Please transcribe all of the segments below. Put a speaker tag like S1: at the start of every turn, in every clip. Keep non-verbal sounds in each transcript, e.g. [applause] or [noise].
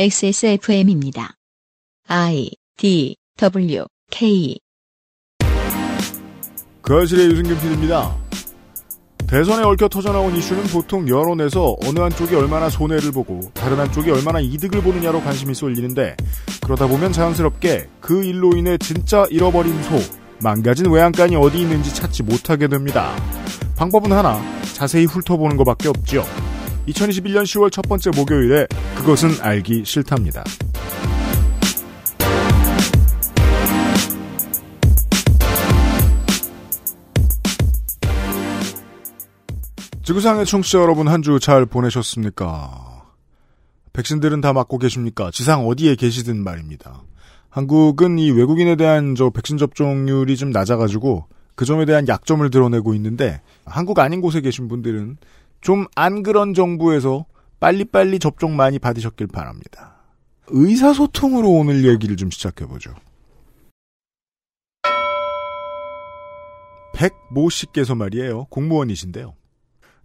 S1: XSFM입니다. I D W K
S2: 그아실의 유승균 PD입니다. 대선에 얽혀 터져나온 이슈는 보통 여론에서 어느 한쪽이 얼마나 손해를 보고 다른 한쪽이 얼마나 이득을 보느냐로 관심이 쏠리는데 그러다 보면 자연스럽게 그 일로 인해 진짜 잃어버린 소, 망가진 외양간이 어디 있는지 찾지 못하게 됩니다. 방법은 하나, 자세히 훑어보는 것밖에 없죠. 2021년 10월 첫 번째 목요일에 그것은 알기 싫답니다. 지구상의 청취자 여러분 한 주 잘 보내셨습니까? 백신들은 다 맞고 계십니까? 지상 어디에 계시든 말입니다. 한국은 이 외국인에 대한 저 백신 접종률이 좀 낮아가지고 그 점에 대한 약점을 드러내고 있는데 한국 아닌 곳에 계신 분들은 좀 안 그런 정부에서 빨리빨리 접종 많이 받으셨길 바랍니다. 의사소통으로 오늘 얘기를 좀 시작해보죠. 백모 씨께서 말이에요. 공무원이신데요.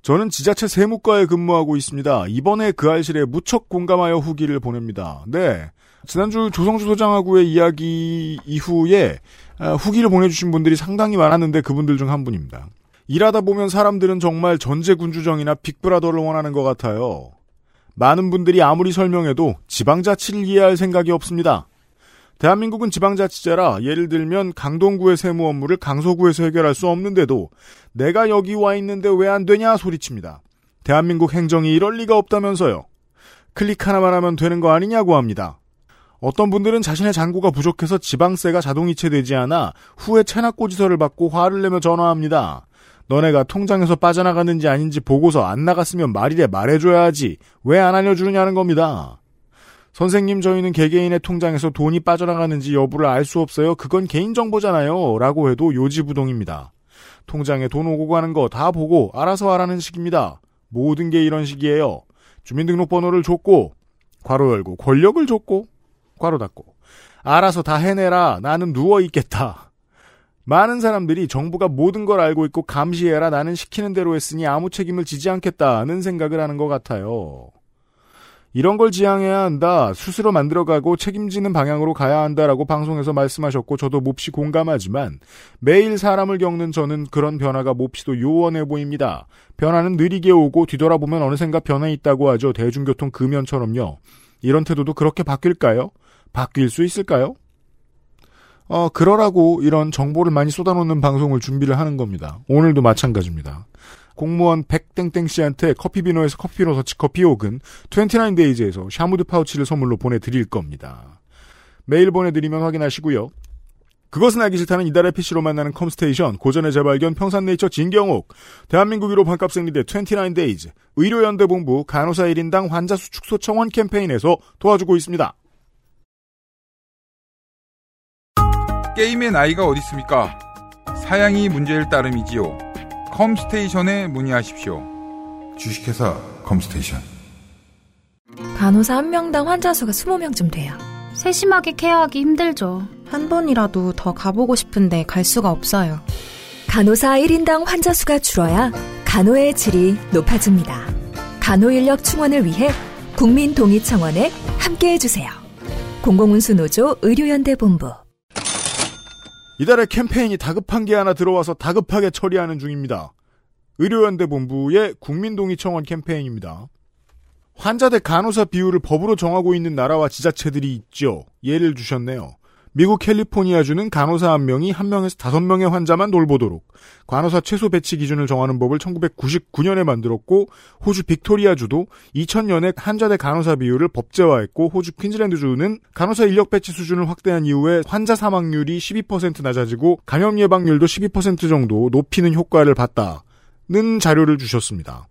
S2: 저는 지자체 세무과에 근무하고 있습니다. 이번에 그 알실에 무척 공감하여 후기를 보냅니다. 네. 지난주 조성주 소장하고의 이야기 이후에 아, 후기를 보내주신 분들이 상당히 많았는데 그분들 중 한 분입니다. 일하다 보면 사람들은 정말 전제군주정이나 빅브라더를 원하는 것 같아요. 많은 분들이 아무리 설명해도 지방자치를 이해할 생각이 없습니다. 대한민국은 지방자치제라 예를 들면 강동구의 세무 업무를 강서구에서 해결할 수 없는데도 내가 여기 와 있는데 왜 안 되냐 소리칩니다. 대한민국 행정이 이럴 리가 없다면서요. 클릭 하나만 하면 되는 거 아니냐고 합니다. 어떤 분들은 자신의 잔고가 부족해서 지방세가 자동이체되지 않아 후에 체납고지서를 받고 화를 내며 전화합니다. 너네가 통장에서 빠져나갔는지 아닌지 보고서 안 나갔으면 말이래 말해줘야지. 왜 안 알려주느냐는 겁니다. 선생님 저희는 개개인의 통장에서 돈이 빠져나가는지 여부를 알 수 없어요. 그건 개인정보잖아요. 라고 해도 요지부동입니다. 통장에 돈 오고 가는 거 다 보고 알아서 하라는 식입니다. 모든 게 이런 식이에요. 주민등록번호를 줬고 괄호 열고 권력을 줬고 괄호 닫고 알아서 다 해내라. 나는 누워 있겠다. 많은 사람들이 정부가 모든 걸 알고 있고 감시해라 나는 시키는 대로 했으니 아무 책임을 지지 않겠다는 생각을 하는 것 같아요. 이런 걸 지향해야 한다. 스스로 만들어가고 책임지는 방향으로 가야 한다라고 방송에서 말씀하셨고 저도 몹시 공감하지만 매일 사람을 겪는 저는 그런 변화가 몹시도 요원해 보입니다. 변화는 느리게 오고 뒤돌아보면 어느샌가 변해 있다고 하죠. 대중교통 금연처럼요. 이런 태도도 그렇게 바뀔까요? 바뀔 수 있을까요? 어, 그러라고 이런 정보를 많이 쏟아놓는 방송을 준비를 하는 겁니다. 오늘도 마찬가지입니다. 공무원 백땡땡 씨한테 커피비노에서 커피비노 더치커피 혹은 29데이즈에서 샤무드 파우치를 선물로 보내드릴 겁니다. 메일 보내드리면 확인하시고요. 그것은 알기 싫다는 이달의 PC로 만나는 컴스테이션, 고전의 재발견, 평산네이처 진경옥, 대한민국 1호 반값 생리대 29데이즈, 의료연대본부 간호사 1인당 환자 수 축소 청원 캠페인에서 도와주고 있습니다.
S3: 게임의 나이가 어디 있습니까? 사양이 문제일 따름이지요. 컴스테이션에 문의하십시오. 주식회사 컴스테이션.
S4: 간호사 한 명당 환자 수가 20명쯤 돼요.
S5: 세심하게 케어하기 힘들죠.
S6: 한 번이라도 더 가보고 싶은데 갈 수가 없어요.
S4: 간호사 1인당 환자 수가 줄어야 간호의 질이 높아집니다. 간호 인력 충원을 위해 국민 동의 청원에 함께 해주세요. 공공운수노조 의료연대본부
S2: 이달에 캠페인이 다급한 게 하나 들어와서 다급하게 처리하는 중입니다. 의료연대본부의 국민동의청원 캠페인입니다. 환자 대 간호사 비율을 법으로 정하고 있는 나라와 지자체들이 있죠. 예를 주셨네요. 미국 캘리포니아주는 간호사 한 명이 한 명에서 다섯 명의 환자만 돌보도록 간호사 최소 배치 기준을 정하는 법을 1999년에 만들었고 호주 빅토리아주도 2000년에 환자 대 간호사 비율을 법제화했고 호주 퀸즐랜드주는 간호사 인력 배치 수준을 확대한 이후에 환자 사망률이 12% 낮아지고 감염 예방률도 12% 정도 높이는 효과를 봤다는 자료를 주셨습니다.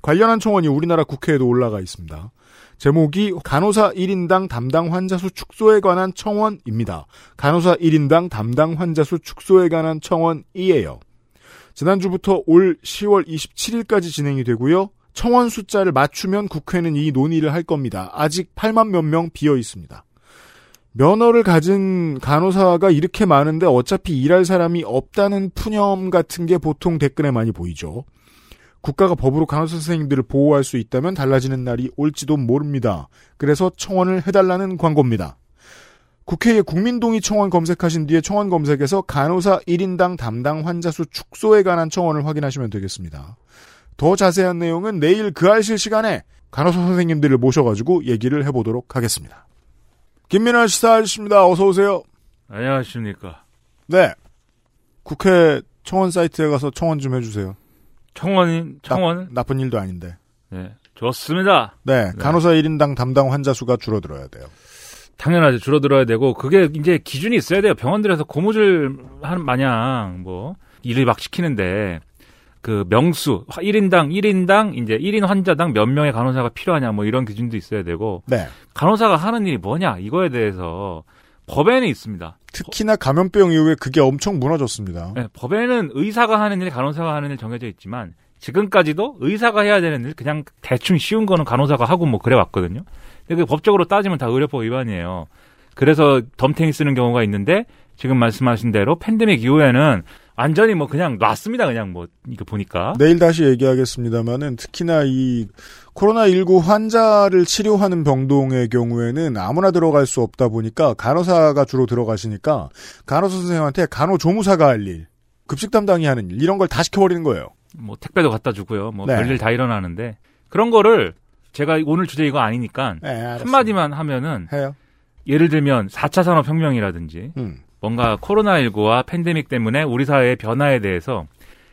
S2: 관련한 청원이 우리나라 국회에도 올라가 있습니다. 제목이 간호사 1인당 담당 환자 수 축소에 관한 청원입니다. 간호사 1인당 담당 환자 수 축소에 관한 청원이에요. 지난주부터 올 10월 27일까지 진행이 되고요. 청원 숫자를 맞추면 국회는 이 논의를 할 겁니다. 아직 8만 몇 명 비어 있습니다. 면허를 가진 간호사가 이렇게 많은데 어차피 일할 사람이 없다는 푸념 같은 게 보통 댓글에 많이 보이죠. 국가가 법으로 간호사 선생님들을 보호할 수 있다면 달라지는 날이 올지도 모릅니다. 그래서 청원을 해달라는 광고입니다. 국회에 국민동의 청원 검색하신 뒤에 청원 검색에서 간호사 1인당 담당 환자 수 축소에 관한 청원을 확인하시면 되겠습니다. 더 자세한 내용은 내일 그 알실 시간에 간호사 선생님들을 모셔가지고 얘기를 해보도록 하겠습니다. 김민아 시사 아저씨입니다. 어서 오세요.
S7: 안녕하십니까.
S2: 네. 국회 청원 사이트에 가서 청원 좀 해주세요.
S7: 청원인, 청원?
S2: 나, 쁜 일도 아닌데.
S7: 네. 좋습니다.
S2: 네.
S7: 네.
S2: 간호사 1인당 담당 환자 수가 줄어들어야 돼요.
S7: 당연하죠. 줄어들어야 되고, 그게 이제 기준이 있어야 돼요. 병원들에서 고무줄 하는 마냥, 뭐, 일을 막 시키는데, 그 명수, 1인당, 1인당, 이제 1인 환자당 몇 명의 간호사가 필요하냐, 뭐 이런 기준도 있어야 되고,
S2: 네.
S7: 간호사가 하는 일이 뭐냐, 이거에 대해서 법에는 있습니다.
S2: 특히나 감염병 이후에 그게 엄청 무너졌습니다.
S7: 네, 법에는 의사가 하는 일, 간호사가 하는 일 정해져 있지만 지금까지도 의사가 해야 되는 일 그냥 대충 쉬운 거는 간호사가 하고 뭐 그래 왔거든요. 근데 그 법적으로 따지면 다 의료법 위반이에요. 그래서 덤탱이 쓰는 경우가 있는데 지금 말씀하신 대로 팬데믹 이후에는 완전히 뭐 그냥 놨습니다. 그냥 뭐 이거 보니까.
S2: 내일 다시 얘기하겠습니다만은 특히나 이 코로나19 환자를 치료하는 병동의 경우에는 아무나 들어갈 수 없다 보니까 간호사가 주로 들어가시니까 간호사 선생님한테 간호조무사가 할 일, 급식 담당이 하는 일 이런 걸 다 시켜버리는 거예요.
S7: 뭐 택배도 갖다 주고요. 뭐
S2: 네.
S7: 별일 다 일어나는데 그런 거를 제가 오늘 주제 이거 아니니까
S2: 네.
S7: 한마디만 하면은
S2: 해요.
S7: 예를 들면 4차 산업혁명이라든지
S2: 음.
S7: 뭔가 코로나19와 팬데믹 때문에 우리 사회의 변화에 대해서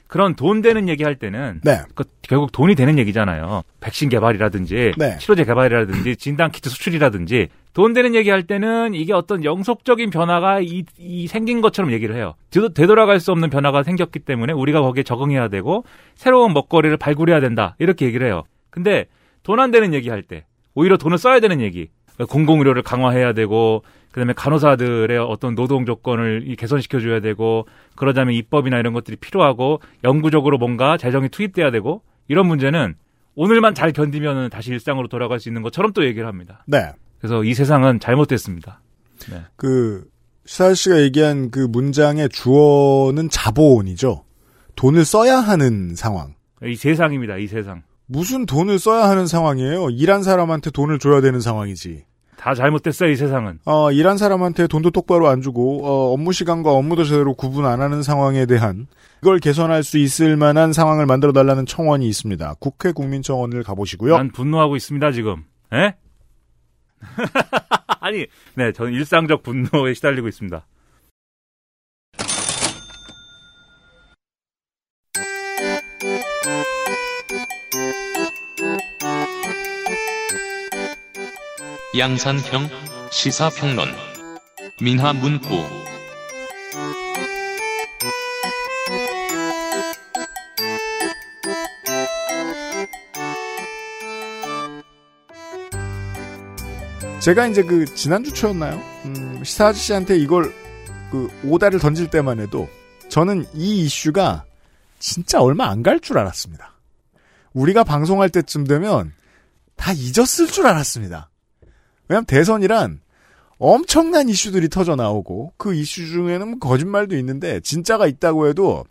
S7: 그런 돈 되는 얘기 할 때는
S2: 네.
S7: 그 결국 돈이 되는 얘기잖아요. 백신 개발이라든지
S2: 네.
S7: 치료제 개발이라든지 진단 키트 수출이라든지 돈 되는 얘기 할 때는 이게 어떤 영속적인 변화가 이, 이 생긴 것처럼 얘기를 해요. 되돌아갈 수 없는 변화가 생겼기 때문에 우리가 거기에 적응해야 되고 새로운 먹거리를 발굴해야 된다. 이렇게 얘기를 해요. 근데 돈 안 되는 얘기 할 때 오히려 돈을 써야 되는 얘기. 공공의료를 강화해야 되고 그다음에 간호사들의 어떤 노동 조건을 이 개선시켜 줘야 되고 그러자면 입법이나 이런 것들이 필요하고 영구적으로 뭔가 재정이 투입돼야 되고 이런 문제는 오늘만 잘 견디면 다시 일상으로 돌아갈 수 있는 것처럼 또 얘기를 합니다.
S2: 네.
S7: 그래서 이 세상은 잘못됐습니다.
S2: 그 시사 씨가 얘기한 그 문장의 주어는 자본이죠. 돈을 써야 하는 상황.
S7: 이 세상입니다. 이 세상.
S2: 무슨 돈을 써야 하는 상황이에요? 일한 사람한테 돈을 줘야 되는 상황이지.
S7: 다 잘못됐어요. 이 세상은.
S2: 어, 일한 사람한테 돈도 똑바로 안 주고 어, 업무 시간과 업무도 제대로 구분 안 하는 상황에 대한 이걸 개선할 수 있을 만한 상황을 만들어 달라는 청원이 있습니다. 국회 국민청원을 가보시고요.
S7: 난 분노하고 있습니다. 지금. 에? [laughs] 아니, 네, 저는 일상적 분노에 시달리고 있습니다.
S8: 양산형 시사평론 민하문구
S2: 제가 이제 그 지난주 초였나요? 음, 시사 아저씨한테 이걸 그 오다를 던질 때만 해도 저는 이 이슈가 진짜 얼마 안 갈 줄 알았습니다. 우리가 방송할 때쯤 되면 다 잊었을 줄 알았습니다. 왜냐면 대선이란 엄청난 이슈들이 터져 나오고 그 이슈 중에는 뭐 거짓말도 있는데 진짜가 있다고 해도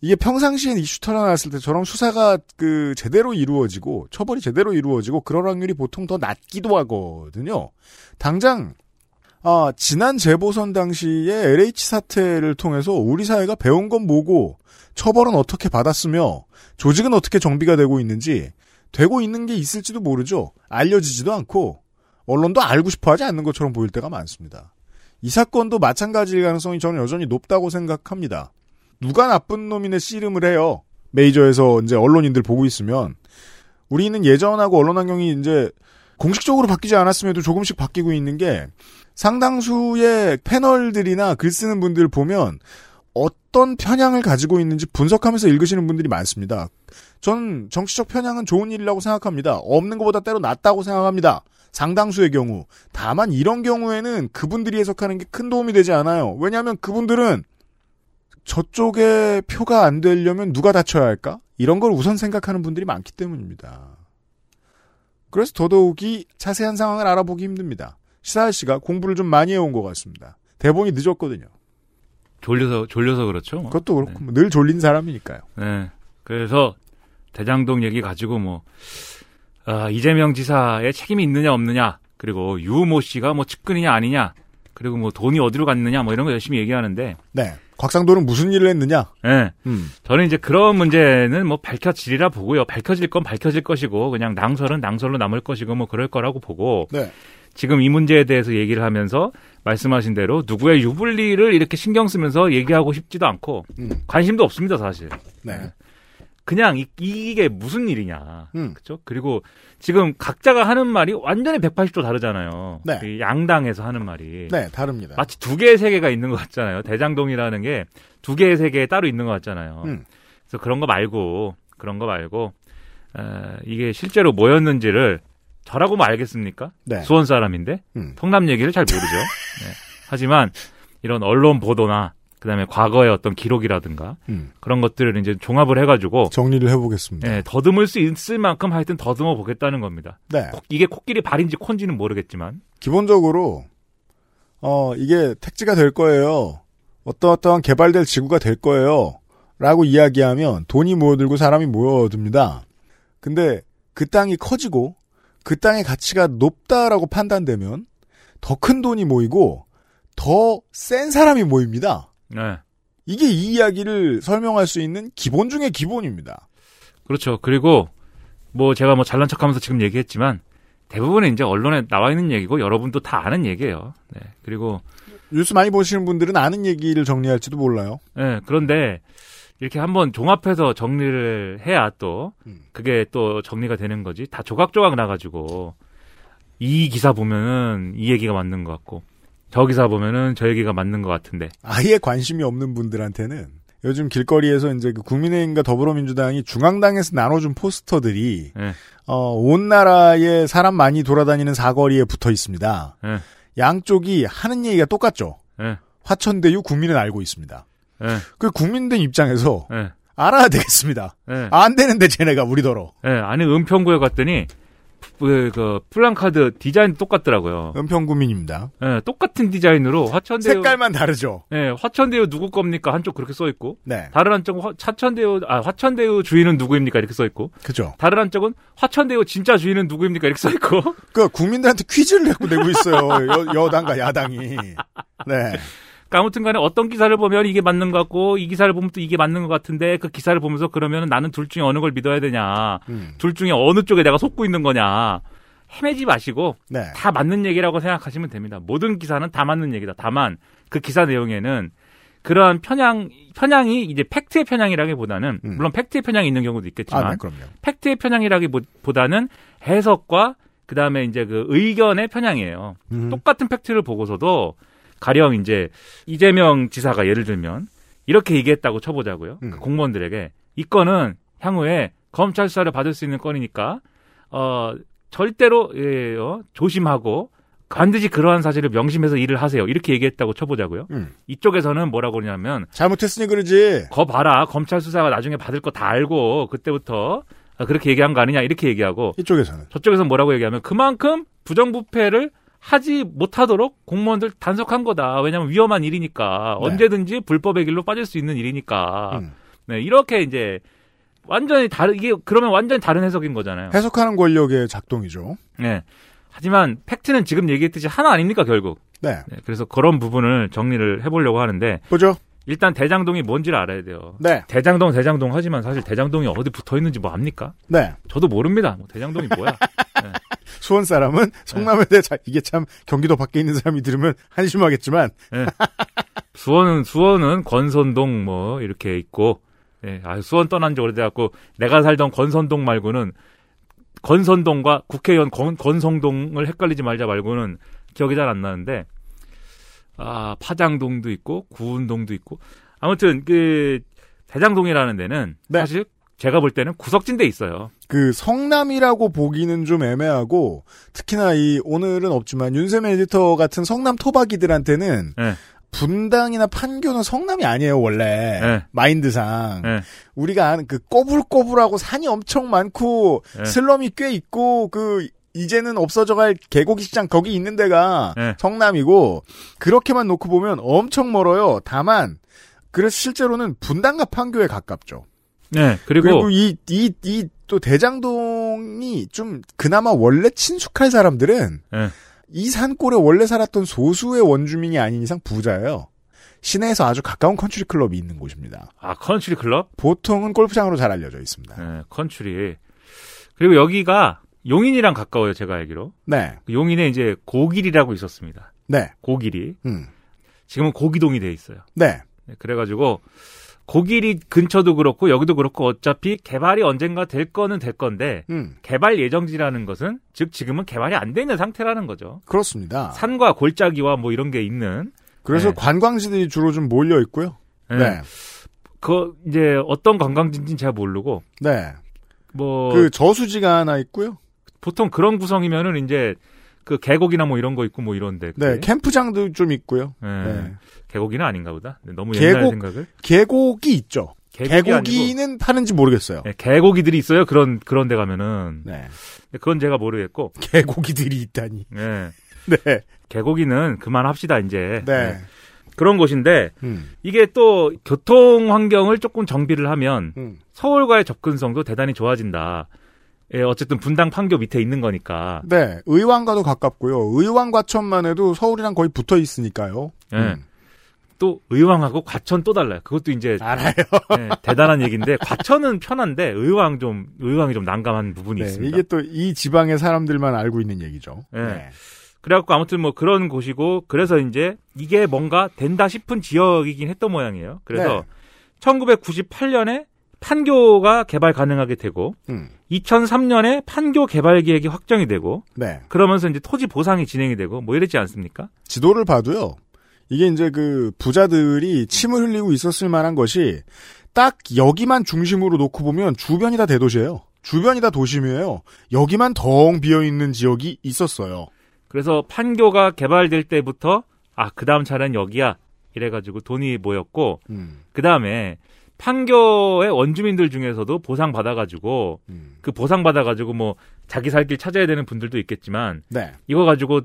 S2: 이게 평상시엔 이슈 터져나왔을 때처럼 수사가 그 제대로 이루어지고 처벌이 제대로 이루어지고 그럴 확률이 보통 더 낮기도 하거든요. 당장 아, 지난 재보선 당시에 LH 사태를 통해서 우리 사회가 배운 건 뭐고 처벌은 어떻게 받았으며 조직은 어떻게 정비가 되고 있는지 되고 있는 게 있을지도 모르죠. 알려지지도 않고 언론도 알고 싶어 하지 않는 것처럼 보일 때가 많습니다. 이 사건도 마찬가지일 가능성이 저는 여전히 높다고 생각합니다. 누가 나쁜 놈이네 씨름을 해요. 메이저에서 이제 언론인들 보고 있으면 우리는 예전하고 언론 환경이 이제 공식적으로 바뀌지 않았음에도 조금씩 바뀌고 있는 게 상당수의 패널들이나 글 쓰는 분들 보면 어떤 편향을 가지고 있는지 분석하면서 읽으시는 분들이 많습니다. 저는 정치적 편향은 좋은 일이라고 생각합니다. 없는 것보다 때로 낫다고 생각합니다. 상당수의 경우. 다만 이런 경우에는 그분들이 해석하는 게 큰 도움이 되지 않아요. 왜냐하면 그분들은 저쪽에 표가 안 되려면 누가 다쳐야 할까? 이런 걸 우선 생각하는 분들이 많기 때문입니다. 그래서 더더욱이 자세한 상황을 알아보기 힘듭니다. 시사할 씨가 공부를 좀 많이 해온 것 같습니다. 대본이 늦었거든요.
S7: 졸려서, 졸려서 그렇죠.
S2: 그것도 그렇고 뭐늘 졸린 사람이니까요.
S7: 네. 그래서 대장동 얘기 가지고 뭐 아, 이재명 지사의 책임이 있느냐 없느냐 그리고 유모 씨가 뭐 측근이냐 아니냐 그리고 뭐 돈이 어디로 갔느냐 뭐 이런 거 열심히 얘기하는데
S2: 네. 곽상도는 무슨 일을 했느냐?
S7: 예.
S2: 음.
S7: 저는 이제 그런 문제는 뭐 밝혀지리라 보고요. 밝혀질 건 밝혀질 것이고 그냥 낭설은 낭설로 남을 것이고 뭐 그럴 거라고 보고
S2: 네.
S7: 지금 이 문제에 대해서 얘기를 하면서 말씀하신 대로 누구의 유불리를 이렇게 신경 쓰면서 얘기하고 싶지도 않고
S2: 음.
S7: 관심도 없습니다 사실.
S2: 네.
S7: 그냥 이, 이게 무슨 일이냐.
S2: 음.
S7: 그렇죠? 그리고 지금 각자가 하는 말이 완전히 180도 다르잖아요.
S2: 네.
S7: 이 양당에서 하는 말이.
S2: 네, 다릅니다.
S7: 마치 두 개의 세계가 있는 것 같잖아요. 대장동이라는 게 두 개의 세계에 따로 있는 것 같잖아요.
S2: 음.
S7: 그래서 그런 거 말고 그런 거 말고 에, 이게 실제로 뭐였는지를 저라고 뭐 알겠습니까?
S2: 네.
S7: 수원 사람인데
S2: 음.
S7: 성남 얘기를 잘 모르죠. [laughs] 네. 하지만 이런 언론 보도나 그다음에 과거의 어떤 기록이라든가
S2: 음.
S7: 그런 것들을 이제 종합을 해가지고
S2: 정리를 해보겠습니다.
S7: 예, 더듬을 수 있을 만큼 하여튼 더듬어 보겠다는 겁니다.
S2: 네.
S7: 코- 이게 코끼리 발인지 콘지는 모르겠지만
S2: 기본적으로 어 이게 택지가 될 거예요. 어떠어떠한 개발될 지구가 될 거예요. 라고 이야기하면 돈이 모여들고 사람이 모여듭니다. 근데 그 땅이 커지고 그 땅의 가치가 높다라고 판단되면 더 큰 돈이 모이고 더 센 사람이 모입니다.
S7: 네.
S2: 이게 이 이야기를 설명할 수 있는 기본 중의 기본입니다.
S7: 그렇죠. 그리고 뭐 제가 뭐 잘난 척하면서 지금 얘기했지만 대부분은 이제 언론에 나와 있는 얘기고 여러분도 다 아는 얘기예요. 네. 그리고
S2: 뉴스 많이 보시는 분들은 아는 얘기를 정리할지도 몰라요.
S7: 예, 그런데 이렇게 한번 종합해서 정리를 해야 또
S2: 음.
S7: 그게 또 정리가 되는 거지. 다 조각조각 나가지고 이 기사 보면은 이 얘기가 맞는 것 같고 저 기사 보면은 저 얘기가 맞는 것 같은데.
S2: 아예 관심이 없는 분들한테는 요즘 길거리에서 이제 그 국민의힘과 더불어민주당이 중앙당에서 나눠준 포스터들이
S7: 예,
S2: 어, 온 나라에 사람 많이 돌아다니는 사거리에 붙어 있습니다.
S7: 예,
S2: 양쪽이 하는 얘기가 똑같죠.
S7: 예,
S2: 화천대유 국민은 알고 있습니다.
S7: 예,
S2: 그 국민들 입장에서
S7: 예,
S2: 알아야 되겠습니다.
S7: 예.
S2: 안 되는데 쟤네가 우리더러.
S7: 예, 아니 은평구에 갔더니 그, 그 플랜카드 디자인 똑같더라고요.
S2: 은평구민입니다.
S7: 예, 똑같은 디자인으로 화천대유
S2: 색깔만 다르죠.
S7: 예, 화천대유 누구 겁니까? 한쪽 그렇게 써 있고
S2: 네.
S7: 다른 한쪽은 화, 화천대유 아 화천대유 주인은 누구입니까? 이렇게 써 있고
S2: 그죠.
S7: 다른 한쪽은 화천대유 진짜 주인은 누구입니까? 이렇게 써 있고
S2: 그 국민들한테 퀴즈를 내고 내고 있어요. 여, 당과 야당이. 네.
S7: 아무튼 간에 어떤 기사를 보면 이게 맞는 것 같고 이 기사를 보면 또 이게 맞는 것 같은데 그 기사를 보면서 그러면 나는 둘 중에 어느 걸 믿어야 되냐
S2: 음.
S7: 둘 중에 어느 쪽에 내가 속고 있는 거냐 헤매지 마시고
S2: 네.
S7: 다 맞는 얘기라고 생각하시면 됩니다. 모든 기사는 다 맞는 얘기다. 다만 그 기사 내용에는 그러한 편향 편향이 이제 팩트의 편향이라기보다는
S2: 음.
S7: 물론 팩트의 편향이 있는 경우도 있겠지만
S2: 아, 네.
S7: 팩트의 편향이라기보다는 해석과 그 다음에 이제 그 의견의 편향이에요.
S2: 음.
S7: 똑같은 팩트를 보고서도 가령 이제 이재명 지사가 예를 들면 이렇게 얘기했다고 쳐보자고요.
S2: 음.
S7: 그 공무원들에게 이 건은 향후에 검찰 수사를 받을 수 있는 건이니까 어 절대로 예, 어, 조심하고 반드시 그러한 사실을 명심해서 일을 하세요. 이렇게 얘기했다고 쳐보자고요.
S2: 음.
S7: 이쪽에서는 뭐라고 그러냐면
S2: 잘못했으니 그러지.
S7: 거 봐라 검찰 수사가 나중에 받을 거 다 알고 그때부터 그렇게 얘기한 거 아니냐 이렇게 얘기하고
S2: 이쪽에서는.
S7: 저쪽에서 뭐라고 얘기하면 그만큼 부정부패를 하지 못하도록 공무원들 단속한 거다. 왜냐하면 위험한 일이니까
S2: 네.
S7: 언제든지 불법의 길로 빠질 수 있는 일이니까.
S2: 음.
S7: 네 이렇게 이제 완전히 다른 이게 그러면 완전히 다른 해석인 거잖아요.
S2: 해석하는 권력의 작동이죠.
S7: 네. 하지만 팩트는 지금 얘기했듯이 하나 아닙니까 결국.
S2: 네.
S7: 네, 그래서 그런 부분을 정리를 해보려고 하는데
S2: 보죠.
S7: 일단 대장동이 뭔지를 알아야 돼요.
S2: 네.
S7: 대장동 대장동 하지만 사실 대장동이 어디 붙어 있는지 뭐 압니까?
S2: 네.
S7: 저도 모릅니다. 뭐 대장동이 뭐야? [laughs]
S2: 수원 사람은 성남에 대해 자, 이게 참 경기도 밖에 있는 사람이 들으면 한심하겠지만.
S7: 수원은 수원은 권선동 뭐 이렇게 있고 예, 아 수원 떠난 지 오래돼갖고 내가 살던 권선동 말고는 권선동과 국회의원 권, 권성동을 헷갈리지 말자 말고는 기억이 잘 안 나는데 아 파장동도 있고 구운동도 있고. 아무튼 그 대장동이라는 데는
S2: 네.
S7: 사실 제가 볼 때는 구석진 데 있어요.
S2: 그 성남이라고 보기는 좀 애매하고 특히나 이 오늘은 없지만 윤세민 에디터 같은 성남 토박이들한테는
S7: 네.
S2: 분당이나 판교는 성남이 아니에요 원래
S7: 네.
S2: 마인드상
S7: 네.
S2: 우리가 아는 그 꼬불꼬불하고 산이 엄청 많고
S7: 네.
S2: 슬럼이 꽤 있고 그 이제는 없어져갈 개고기 시장 거기 있는 데가
S7: 네.
S2: 성남이고 그렇게만 놓고 보면 엄청 멀어요. 다만 그래서 실제로는 분당과 판교에 가깝죠.
S7: 네, 그리고,
S2: 그리고 이, 이, 이, 또 대장동이 좀 그나마 원래 친숙할 사람들은
S7: 네.
S2: 이 산골에 원래 살았던 소수의 원주민이 아닌 이상 부자예요. 시내에서 아주 가까운 컨트리 클럽이 있는 곳입니다.
S7: 아, 컨츄리 클럽?
S2: 보통은 골프장으로 잘 알려져 있습니다.
S7: 네, 컨츄리. 그리고 여기가 용인이랑 가까워요, 제가 알기로.
S2: 네,
S7: 그 용인에 이제 고길이라고 있었습니다.
S2: 네,
S7: 고길이.
S2: 음,
S7: 지금은 고기동이 돼 있어요.
S2: 네,
S7: 네, 그래가지고 고길이 근처도 그렇고 여기도 그렇고 어차피 개발이 언젠가 될 거는 될 건데
S2: 음,
S7: 개발 예정지라는 것은 즉 지금은 개발이 안돼 있는 상태라는 거죠.
S2: 그렇습니다.
S7: 산과 골짜기와 뭐 이런 게 있는.
S2: 그래서
S7: 네.
S2: 관광지들이 주로 좀 몰려 있고요.
S7: 네.
S2: 네,
S7: 그 이제 어떤 관광지인지는 잘 모르고
S2: 네,
S7: 뭐
S2: 그 저수지가 하나 있고요.
S7: 보통 그런 구성이면은 이제 그 계곡이나 뭐 이런 거 있고 뭐 이런데.
S2: 네,
S7: 그게.
S2: 캠프장도 좀 있고요.
S7: 네.
S2: 네.
S7: 계곡이는 아닌가 보다. 네, 너무 옛날
S2: 계곡-
S7: 생각을.
S2: 계곡이 있죠.
S7: 계곡이
S2: 계곡이 는 파는지 모르겠어요.
S7: 네, 계곡이들이 있어요. 그런 그런 데 가면은.
S2: 네,
S7: 그건 제가 모르겠고.
S2: 계곡이들이 있다니.
S7: 네. [laughs]
S2: 네,
S7: 계곡이는 그만합시다 이제.
S2: 네,
S7: 그런 곳인데
S2: 음,
S7: 이게 또 교통 환경을 조금 정비를 하면
S2: 음.
S7: 서울과의 접근성도 대단히 좋아진다. 예, 어쨌든 분당 판교 밑에 있는 거니까.
S2: 네, 의왕과도 가깝고요. 의왕 과천만 해도 서울이랑 거의 붙어 있으니까요.
S7: 예.
S2: 음.
S7: 또 의왕하고 과천 또 달라요. 그것도 이제
S2: 알아요.
S7: 예, 대단한 얘기인데 과천은 편한데 의왕 좀 의왕이 좀 난감한 부분이
S2: 네,
S7: 있습니다.
S2: 이게 또 이 지방의 사람들만 알고 있는 얘기죠.
S7: 네. 그래갖고 아무튼 뭐 그런 곳이고 그래서 이제 이게 뭔가 된다 싶은 지역이긴 했던 모양이에요. 그래서
S2: 네.
S7: 1998년에 판교가 개발 가능하게 되고
S2: 음,
S7: 2003년에 판교 개발 계획이 확정이 되고
S2: 네.
S7: 그러면서 이제 토지 보상이 진행이 되고 뭐 이랬지 않습니까?
S2: 지도를 봐도요. 이게 이제 그 부자들이 침을 흘리고 있었을 만한 것이 딱 여기만 중심으로 놓고 보면 주변이 다 대도시예요. 주변이 다 도심이에요. 여기만 덩 비어 있는 지역이 있었어요.
S7: 그래서 판교가 개발될 때부터 아 그다음 차례는 여기야 이래가지고 돈이 모였고
S2: 음,
S7: 그 다음에 판교의 원주민들 중에서도 보상 받아가지고
S2: 음.
S7: 그 보상 받아가지고 뭐 자기 살 길 찾아야 되는 분들도 있겠지만
S2: 네.
S7: 이거 가지고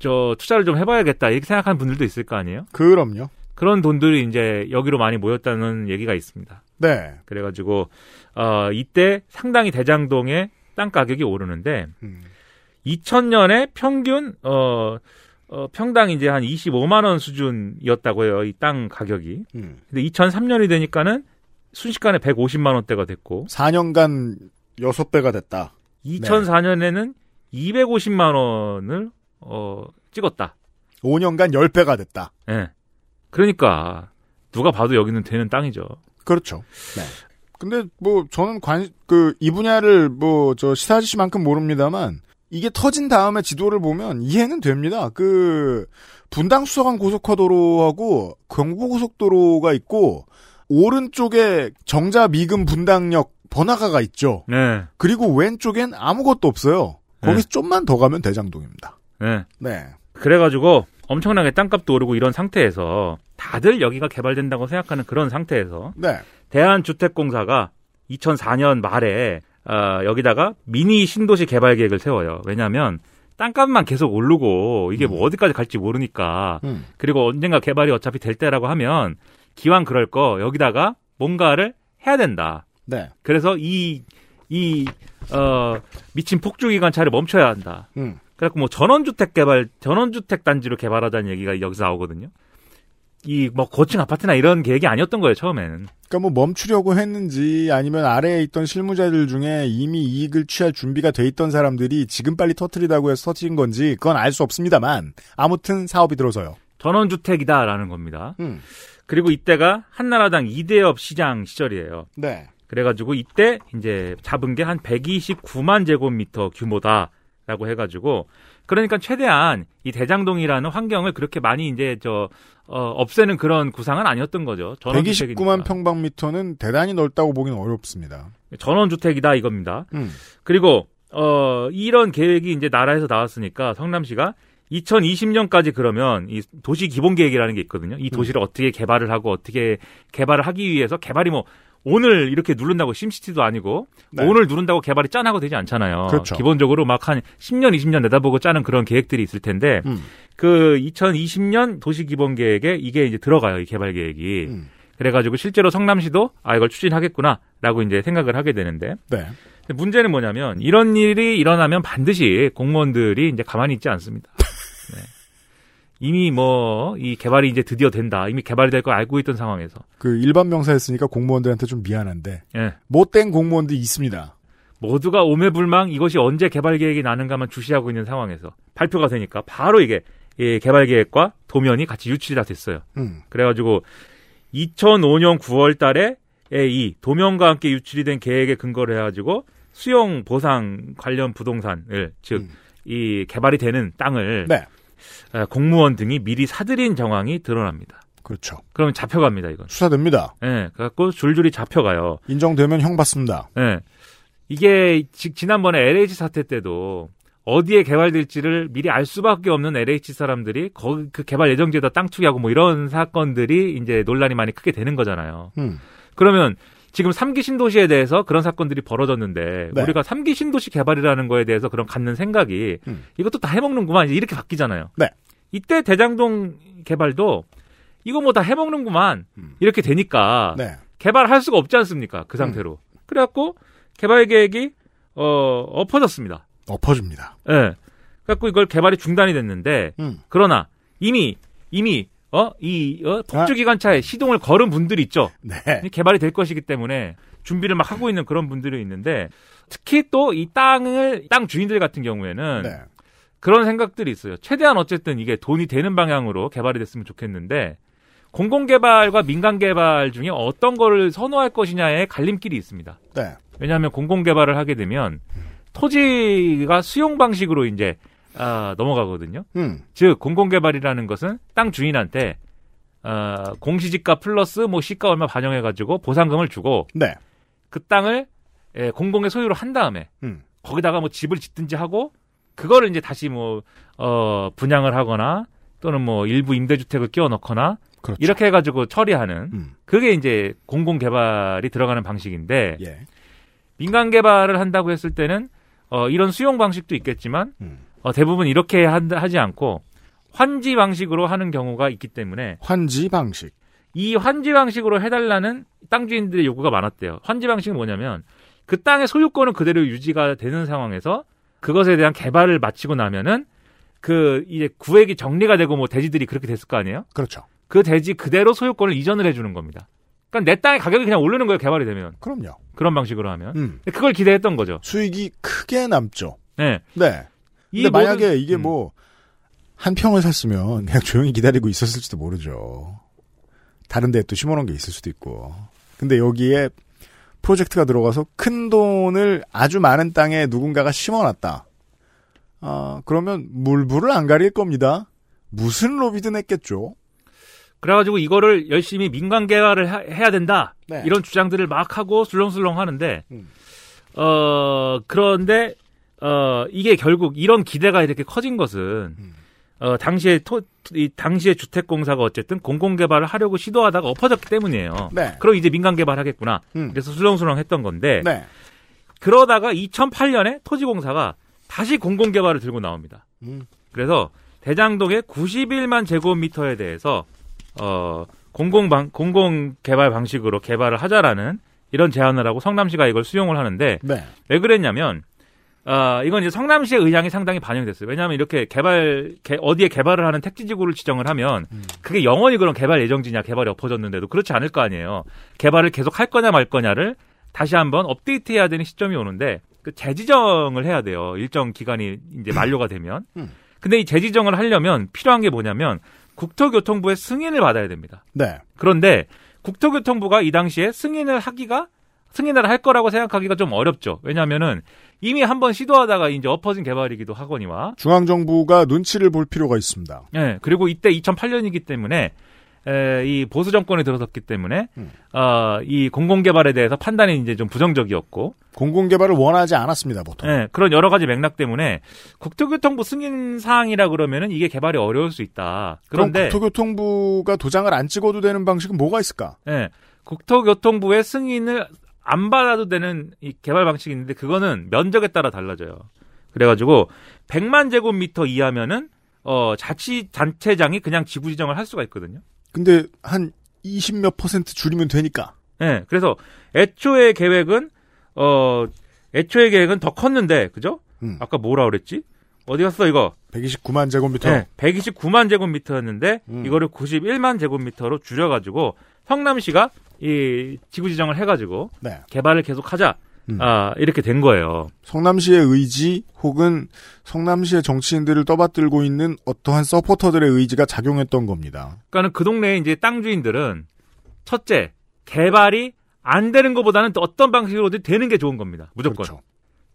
S7: 저 투자를 좀 해봐야겠다 이렇게 생각하는 분들도 있을 거 아니에요?
S2: 그럼요.
S7: 그런 돈들이 이제 여기로 많이 모였다는 얘기가 있습니다.
S2: 네.
S7: 그래가지고 어 이때 상당히 대장동의 땅 가격이 오르는데
S2: 음,
S7: 2000년에 평균 어, 어 평당 이제 한 25만 원 수준이었다고 해요 이 땅 가격이.
S2: 음.
S7: 근데 2003년이 되니까는 순식간에 150만 원대가 됐고
S2: 4년간 6배가 됐다.
S7: 2004년에는 250만 원을 어 찍었다.
S2: 5년간 10배가 됐다.
S7: 예. 그러니까 누가 봐도 여기는 되는 땅이죠.
S2: 그렇죠. 네. 근데 뭐 저는 관 그 이 분야를 뭐 저 시사 아저씨만큼 모릅니다만 이게 터진 다음에 지도를 보면 이해는 됩니다. 그 분당 수서간 고속화도로하고 경부고속도로가 있고 오른쪽에 정자 미금 분당역 번화가가 있죠.
S7: 네.
S2: 그리고 왼쪽엔 아무것도 없어요. 거기서 좀만 더 가면 대장동입니다.
S7: 네.
S2: 네.
S7: 그래가지고 엄청나게 땅값도 오르고 이런 상태에서 다들 여기가 개발된다고 생각하는 그런 상태에서
S2: 네.
S7: 대한주택공사가 2004년 말에 어, 여기다가 미니 신도시 개발 계획을 세워요. 왜냐하면 땅값만 계속 오르고 이게 뭐 어디까지 갈지 모르니까
S2: 음.
S7: 그리고 언젠가 개발이 어차피 될 때라고 하면 기왕 그럴 거 여기다가 뭔가를 해야 된다.
S2: 네.
S7: 그래서 이, 이, 어, 미친 폭주 기관차를 멈춰야 한다.
S2: 음.
S7: 그래갖고 뭐 전원주택 개발, 전원주택 단지로 개발하자는 얘기가 여기서 나오거든요. 이 뭐 고층 아파트나 이런 계획이 아니었던 거예요, 처음에는.
S2: 그러니까 뭐 멈추려고 했는지 아니면 아래에 있던 실무자들 중에 이미 이익을 취할 준비가 돼 있던 사람들이 지금 빨리 터트리다고 해서 터트린 건지 그건 알 수 없습니다만 아무튼 사업이 들어서요.
S7: 전원주택이다라는 겁니다.
S2: 음.
S7: 그리고 이때가 한나라당 이대업 시장 시절이에요.
S2: 네.
S7: 그래가지고 이때 이제 잡은 게 한 129만 제곱미터 규모다 라고 해가지고 그러니까 최대한 이 대장동이라는 환경을 그렇게 많이 이제 저 어, 없애는 그런 구상은 아니었던 거죠. 전원주택이니까.
S2: 129만 평방미터는 대단히 넓다고 보기는 어렵습니다.
S7: 전원주택이다 이겁니다.
S2: 음.
S7: 그리고 어 이런 계획이 이제 나라에서 나왔으니까 성남시가 2020년까지 그러면 이 도시 기본 계획이라는 게 있거든요. 이 도시를 어떻게 개발을 하고 어떻게 개발을 하기 위해서 개발이 뭐 오늘 이렇게 누른다고 심시티도 아니고
S2: 네.
S7: 오늘 누른다고 개발이 짠하고 되지 않잖아요.
S2: 그렇죠.
S7: 기본적으로 막 한 10년, 20년 내다보고 짜는 그런 계획들이 있을 텐데
S2: 음.
S7: 그 2020년 도시 기본 계획에 이게 이제 들어가요. 이 개발 계획이.
S2: 음.
S7: 그래가지고 실제로 성남시도 아 이걸 추진하겠구나 라고 이제 생각을 하게 되는데
S2: 네.
S7: 문제는 뭐냐면 이런 일이 일어나면 반드시 공무원들이 이제 가만히 있지 않습니다. 네. 이미 뭐 이 개발이 이제 드디어 된다. 이미 개발이 될 걸 알고 있던 상황에서
S2: 그 일반 명사였으니까 공무원들한테 좀 미안한데
S7: 예.
S2: 못된 공무원들이 있습니다.
S7: 모두가 오매불망 이것이 언제 개발 계획이 나는가만 주시하고 있는 상황에서 발표가 되니까 바로 이게 이 개발 계획과 도면이 같이 유출이 다 됐어요.
S2: 음.
S7: 그래가지고 2005년 9월 달에 이 도면과 함께 유출이 된 계획에 근거를 해가지고 수용 보상 관련 부동산을 즉 이 개발이 되는 땅을
S2: 네.
S7: 어, 공무원 등이 미리 사들인 정황이 드러납니다.
S2: 그렇죠.
S7: 그러면 잡혀갑니다, 이건.
S2: 수사됩니다.
S7: 예, 그래갖고 줄줄이 잡혀가요.
S2: 인정되면 형 받습니다.
S7: 예. 이게 지, 지난번에 LH 사태 때도 어디에 개발될지를 미리 알 수밖에 없는 LH 사람들이 거기 그 개발 예정지에다 땅 투기하고 뭐 이런 사건들이 이제 논란이 많이 크게 되는 거잖아요.
S2: 음.
S7: 그러면 지금 3기 신도시에 대해서 그런 사건들이 벌어졌는데
S2: 네.
S7: 우리가 3기 신도시 개발이라는 거에 대해서 그런 갖는 생각이
S2: 음.
S7: 이것도 다 해먹는구만 이렇게 바뀌잖아요.
S2: 네.
S7: 이때 대장동 개발도 이거 뭐 다 해먹는구만
S2: 음.
S7: 이렇게 되니까
S2: 네.
S7: 개발할 수가 없지 않습니까? 그 상태로. 그래갖고 개발 계획이 어 엎어졌습니다.
S2: 엎어집니다.
S7: 예. 그래갖고 이걸 개발이 중단이 됐는데
S2: 음.
S7: 그러나 이미 이미 어 이 어, 폭주 기관차에 시동을 걸은 분들이 있죠.
S2: 네.
S7: 개발이 될 것이기 때문에 준비를 막 하고 있는 그런 분들이 있는데 특히 또 이 땅을 땅 주인들 같은 경우에는
S2: 네.
S7: 그런 생각들이 있어요. 최대한 어쨌든 이게 돈이 되는 방향으로 개발이 됐으면 좋겠는데 공공개발과 민간개발 중에 어떤 거를 선호할 것이냐에 갈림길이 있습니다.
S2: 네.
S7: 왜냐하면 공공개발을 하게 되면 토지가 수용 방식으로 이제 아, 넘어가거든요.
S2: 음.
S7: 즉 공공개발이라는 것은 땅 주인한테 어, 공시지가 플러스 뭐 시가 얼마 반영해가지고 보상금을 주고
S2: 네.
S7: 그 땅을 예, 공공의 소유로 한 다음에
S2: 음.
S7: 거기다가 뭐 집을 짓든지 하고 그거를 이제 다시 뭐 어, 분양을 하거나 또는 뭐 일부 임대주택을 끼워 넣거나
S2: 그렇죠.
S7: 이렇게 해가지고 처리하는
S2: 음.
S7: 그게 이제 공공개발이 들어가는 방식인데
S2: 예.
S7: 민간 개발을 한다고 했을 때는 어, 이런 수용 방식도 있겠지만
S2: 음.
S7: 어, 대부분 이렇게 한- 하지 않고 환지 방식으로 하는 경우가 있기 때문에
S2: 환지 방식.
S7: 이 환지 방식으로 해달라는 땅 주인들의 요구가 많았대요. 환지 방식은 뭐냐면 그 땅의 소유권은 그대로 유지가 되는 상황에서 그것에 대한 개발을 마치고 나면은 그 이제 구획이 정리가 되고 뭐 대지들이 그렇게 됐을 거 아니에요?
S2: 그렇죠.
S7: 그 대지 그대로 소유권을 이전을 해주는 겁니다. 그러니까 내 땅의 가격이 그냥 오르는 거예요. 개발이 되면
S2: 그럼요.
S7: 그런 방식으로 하면
S2: 음.
S7: 그걸 기대했던 거죠.
S2: 수익이 크게 남죠.
S7: 네.
S2: 네.
S7: 이
S2: 근데 만약에
S7: 모든-
S2: 이게
S7: 음.
S2: 뭐, 한 평을 샀으면 그냥 조용히 기다리고 있었을지도 모르죠. 다른 데에 또 심어놓은 게 있을 수도 있고. 근데 여기에 프로젝트가 들어가서 큰 돈을 아주 많은 땅에 누군가가 심어놨다. 아, 그러면 물불을 안 가릴 겁니다. 무슨 로비든 했겠죠.
S7: 그래가지고 이거를 열심히 민간 개발을 하- 해야 된다
S2: 네.
S7: 이런 주장들을 막 하고 술렁술렁 하는데
S2: 음.
S7: 어 그런데 어 이게 결국 이런 기대가 이렇게 커진 것은
S2: 음.
S7: 어 당시에 토, 이 당시에 주택공사가 어쨌든 공공 개발을 하려고 시도하다가 엎어졌기 때문이에요.
S2: 네.
S7: 그럼 이제 민간 개발 하겠구나.
S2: 음.
S7: 그래서 술렁술렁 했던 건데
S2: 네.
S7: 그러다가 2008년에 토지공사가 다시 공공 개발을 들고 나옵니다.
S2: 음.
S7: 그래서 대장동의 91만 제곱미터에 대해서 어 공공 방 공공 개발 방식으로 개발을 하자라는 이런 제안을 하고 성남시가 이걸 수용을 하는데
S2: 네.
S7: 왜 그랬냐면 아 이건 이제 성남시의 의향이 상당히 반영됐어요. 왜냐하면 이렇게 개발 개- 어디에 개발을 하는 택지지구를 지정을 하면 그게 영원히 그런 개발 예정지냐 개발이 엎어졌는데도 그렇지 않을 거 아니에요. 개발을 계속 할 거냐 말 거냐를 다시 한번 업데이트해야 되는 시점이 오는데 그 재지정을 해야 돼요. 일정 기간이 이제 만료가 되면.
S2: 음.
S7: 근데 이 재지정을 하려면 필요한 게 뭐냐면 국토교통부의 승인을 받아야 됩니다.
S2: 네.
S7: 그런데 국토교통부가 이 당시에 승인을 하기가 승인을 할 거라고 생각하기가 좀 어렵죠. 왜냐하면은 이미 한 번 시도하다가 이제 엎어진 개발이기도 하거니와.
S2: 중앙정부가 눈치를 볼 필요가 있습니다.
S7: 예. 그리고 이때 2008년이기 때문에 에, 이 보수 정권이 들어섰기 때문에
S2: 음.
S7: 어, 이 공공 개발에 대해서 판단이 이제 좀 부정적이었고
S2: 공공개발을 원하지 않았습니다, 보통.
S7: 예, 그런 여러 가지 맥락 때문에 국토교통부 승인 사항이라 그러면은 이게 개발이 어려울 수 있다. 그런데
S2: 국토교통부가 도장을 안 찍어도 되는 방식은 뭐가 있을까?
S7: 예, 국토교통부의 승인을 안 받아도 되는 이 개발 방식이 있는데 그거는 면적에 따라 달라져요. 그래가지고 100만 제곱미터 이하면은 어 자치 단체장이 그냥 지구 지정을 할 수가 있거든요.
S2: 근데 한 20몇 퍼센트 줄이면 되니까.
S7: 예, 그래서 애초에 계획은 어 애초에 계획은 더 컸는데 그죠?
S2: 음.
S7: 아까 뭐라 그랬지? 어디 갔어 이거?
S2: 129만 제곱미터.
S7: 네, 129만 제곱미터였는데
S2: 음.
S7: 이거를 91만 제곱미터로 줄여가지고 성남시가 이 지구 지정을 해가지고
S2: 네.
S7: 개발을 계속하자.
S2: 음.
S7: 아 이렇게 된 거예요.
S2: 성남시의 의지 혹은 성남시의 정치인들을 떠받들고 있는 어떠한 서포터들의 의지가 작용했던 겁니다.
S7: 그러니까는 그 동네 이제 땅 주인들은 첫째 개발이 안 되는 것보다는 또 어떤 방식으로든 되는 게 좋은 겁니다. 무조건.
S2: 그렇죠.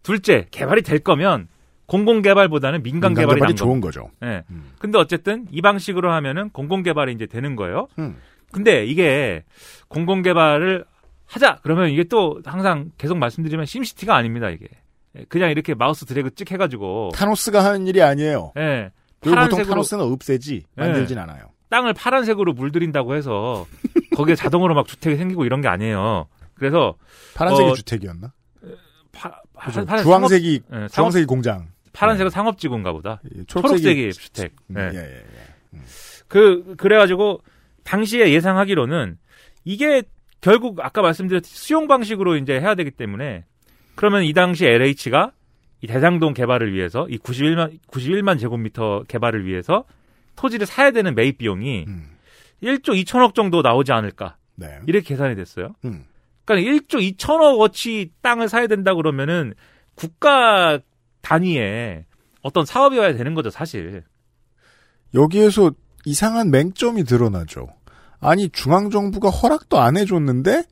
S7: 둘째 개발이 될 거면 공공 개발보다는 민간,
S2: 민간
S7: 개발이
S2: 개발이
S7: 난
S2: 좋은
S7: 겁니다.
S2: 거죠.
S7: 예.
S2: 음.
S7: 근데 어쨌든 이 방식으로 하면은 공공 개발이 이제 되는 거예요.
S2: 음.
S7: 근데 이게 공공 개발을 하자 그러면 이게 또 항상 계속 말씀드리면 심시티가 아닙니다 이게 그냥 이렇게 마우스 드래그 찍 해가지고
S2: 타노스가 하는 일이 아니에요.
S7: 예
S2: 보통
S7: 파란색으로
S2: 타노스는 없애지 만들진 않아요.
S7: 땅을 파란색으로 물들인다고 해서 거기에 [laughs] 자동으로 막 주택이 생기고 이런 게 아니에요. 그래서
S2: 파란색이
S7: 어,
S2: 주택이었나?
S7: 파, 파,
S2: 그죠.
S7: 파란-
S2: 주황색이
S7: 상업- 예, 상업-
S2: 주황색이 공장.
S7: 파란색은 상업지구인가 보다.
S2: 예,
S7: 초록색이 주택.
S2: 음,
S7: 예.
S2: 예, 예, 예.
S7: 그 그래가지고 당시에 예상하기로는 이게 결국 아까 말씀드렸듯이 수용 방식으로 이제 해야 되기 때문에 그러면 이 당시 LH가 이 대장동 개발을 위해서 이 91만 91만 제곱미터 개발을 위해서 토지를 사야 되는 매입 비용이
S2: 음.
S7: 1조 2천억 정도 나오지 않을까
S2: 네.
S7: 이렇게 계산이 됐어요.
S2: 음.
S7: 그러니까 1조 2천억 어치 땅을 사야 된다 그러면은 국가 단위의 어떤 사업이어야 되는 거죠 사실.
S2: 여기에서 이상한 맹점이 드러나죠. 아니 중앙정부가 허락도 안 해줬는데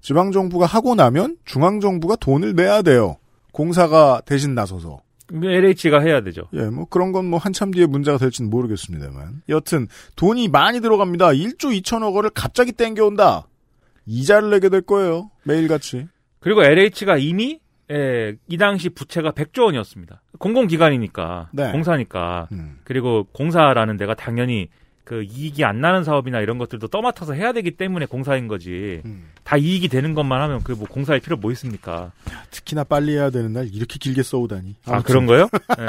S2: 지방정부가 하고 나면 중앙정부가 돈을 내야 돼요. 공사가 대신 나서서.
S7: LH가 해야 되죠.
S2: 예, 뭐 그런 건 뭐 한참 뒤에 문제가 될지는 모르겠습니다만. 여튼 돈이 많이 들어갑니다. 1조 2천억 원을 갑자기 땡겨온다. 이자를 내게 될 거예요. 매일같이.
S7: 그리고 LH가 이미 예, 이 당시 부채가 100조 원이었습니다. 공공기관이니까
S2: 네.
S7: 공사니까
S2: 음.
S7: 그리고 공사라는 데가 당연히 그 이익이 안 나는 사업이나 이런 것들도 떠맡아서 해야 되기 때문에 공사인 거지.
S2: 음.
S7: 다 이익이 되는 것만 하면 그 뭐 공사할 필요 뭐 있습니까?
S2: 특히나 빨리 해야 되는 날 이렇게 길게 써오다니.
S7: 아. 그런 거요? 예.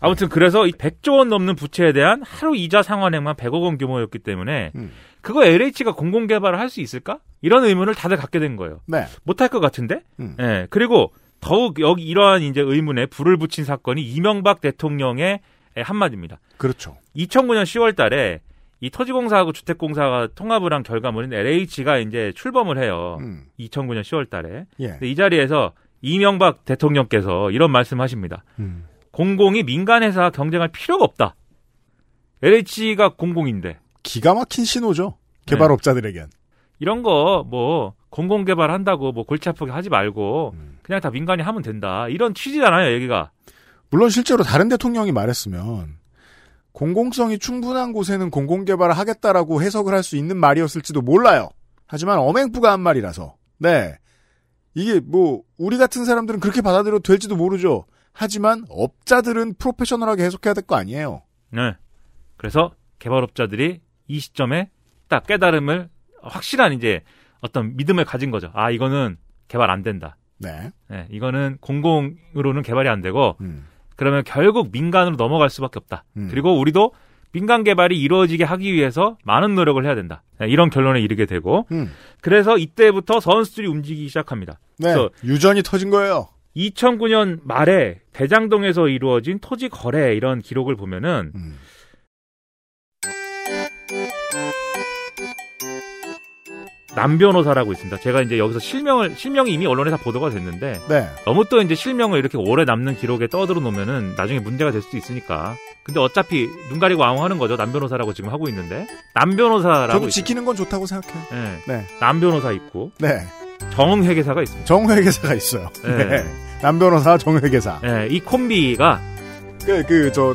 S7: 아무튼 그래서 이 100조 원 넘는 부채에 대한 하루 이자 상환액만 100억 원 규모였기 때문에
S2: 음.
S7: 그거 LH가 공공 개발을 할 수 있을까? 이런 의문을 다들 갖게 된 거예요.
S2: 네.
S7: 못할 것 같은데?
S2: 음.
S7: 예. 그리고 더욱 여기 이러한 이제 의문에 불을 붙인 사건이 이명박 대통령의 한마디입니다.
S2: 그렇죠.
S7: 2009년 10월 달에 이 토지공사하고 주택공사가 통합을 한 결과물인 LH가 이제 출범을 해요.
S2: 음.
S7: 2009년 10월 달에.
S2: 예.
S7: 이 자리에서 이명박 대통령께서 이런 말씀 하십니다.
S2: 음.
S7: 공공이 민간회사 경쟁할 필요가 없다. LH가 공공인데.
S2: 기가 막힌 신호죠. 개발업자들에겐.
S7: 이런 거 뭐 공공 개발한다고 뭐 골치 아프게 하지 말고
S2: 음.
S7: 그냥 다 민간이 하면 된다. 이런 취지잖아요, 얘기가.
S2: 물론 실제로 다른 대통령이 말했으면 공공성이 충분한 곳에는 공공개발을 하겠다라고 해석을 할 수 있는 말이었을지도 몰라요. 하지만 엄행부가 한 말이라서. 네. 이게 뭐 우리 같은 사람들은 그렇게 받아들여도 될지도 모르죠. 하지만 업자들은 프로페셔널하게 해석해야 될 거 아니에요.
S7: 네. 그래서 개발업자들이 이 시점에 딱 깨달음을 확실한 이제 어떤 믿음을 가진 거죠. 아, 이거는 개발 안 된다.
S2: 네.
S7: 네, 이거는 공공으로는 개발이 안 되고
S2: 음.
S7: 그러면 결국 민간으로 넘어갈 수밖에 없다.
S2: 음.
S7: 그리고 우리도 민간 개발이 이루어지게 하기 위해서 많은 노력을 해야 된다. 네, 이런 결론에 이르게 되고
S2: 음.
S7: 그래서 이때부터 선수들이 움직이기 시작합니다.
S2: 네.
S7: 그래서
S2: 유전이 터진 거예요.
S7: 2009년 말에 대장동에서 이루어진 토지 거래 이런 기록을 보면은
S2: 음.
S7: 남 변호사라고 있습니다. 제가 이제 여기서 실명을 실명이 이미 언론에 다 보도가 됐는데
S2: 네.
S7: 너무 또 이제 실명을 이렇게 오래 남는 기록에 떠들어 놓으면은 나중에 문제가 될 수도 있으니까. 근데 어차피 눈 가리고 아웅하는 거죠. 남 변호사라고 지금 하고 있는데 남 변호사라고
S2: 저도
S7: 있-
S2: 지키는 건 좋다고 생각해요.
S7: 예.
S2: 네.
S7: 남 변호사 있고
S2: 네.
S7: 정회계사가 있습니다.
S2: 정회계사가 있어요.
S7: 네.
S2: 네. 남 변호사 정회계사.
S7: 예, 이 콤비가
S2: 그, 그, 저,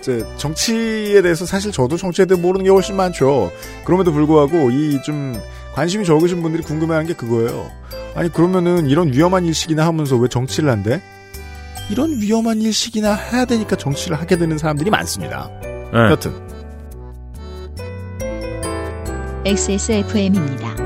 S2: 제 정치에 대해서 사실 저도 정치에 대해 모르는 게 훨씬 많죠. 그럼에도 불구하고 이 좀 관심이 적으신 분들이 궁금해하는 게 그거예요. 아니 그러면은 이런 위험한 일식이나 하면서 왜 정치를 한대? 이런 위험한 일식이나 해야 되니까 정치를 하게 되는 사람들이 많습니다.
S7: 예.
S2: 여튼
S1: XSFM입니다.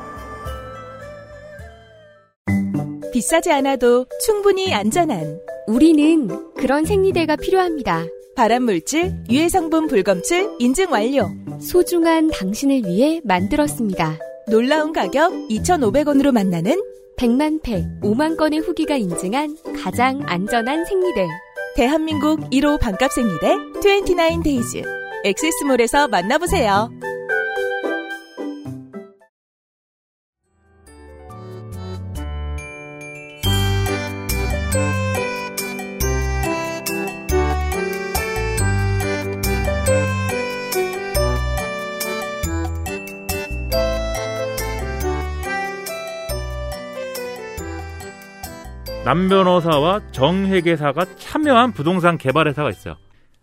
S9: 비싸지 않아도 충분히 안전한
S10: 우리는 그런 생리대가 필요합니다.
S9: 발암물질, 유해성분 불검출 인증 완료.
S10: 소중한 당신을 위해 만들었습니다.
S9: 놀라운 가격 2,500원으로 만나는
S10: 100만 팩, 5만 건의 후기가 인증한 가장 안전한 생리대.
S9: 대한민국 1호 반값 생리대 29데이즈. 엑세스몰에서 만나보세요.
S7: 남 변호사와 정 회계사가 참여한 부동산 개발 회사가 있어요.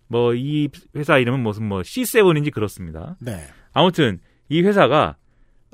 S7: 뭐 이 회사 이름은 무슨 뭐 C7인지 그렇습니다.
S2: 네.
S7: 아무튼 이 회사가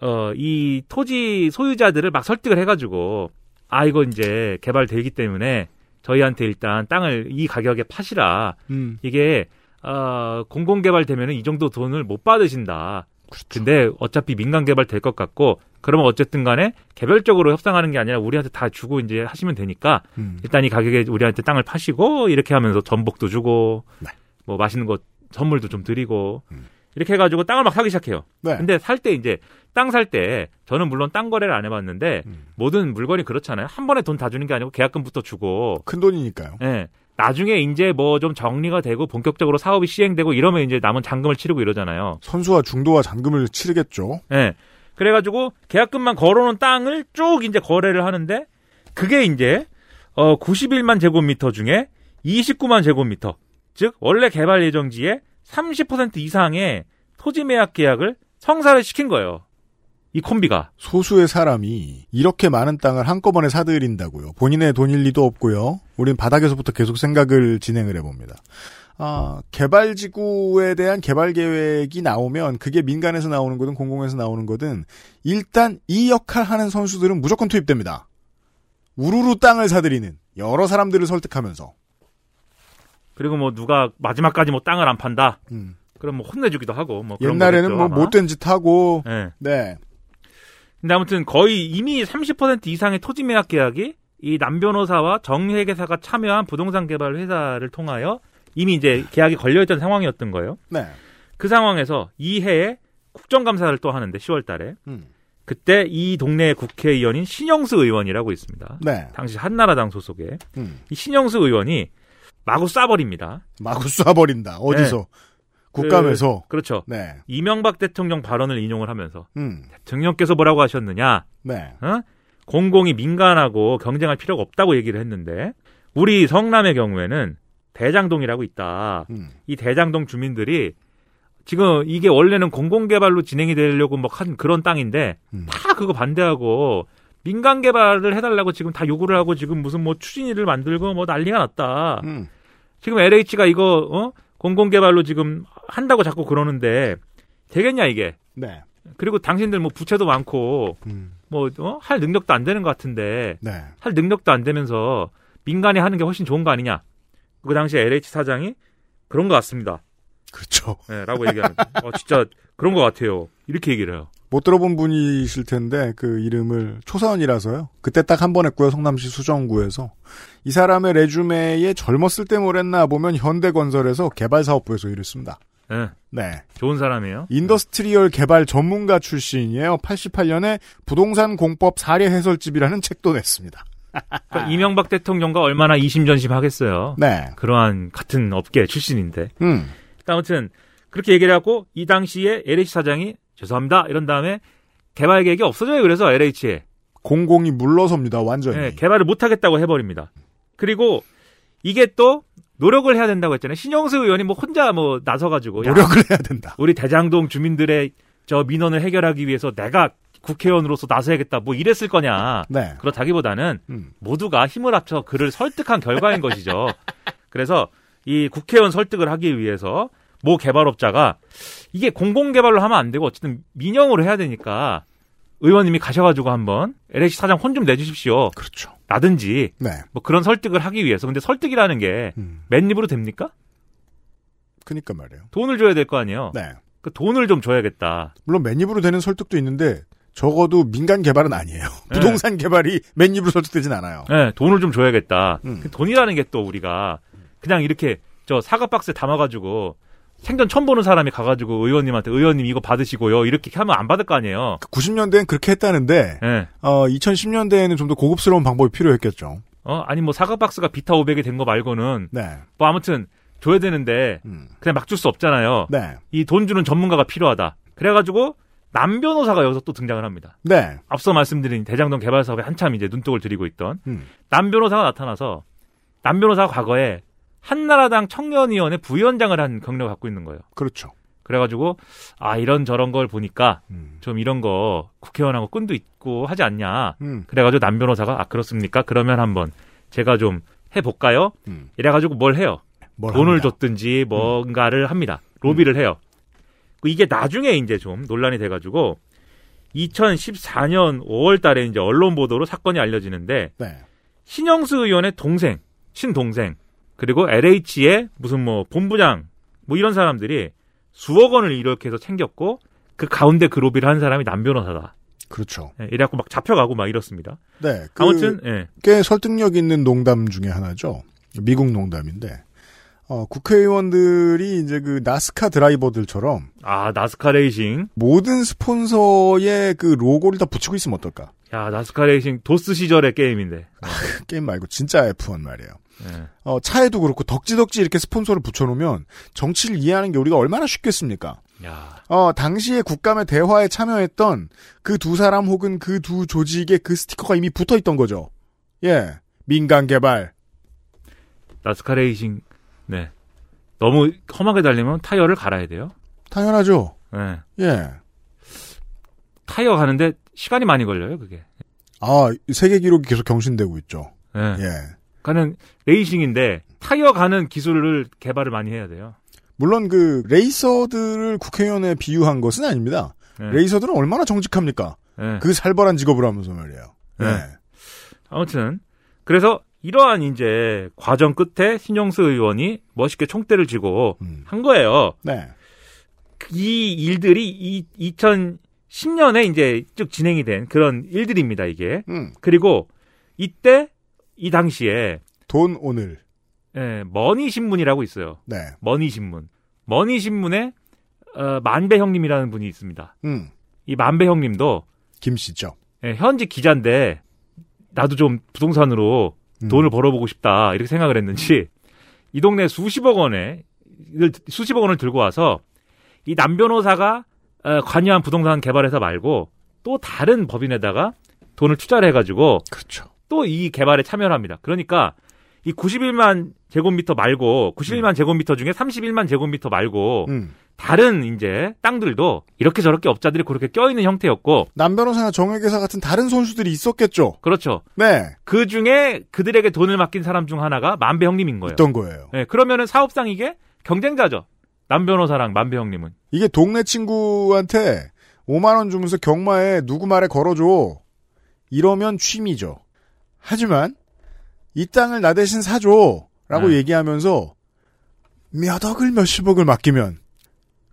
S7: 어 이 토지 소유자들을 막 설득을 해가지고 아 이거 이제 개발되기 때문에 저희한테 일단 땅을 이 가격에 파시라.
S2: 음.
S7: 이게 어 공공 개발되면은 이 정도 돈을 못 받으신다. 근데 어차피 민간 개발 될 것 같고 그러면 어쨌든 간에 개별적으로 협상하는 게 아니라 우리한테 다 주고 이제 하시면 되니까
S2: 음.
S7: 일단 이 가격에 우리한테 땅을 파시고 이렇게 하면서 전복도 주고
S2: 네.
S7: 뭐 맛있는 거 선물도 좀 드리고 이렇게 해가지고 땅을 막 사기 시작해요.
S2: 음. 네.
S7: 근데 살 때 이제 땅 살 때 저는 물론 땅 거래를 안 해봤는데
S2: 음.
S7: 모든 물건이 그렇잖아요. 한 번에 돈 다 주는 게 아니고 계약금부터 주고
S2: 큰 돈이니까요.
S7: 예. 나중에 이제 뭐 좀 정리가 되고 본격적으로 사업이 시행되고 이러면 이제 남은 잔금을 치르고 이러잖아요.
S2: 선수와 중도와 잔금을 치르겠죠.
S7: 예. 그래가지고 계약금만 걸어놓은 땅을 쭉 이제 거래를 하는데 그게 이제 어 91만 제곱미터 중에 29만 제곱미터 즉 원래 개발 예정지의 30% 이상의 토지 매약 계약을 성사를 시킨 거예요. 이 콤비가
S2: 소수의 사람이 이렇게 많은 땅을 한꺼번에 사들인다고요. 본인의 돈일 리도 없고요. 우린 바닥에서부터 계속 생각을 진행을 해봅니다. 아, 개발지구에 대한 개발 계획이 나오면 그게 민간에서 나오는 거든 공공에서 나오는 거든 일단 이 역할 하는 선수들은 무조건 투입됩니다. 우르르 땅을 사들이는 여러 사람들을 설득하면서
S7: 그리고 뭐 누가 마지막까지 뭐 땅을 안 판다.
S2: 음.
S7: 그럼 뭐 혼내주기도 하고 뭐
S2: 옛날에는
S7: 거겠죠,
S2: 뭐
S7: 아마.
S2: 못된 짓 하고
S7: 예.
S2: 네.
S7: 근데 아무튼 거의 이미 30% 이상의 토지 매약 계약이 이 남 변호사와 정회계사가 참여한 부동산 개발 회사를 통하여 이미 이제 계약이 걸려있던 상황이었던 거예요.
S2: 네.
S7: 그 상황에서 이 해에 국정감사를 또 하는데 10월 달에
S2: 음.
S7: 그때 이 동네 국회의원인 신영수 의원이라고 있습니다.
S2: 네.
S7: 당시 한나라당 소속의
S2: 음.
S7: 이 신영수 의원이 마구 쏴버립니다.
S2: 마구 쏴버린다. 어디서?
S7: 네.
S2: 국감에서.
S7: 그, 그렇죠.
S2: 네.
S7: 이명박 대통령 발언을 인용을 하면서
S2: 음.
S7: 대통령께서 뭐라고 하셨느냐?
S2: 네.
S7: 어? 공공이 민간하고 경쟁할 필요가 없다고 얘기를 했는데 우리 성남의 경우에는 대장동이라고 있다.
S2: 음.
S7: 이 대장동 주민들이 지금 이게 원래는 공공개발로 진행이 되려고 뭐한 그런 땅인데
S2: 음.
S7: 다 그거 반대하고 민간 개발을 해달라고 지금 다 요구를 하고 지금 무슨 뭐 추진위를 만들고 뭐 난리가 났다.
S2: 음.
S7: 지금 LH가 이거 어 공공개발로 지금 한다고 자꾸 그러는데 되겠냐 이게.
S2: 네.
S7: 그리고 당신들 뭐 부채도 많고
S2: 음.
S7: 뭐 어? 할 능력도 안 되는 것 같은데
S2: 네.
S7: 할 능력도 안 되면서 민간이 하는 게 훨씬 좋은 거 아니냐. 그 당시 LH 사장이 그런 것 같습니다.
S2: 그렇죠.
S7: 네, 라고 얘기하는. 어, 진짜 그런 것 같아요. 이렇게 얘기를 해요.
S2: 못 들어본 분이실 텐데 그 이름을 초사원이라서요. 그때 딱 한 번 했고요. 성남시 수정구에서 이 사람의 résumé에 젊었을 때 뭘 했나 보면 현대건설에서 개발사업부에서 일했습니다.
S7: 네,
S2: 네.
S7: 좋은 사람이에요.
S2: industrial 개발 전문가 출신이에요. 88년에 부동산 공법 사례 해설집이라는 책도 냈습니다.
S7: 그러니까 이명박 대통령과 얼마나 이심전심 하겠어요.
S2: 네.
S7: 그러한 같은 업계 출신인데.
S2: 음.
S7: 아무튼 그렇게 얘기를 하고 이 당시에 LH 사장이 죄송합니다 이런 다음에 개발 계획이 없어져요. 그래서 LH에
S2: 공공이 물러섭니다. 완전히.
S7: 네, 개발을 못 하겠다고 해버립니다. 그리고 이게 또 노력을 해야 된다고 했잖아요. 신영수 의원이 뭐 혼자 뭐 나서가지고 야,
S2: 노력을 해야 된다.
S7: 우리 대장동 주민들의 저 민원을 해결하기 위해서 내가 국회의원으로서 나서야겠다 뭐 이랬을 거냐.
S2: 네.
S7: 그렇다기보다는
S2: 음.
S7: 모두가 힘을 합쳐 그를 설득한 결과인 것이죠. 그래서 이 국회의원 설득을 하기 위해서 모 개발업자가 이게 공공개발로 하면 안 되고 어쨌든 민영으로 해야 되니까 의원님이 가셔가지고 한번 LH 사장 혼 좀 내주십시오.
S2: 그렇죠.
S7: 라든지
S2: 네.
S7: 뭐 그런 설득을 하기 위해서 근데 설득이라는 게
S2: 음.
S7: 맨입으로 됩니까?
S2: 그니까 말이에요.
S7: 돈을 줘야 될 거 아니에요.
S2: 네.
S7: 그 돈을 좀 줘야겠다.
S2: 물론 맨입으로 되는 설득도 있는데 적어도 민간 개발은 아니에요.
S7: 네.
S2: 부동산 개발이 맨입으로 설득되진 않아요.
S7: 네, 돈을 좀 줘야겠다.
S2: 음.
S7: 그 돈이라는 게 또 우리가 그냥 이렇게 저 사과 박스에 담아가지고 생전 처음 보는 사람이 가가지고 의원님한테 의원님 이거 받으시고요 이렇게 하면 안 받을 거 아니에요.
S2: 90년대엔 그렇게 했다는데
S7: 네.
S2: 어, 2010년대에는 좀 더 고급스러운 방법이 필요했겠죠.
S7: 어 아니 뭐 사과 박스가 비타 500이 된 거 말고는
S2: 네.
S7: 뭐 아무튼 줘야 되는데
S2: 음.
S7: 그냥 막 줄 수 없잖아요.
S2: 네.
S7: 이 돈 주는 전문가가 필요하다. 그래가지고 남 변호사가 여기서 또 등장을 합니다.
S2: 네.
S7: 앞서 말씀드린 대장동 개발 사업에 한참 이제 눈독을 들이고 있던
S2: 음.
S7: 남 변호사가 나타나서 남 변호사가 과거에 한나라당 청년위원회 부위원장을 한 경력을 갖고 있는 거예요.
S2: 그렇죠.
S7: 그래가지고 아 이런 저런 걸 보니까
S2: 음.
S7: 좀 이런 거 국회의원하고 끈도 있고 하지 않냐.
S2: 음.
S7: 그래가지고 남 변호사가 아 그렇습니까? 그러면 한번 제가 좀 해볼까요?
S2: 음.
S7: 이래가지고 뭘 해요?
S2: 뭘
S7: 돈을
S2: 합니다.
S7: 줬든지 뭔가를 합니다. 로비를 해요. 그 이게 나중에 이제 좀 논란이 돼가지고 2014년 5월 달에 이제 언론 보도로 사건이 알려지는데
S2: 네.
S7: 신영수 의원의 동생, 친동생, 그리고 LH의 무슨 뭐 본부장, 뭐 이런 사람들이 수억 원을 이렇게 해서 챙겼고 그 가운데 그 로비를 한 사람이 남 변호사다.
S2: 그렇죠.
S7: 예, 이래갖고 막 잡혀가고 막 이렇습니다.
S2: 네. 그
S7: 아무튼 예.
S2: 꽤 설득력 있는 농담 중에 하나죠. 미국 농담인데. 어, 국회의원들이 이제 그 나스카 드라이버들처럼
S7: 아 나스카 레이싱,
S2: 모든 스폰서의 그 로고를 다 붙이고 있으면 어떨까?
S7: 야 나스카 레이싱 도스 시절의 게임인데.
S2: 게임 말고 진짜 F1 말이에요.
S7: 예.
S2: 어, 차에도 그렇고 덕지덕지 이렇게 스폰서를 붙여놓으면 정치를 이해하는 게 우리가 얼마나 쉽겠습니까?
S7: 야,
S2: 어, 당시에 국감의 대화에 참여했던 그 두 사람 혹은 그 두 조직에 그 스티커가 이미 붙어 있던 거죠. 예. 민간 개발.
S7: 나스카 레이싱, 네. 너무 험하게 달리면 타이어를 갈아야 돼요.
S2: 당연하죠.
S7: 예.
S2: 예.
S7: 타이어 가는데 시간이 많이 걸려요, 그게.
S2: 아, 세계 기록이 계속 경신되고 있죠.
S7: 예.
S2: 예.
S7: 가는 레이싱인데 타이어 가는 기술을 개발을 많이 해야 돼요.
S2: 물론 그 레이서들을 국회의원에 비유한 것은 아닙니다.
S7: 예.
S2: 레이서들은 얼마나 정직합니까?
S7: 예.
S2: 그 살벌한 직업을 하면서 말이에요.
S7: 네.
S2: 예.
S7: 아무튼 그래서 이러한 이제 과정 끝에 신영수 의원이 멋있게 총대를 쥐고
S2: 음.
S7: 한 거예요.
S2: 네.
S7: 이 일들이 이 2010년에 이제 쭉 진행이 된 그런 일들입니다, 이게.
S2: 음.
S7: 그리고 이때 이 당시에
S2: 돈 오늘.
S7: 예, 머니 신문이라고 있어요.
S2: 네.
S7: 머니 신문. 머니 신문에 어, 만배 형님이라는 분이 있습니다.
S2: 음.
S7: 이 만배 형님도
S2: 김 씨죠.
S7: 예, 현직 기자인데 나도 좀 부동산으로
S2: 음.
S7: 돈을 벌어보고 싶다 이렇게 생각을 했는지 이 동네 수십억 원에 수십억 원을 들고 와서 이 남 변호사가 어, 관여한 부동산 개발회사 말고 또 다른 법인에다가 돈을 투자를 해가지고
S2: 그렇죠.
S7: 또 이 개발에 참여를 합니다. 그러니까 이 91만 제곱미터 말고 91만 제곱미터 중에 31만 제곱미터 말고
S2: 음.
S7: 다른 이제 땅들도 이렇게 저렇게 업자들이 그렇게 껴있는 형태였고
S2: 남 변호사나 정회계사 같은 다른 손수들이 있었겠죠.
S7: 그렇죠.
S2: 네.
S7: 그 중에 그들에게 돈을 맡긴 사람 중 하나가 만배 형님인 거예요.
S2: 있던 거예요.
S7: 네, 그러면은 사업상 이게 경쟁자죠. 남 변호사랑 만배 형님은.
S2: 이게 동네 친구한테 5만 원 주면서 경마에 누구 말에 걸어줘. 이러면 취미죠. 하지만 이 땅을 나 대신 사줘. 라고
S7: 네.
S2: 얘기하면서 몇 억을 몇십억을 맡기면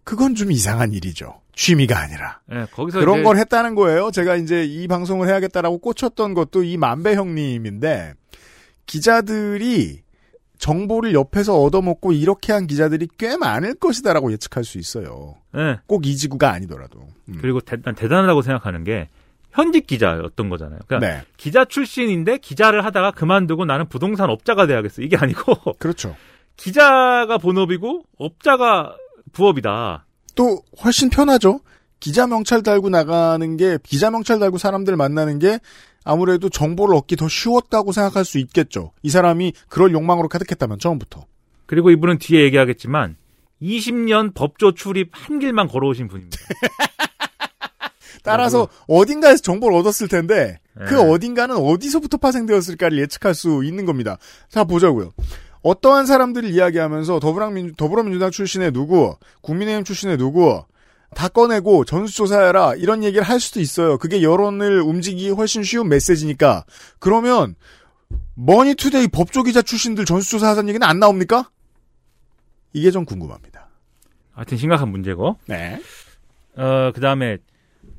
S2: 그건 좀 이상한 일이죠. 취미가 아니라.
S7: 네, 거기서
S2: 그런 걸 했다는 거예요. 제가 이제 이 방송을 해야겠다라고 꽂혔던 것도 이 만배 형님인데 기자들이 정보를 옆에서 얻어먹고 이렇게 한 기자들이 꽤 많을 것이다라고 예측할 수 있어요.
S7: 네,
S2: 꼭 이 지구가 아니더라도. 음.
S7: 그리고 대, 난 대단하다고 생각하는 게 현직 기자였던 거잖아요. 그러니까
S2: 네,
S7: 기자 출신인데 기자를 하다가 그만두고 나는 부동산 업자가 돼야겠어. 이게 아니고 [laughs]
S2: 그렇죠.
S7: 기자가 본업이고 업자가 부업이다.
S2: 또 훨씬 편하죠. 기자 명찰 달고 나가는 게 기자 명찰 달고 사람들 만나는 게 아무래도 정보를 얻기 더 쉬웠다고 생각할 수 있겠죠. 이 사람이 그럴 욕망으로 가득했다면 처음부터.
S7: 그리고 이분은 뒤에 얘기하겠지만 20년 법조 출입 한 길만 걸어오신 분입니다. [laughs]
S2: 따라서 어딘가에서 정보를 얻었을 텐데 그
S7: 네.
S2: 어딘가는 어디서부터 파생되었을까를 예측할 수 있는 겁니다. 자 보자고요. 어떠한 사람들을 이야기하면서 더불어민주, 더불어민주당 출신의 누구, 국민의힘 출신의 누구 다 꺼내고 전수조사해라 이런 얘기를 할 수도 있어요. 그게 여론을 움직이기 훨씬 쉬운 메시지니까. 그러면 머니투데이 법조기자 출신들 전수조사 하자는 얘기는 안 나옵니까? 이게 좀 궁금합니다.
S7: 하여튼 심각한 문제고.
S2: 네.
S7: 어, 그 다음에,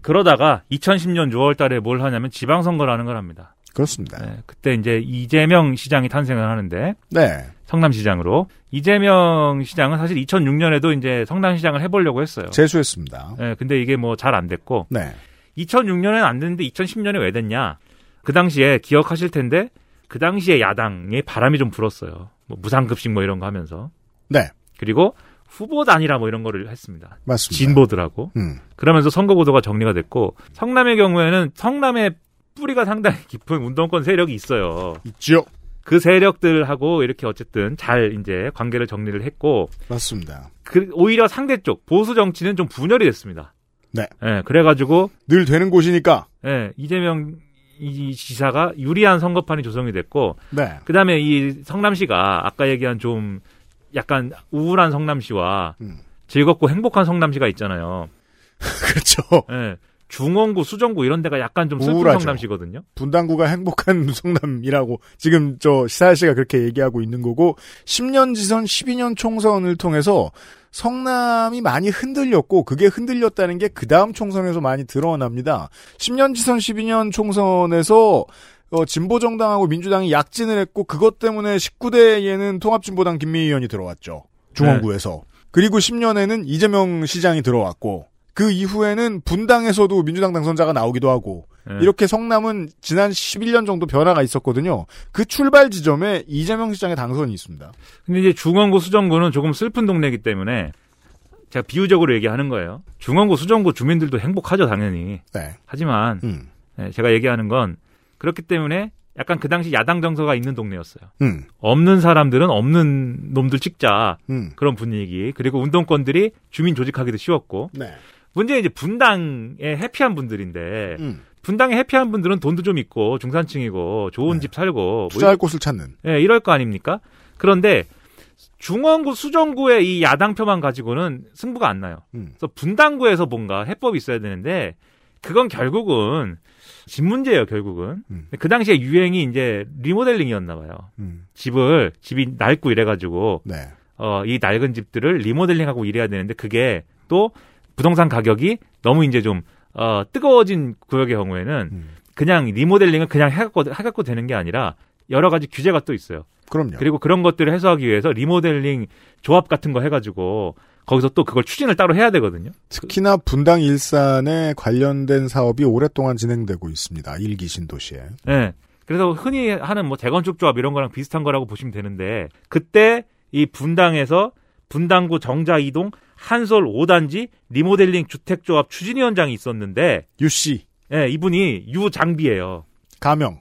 S7: 그러다가 2010년 6월 달에 뭘 하냐면 지방선거라는 걸 합니다.
S2: 그렇습니다.
S7: 네, 그때 이제 이재명 시장이 탄생을 하는데,
S2: 네.
S7: 성남시장으로. 이재명 시장은 사실 2006년에도 이제 성남시장을 해보려고 했어요.
S2: 재수했습니다.
S7: 네, 근데 이게 뭐 잘 안 됐고,
S2: 네.
S7: 2006년에는 안 됐는데 2010년에 왜 됐냐? 그 당시에 기억하실 텐데, 그 당시에 야당에 바람이 좀 불었어요. 뭐 무상급식 뭐 이런 거 하면서.
S2: 네.
S7: 그리고 후보 단일화 뭐 이런 거를 했습니다.
S2: 맞습니다.
S7: 진보들하고.
S2: 음.
S7: 그러면서 선거 구도가 정리가 됐고 성남의 경우에는 성남의 뿌리가 상당히 깊은 운동권 세력이 있어요.
S2: 있죠.
S7: 그 세력들하고 이렇게 어쨌든 잘 이제 관계를 정리를 했고
S2: 맞습니다.
S7: 그 오히려 상대 쪽 보수 정치는 좀 분열이 됐습니다.
S2: 네.
S7: 예, 그래가지고
S2: 늘 되는 곳이니까.
S7: 예, 이재명 이 지사가 유리한 선거판이 조성이 됐고
S2: 네.
S7: 그다음에 이 성남시가 아까 얘기한 좀 약간 우울한 성남시와
S2: 음.
S7: 즐겁고 행복한 성남시가 있잖아요. [laughs]
S2: 그렇죠.
S7: 예. 중원구, 수정구 이런 데가 약간 좀 슬픈
S2: 우울하죠.
S7: 성남시거든요.
S2: 분당구가 행복한 [laughs] 성남이라고 지금 저 시사일 씨가 그렇게 얘기하고 있는 거고 10년 지선 12년 총선을 통해서 성남이 많이 흔들렸고 그게 흔들렸다는 게 그 다음 총선에서 많이 드러납니다. 10년 지선 12년 총선에서 어, 진보 정당하고 민주당이 약진을 했고 그것 때문에 19대에는 통합진보당 김미희 의원이 들어왔죠. 중원구에서. 그리고 10년에는 이재명 시장이 들어왔고 그 이후에는 분당에서도 민주당 당선자가 나오기도 하고
S7: 네.
S2: 이렇게 성남은 지난 11년 정도 변화가 있었거든요. 그 출발 지점에 이재명 시장의 당선이 있습니다.
S7: 근데 이제 중원구, 수정구는 조금 슬픈 동네이기 때문에 제가 비유적으로 얘기하는 거예요. 중원구, 수정구 주민들도 행복하죠, 당연히.
S2: 네.
S7: 하지만
S2: 음.
S7: 네, 제가 얘기하는 건 그렇기 때문에 약간 그 당시 야당 정서가 있는 동네였어요.
S2: 음.
S7: 없는 사람들은 없는 놈들 찍자
S2: 음.
S7: 그런 분위기 그리고 운동권들이 주민 조직하기도 쉬웠고
S2: 네.
S7: 문제는 이제 분당에 해피한 분들인데
S2: 음.
S7: 분당에 해피한 분들은 돈도 좀 있고 중산층이고 좋은 집 살고 뭐
S2: 네. 투자할 곳을 찾는.
S7: 예, 이럴 거 아닙니까? 그런데 중원구, 수정구의 이 야당표만 가지고는 승부가 안 나요.
S2: 음.
S7: 그래서 분당구에서 뭔가 해법이 있어야 되는데 그건 결국은 집 문제예요, 결국은. 그 당시에 유행이 이제 리모델링이었나 봐요.
S2: 음.
S7: 집을 집이 낡고 이래 가지고
S2: 네.
S7: 어, 이 낡은 집들을 리모델링하고 이래야 되는데 그게 또 부동산 가격이 너무 이제 좀 어, 뜨거워진 구역의 경우에는
S2: 음.
S7: 그냥 리모델링을 그냥 해갖고 해갖고 되는 게 아니라 여러 가지 규제가 또 있어요.
S2: 그럼요.
S7: 그리고 그런 것들을 해소하기 위해서 리모델링 조합 같은 거 해가지고 거기서 또 그걸 추진을 따로 해야 되거든요.
S2: 특히나 분당 일산에 관련된 사업이 오랫동안 진행되고 있습니다. 일기 신도시에.
S7: 예. 그래서 흔히 하는 뭐 재건축 조합 이런 거랑 비슷한 거라고 보시면 되는데 그때 이 분당에서 분당구 정자 이동 한솔 5단지 리모델링 주택 조합 추진위원장이 있었는데
S2: 유 씨.
S7: 예, 이분이 유장비예요.
S2: 가명.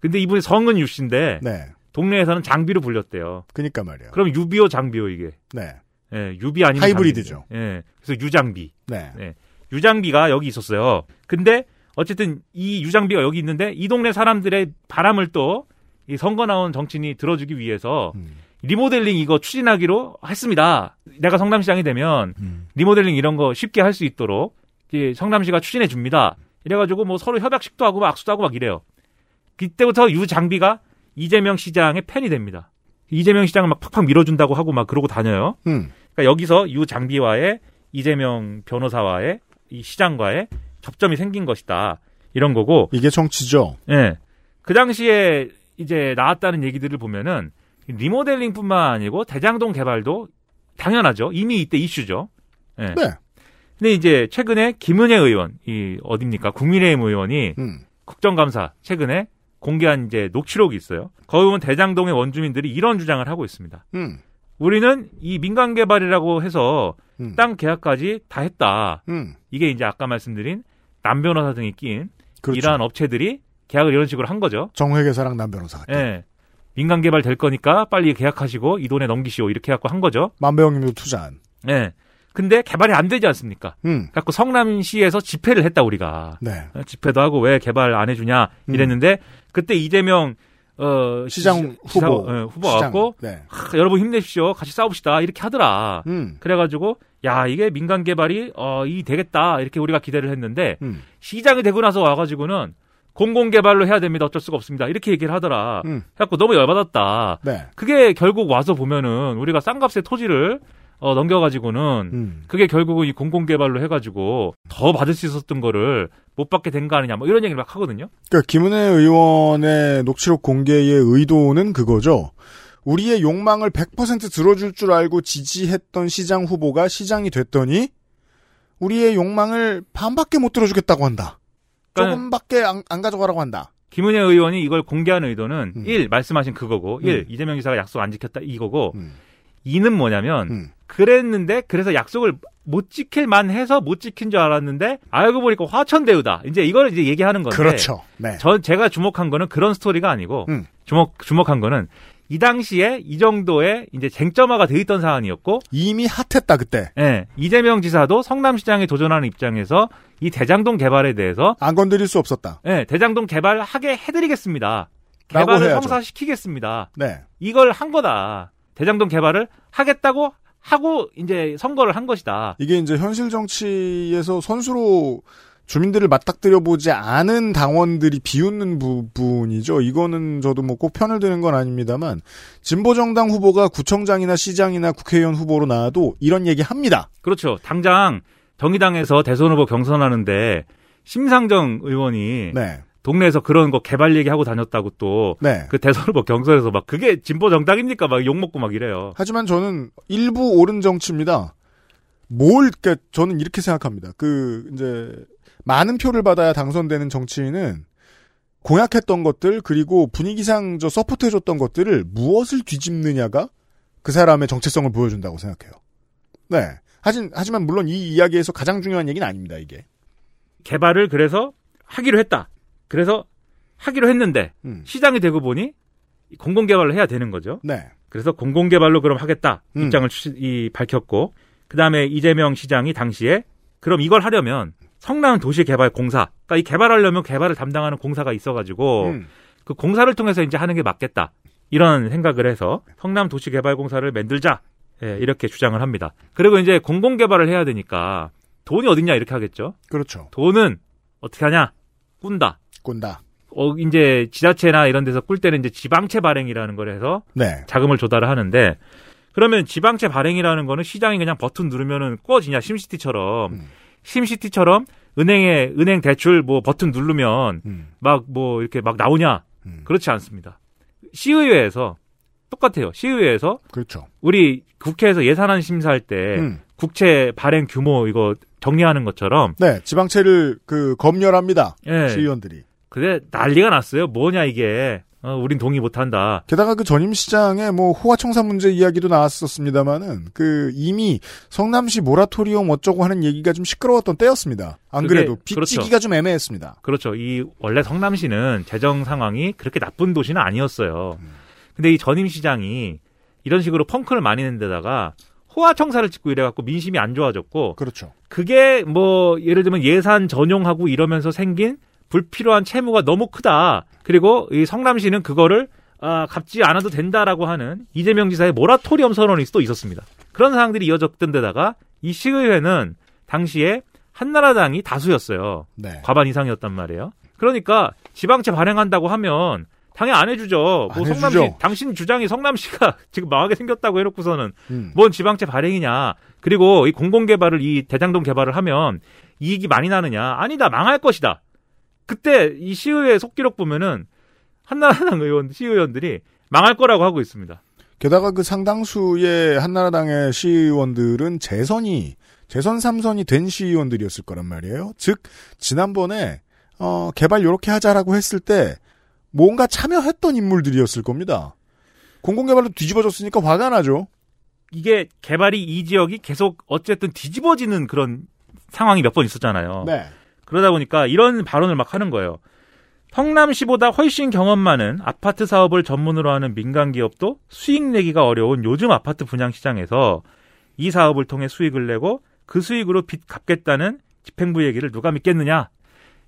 S7: 근데 이분이 성은 유 씨인데
S2: 네.
S7: 동네에서는 장비로 불렸대요.
S2: 그니까 말이에요.
S7: 그럼 유비요 장비요 이게.
S2: 네.
S7: 예, 유비 아니면
S2: 하이브리드죠.
S7: 장비인데. 예. 그래서 유장비.
S2: 네.
S7: 네. 유장비가 여기 있었어요. 근데 어쨌든 이 유장비가 여기 있는데 이 동네 사람들의 바람을 또 이 선거 나온 정치인이 들어주기 위해서
S2: 음.
S7: 리모델링 이거 추진하기로 했습니다. 내가 성남시장이 되면
S2: 음.
S7: 리모델링 이런 거 쉽게 할 수 있도록 이제 성남시가 추진해 줍니다. 이래가지고 뭐 서로 협약식도 하고 막 악수도 하고 막 이래요. 그때부터 유장비가 이재명 시장의 팬이 됩니다. 이재명 시장을 막 팍팍 밀어준다고 하고 막 그러고 다녀요.
S2: 음.
S7: 그러니까 여기서 유 장비와의 이재명 변호사와의 이 시장과의 접점이 생긴 것이다. 이런 거고.
S2: 이게 정치죠.
S7: 예. 그 당시에 이제 나왔다는 얘기들을 보면은 리모델링뿐만 아니고 대장동 개발도 당연하죠. 이미 이때 이슈죠. 예.
S2: 네.
S7: 근데 이제 최근에 김은혜 의원, 이 어딥니까? 국민의힘 의원이
S2: 음.
S7: 국정감사 최근에 공개한 이제 녹취록이 있어요. 거기 보면 대장동의 원주민들이 이런 주장을 하고 있습니다.
S2: 음.
S7: 우리는 이 민간 개발이라고 해서
S2: 음.
S7: 땅 계약까지 다 했다.
S2: 음.
S7: 이게 이제 아까 말씀드린 남 변호사 등이 낀
S2: 그렇죠.
S7: 이러한 업체들이 계약을 이런 식으로 한 거죠.
S2: 정회계사랑 남 변호사가.
S7: 예. 민간 개발 될 거니까 빨리 계약하시고 이 돈에 넘기시오 이렇게 해갖고 한 거죠.
S2: 만배영님도 투자한.
S7: 예. 근데 개발이 안 되지 않습니까?
S2: 음.
S7: 갖고 성남시에서 집회를 했다 우리가
S2: 네.
S7: 어, 집회도 하고 왜 개발 안 해주냐
S2: 음.
S7: 이랬는데 그때 이재명 어
S2: 시장
S7: 시-
S2: 후보.
S7: 예, 후보
S2: 시장.
S7: 갖고
S2: 네.
S7: 하, 여러분 힘내십시오 같이 싸웁시다 이렇게 하더라.
S2: 음.
S7: 그래가지고 야 이게 민간 개발이 어이 되겠다 이렇게 우리가 기대를 했는데
S2: 음.
S7: 시장이 되고 나서 와가지고는 공공 개발로 해야 됩니다 어쩔 수가 없습니다 이렇게 얘기를 하더라.
S2: 음.
S7: 그래갖고 너무 열받았다.
S2: 네.
S7: 그게 결국 와서 보면은 우리가 싼 값에 토지를 어, 넘겨가지고는
S2: 음.
S7: 그게 결국은 이 공공개발로 해가지고 더 받을 수 있었던 거를 못 받게 된 거 아니냐 뭐 이런 얘기를 막 하거든요.
S2: 그러니까 김은혜 의원의 녹취록 공개의 의도는 그거죠. 우리의 욕망을 100% 들어줄 줄 알고 지지했던 시장 후보가 시장이 됐더니 우리의 욕망을 반밖에 못 들어주겠다고 한다.
S7: 그러니까
S2: 조금밖에 안, 안 가져가라고 한다.
S7: 김은혜 의원이 이걸 공개한 의도는
S2: 음.
S7: 일 말씀하신 그거고 일
S2: 음.
S7: 이재명 지사가 약속 안 지켰다 이거고
S2: 음.
S7: 이는 뭐냐면
S2: 음.
S7: 그랬는데 그래서 약속을 못 지킬 만 해서 못 지킨 줄 알았는데 알고 보니까 화천대유다. 이제 이걸 이제 얘기하는 건데
S2: 그렇죠. 네.
S7: 전 제가 주목한 거는 그런 스토리가 아니고
S2: 음.
S7: 주목 주목한 거는 이 당시에 이 정도의 이제 쟁점화가 돼 있던 사안이었고
S2: 이미 핫했다 그때.
S7: 예, 이재명 지사도 성남시장에 도전하는 입장에서 이 대장동 개발에 대해서
S2: 안 건드릴 수 없었다.
S7: 예, 대장동 개발하게 해드리겠습니다. 개발을. 성사시키겠습니다.
S2: 네.
S7: 이걸 한 거다. 대장동 개발을 하겠다고 하고 이제 선거를 한 것이다.
S2: 이게 이제 현실 정치에서 선수로 주민들을 맞닥뜨려 보지 않은 당원들이 비웃는 부분이죠. 이거는 저도 뭐 꼭 편을 드는 건 아닙니다만 진보 정당 후보가 구청장이나 시장이나 국회의원 후보로 나와도 이런 얘기 합니다.
S7: 그렇죠. 당장 정의당에서 대선 후보 경선하는데 심상정 의원이
S2: 네.
S7: 동네에서 그런 거 개발 얘기하고 다녔다고 또그
S2: 네.
S7: 대선 후보 경선에서 막 그게 진보 정당입니까? 막 욕먹고 막 이래요.
S2: 하지만 저는 일부 옳은 정치입니다. 뭘, 그니까 저는 이렇게 생각합니다. 그, 이제, 많은 표를 받아야 당선되는 정치인은 공약했던 것들, 그리고 분위기상 저 서포트해줬던 것들을 무엇을 뒤집느냐가 그 사람의 정체성을 보여준다고 생각해요. 네. 하진, 하지만 물론 이 이야기에서 가장 중요한 얘기는 아닙니다, 이게.
S7: 개발을 그래서 하기로 했다. 그래서 하기로 했는데
S2: 음.
S7: 시장이 되고 보니 공공개발을 해야 되는 거죠.
S2: 네.
S7: 그래서 공공개발로 그럼 하겠다
S2: 음.
S7: 입장을 추- 이, 밝혔고 그 다음에 이재명 시장이 당시에 그럼 이걸 하려면 성남 도시개발공사 그러니까 이 개발하려면 개발을 담당하는 공사가 있어가지고
S2: 음.
S7: 그 공사를 통해서 이제 하는 게 맞겠다 이런 생각을 해서 성남 도시개발공사를 만들자 예, 이렇게 주장을 합니다. 그리고 이제 공공개발을 해야 되니까 돈이 어딨냐 이렇게 하겠죠.
S2: 그렇죠.
S7: 돈은 어떻게 하냐 꾼다.
S2: 꾼다.
S7: 어, 이제 지자체나 이런 데서 꿀 때는 이제 지방채 발행이라는 걸 해서
S2: 네.
S7: 자금을 조달을 하는데 그러면 지방채 발행이라는 거는 시장이 그냥 버튼 누르면은 꿔지냐 심시티처럼
S2: 음.
S7: 심시티처럼 은행에 은행 대출 뭐 버튼 누르면
S2: 음.
S7: 막뭐 이렇게 막 나오냐
S2: 음.
S7: 그렇지 않습니다. 시의회에서 똑같아요. 시의회에서
S2: 그렇죠.
S7: 우리 국회에서 예산안 심사할 때
S2: 음.
S7: 국채 발행 규모 이거 정리하는 것처럼
S2: 네. 지방채를 그 검열합니다.
S7: 예.
S2: 시의원들이.
S7: 그게 난리가 났어요. 뭐냐 이게 어, 우린 동의 못한다.
S2: 게다가 그 전임 시장에 뭐 호화청사 문제 이야기도 나왔었습니다만은 그 이미 성남시 모라토리엄 어쩌고 하는 얘기가 좀 시끄러웠던 때였습니다. 안 그래도
S7: 그렇죠.
S2: 빚지기가 좀 애매했습니다.
S7: 그렇죠. 이 원래 성남시는 재정 상황이 그렇게 나쁜 도시는 아니었어요.
S2: 음.
S7: 근데 이 전임 시장이 이런 식으로 펑크를 많이 낸 데다가 호화청사를 짓고 이래갖고 민심이 안 좋아졌고
S2: 그렇죠.
S7: 그게 뭐 예를 들면 예산 전용하고 이러면서 생긴 불필요한 채무가 너무 크다. 그리고 이 성남시는 그거를 아, 갚지 않아도 된다라고 하는 이재명 지사의 모라토리엄 선언이 또 있었습니다. 그런 상황들이 이어졌던 데다가 이 시의회는 당시에 한나라당이 다수였어요.
S2: 네.
S7: 과반 이상이었단 말이에요. 그러니까 지방채 발행한다고 하면 당연히 안 해주죠.
S2: 안
S7: 뭐 성남시
S2: 해주죠.
S7: 당신 주장이 성남시가 [laughs] 지금 망하게 생겼다고 해놓고서는
S2: 음.
S7: 뭔 지방채 발행이냐. 그리고 이 공공개발을 이 대장동 개발을 하면 이익이 많이 나느냐. 아니다. 망할 것이다. 그때 이 시의회 속기록 보면은 한나라당 의원 시의원들이 망할 거라고 하고 있습니다.
S2: 게다가 그 상당수의 한나라당의 시의원들은 재선이 재선 3선이 된 시의원들이었을 거란 말이에요. 즉 지난번에 어, 개발 요렇게 하자라고 했을 때 뭔가 참여했던 인물들이었을 겁니다. 공공개발로 뒤집어졌으니까 화가 나죠.
S7: 이게 개발이 이 지역이 계속 어쨌든 뒤집어지는 그런 상황이 몇 번 있었잖아요.
S2: 네.
S7: 그러다 보니까 이런 발언을 막 하는 거예요. 성남시보다 훨씬 경험 많은 아파트 사업을 전문으로 하는 민간 기업도 수익 내기가 어려운 요즘 아파트 분양 시장에서 이 사업을 통해 수익을 내고 그 수익으로 빚 갚겠다는 집행부 얘기를 누가 믿겠느냐?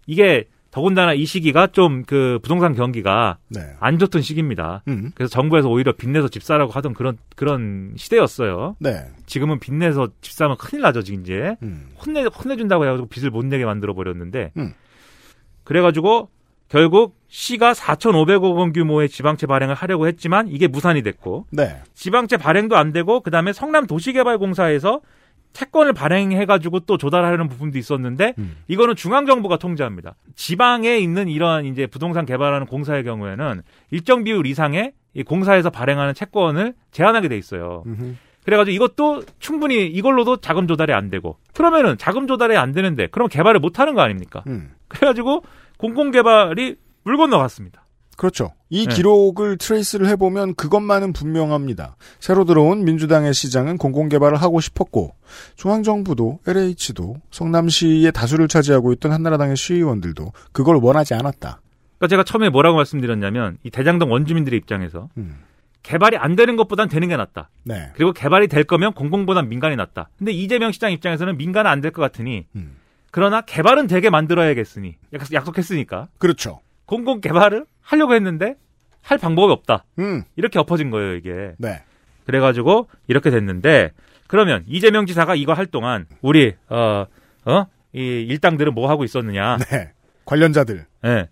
S7: 이게 더군다나 이 시기가 좀 그 부동산 경기가
S2: 네.
S7: 안 좋던 시기입니다.
S2: 음.
S7: 그래서 정부에서 오히려 빚내서 집 사라고 하던 그런 그런 시대였어요.
S2: 네.
S7: 지금은 빚내서 집 사면 큰일 나죠, 지금 이제.
S2: 음.
S7: 혼내 혼내준다고 해가지고 빚을 못 내게 만들어 버렸는데.
S2: 음.
S7: 그래가지고 결국 시가 4,500억 원 규모의 지방채 발행을 하려고 했지만 이게 무산이 됐고
S2: 네.
S7: 지방채 발행도 안 되고 그다음에 성남 도시개발공사에서 채권을 발행해가지고 또 조달하려는 부분도 있었는데
S2: 음.
S7: 이거는 중앙 정부가 통제합니다. 지방에 있는 이러한 이제 부동산 개발하는 공사의 경우에는 일정 비율 이상의 이 공사에서 발행하는 채권을 제한하게 돼 있어요.
S2: 음흠.
S7: 그래가지고 이것도 충분히 이걸로도 자금 조달이 안 되고 그러면은 자금 조달이 안 되는데 그럼 개발을 못 하는 거 아닙니까?
S2: 음.
S7: 그래가지고 공공 개발이 물 건너갔습니다.
S2: 그렇죠. 이
S7: 네.
S2: 기록을 트레이스를 해보면 그것만은 분명합니다. 새로 들어온 민주당의 시장은 공공개발을 하고 싶었고 중앙정부도 LH도 성남시의 다수를 차지하고 있던 한나라당의 시의원들도 그걸 원하지 않았다.
S7: 그러니까 제가 처음에 뭐라고 말씀드렸냐면 이 대장동 원주민들의 입장에서
S2: 음.
S7: 개발이 안 되는 것보단 되는 게 낫다.
S2: 네.
S7: 그리고 개발이 될 거면 공공보단 민간이 낫다. 근데 이재명 시장 입장에서는 민간은 안 될 것 같으니
S2: 음.
S7: 그러나 개발은 되게 만들어야겠으니 약- 약속했으니까
S2: 그렇죠.
S7: 공공 개발을 하려고 했는데 할 방법이 없다.
S2: 음.
S7: 이렇게 엎어진 거예요 이게.
S2: 네.
S7: 그래가지고 이렇게 됐는데 그러면 이재명 지사가 이거 할 동안 우리 어 어 이 일당들은 뭐 하고 있었느냐?
S2: 네. 관련자들.
S7: 예.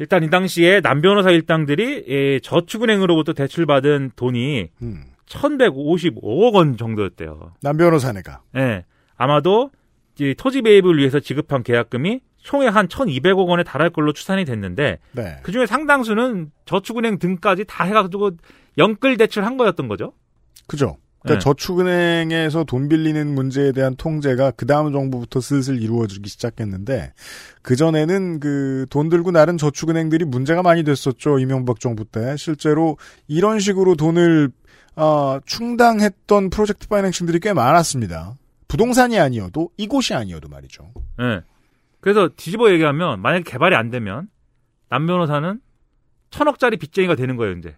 S7: 일단 이 당시에 남 변호사 일당들이 예, 저축은행으로부터 대출받은 돈이
S2: 음.
S7: 1,155억 원 정도였대요.
S2: 남 변호사네가.
S7: 예. 아마도 이 토지 매입을 위해서 지급한 계약금이 총에 한 1,200억 원에 달할 걸로 추산이 됐는데
S2: 네.
S7: 그 중에 상당수는 저축은행 등까지 다 해가지고 연끌 대출한 거였던 거죠.
S2: 그죠. 그러니까
S7: 네.
S2: 저축은행에서 돈 빌리는 문제에 대한 통제가 그 다음 정부부터 슬슬 이루어지기 시작했는데 그 전에는 그 돈 들고 나른 저축은행들이 문제가 많이 됐었죠 이명박 정부 때 실제로 이런 식으로 돈을 아, 충당했던 프로젝트 파이낸싱들이 꽤 많았습니다. 부동산이 아니어도 이곳이 아니어도 말이죠.
S7: 예. 그래서 뒤집어 얘기하면 만약에 개발이 안 되면 남 변호사는 천억짜리 빚쟁이가 되는 거예요, 이제.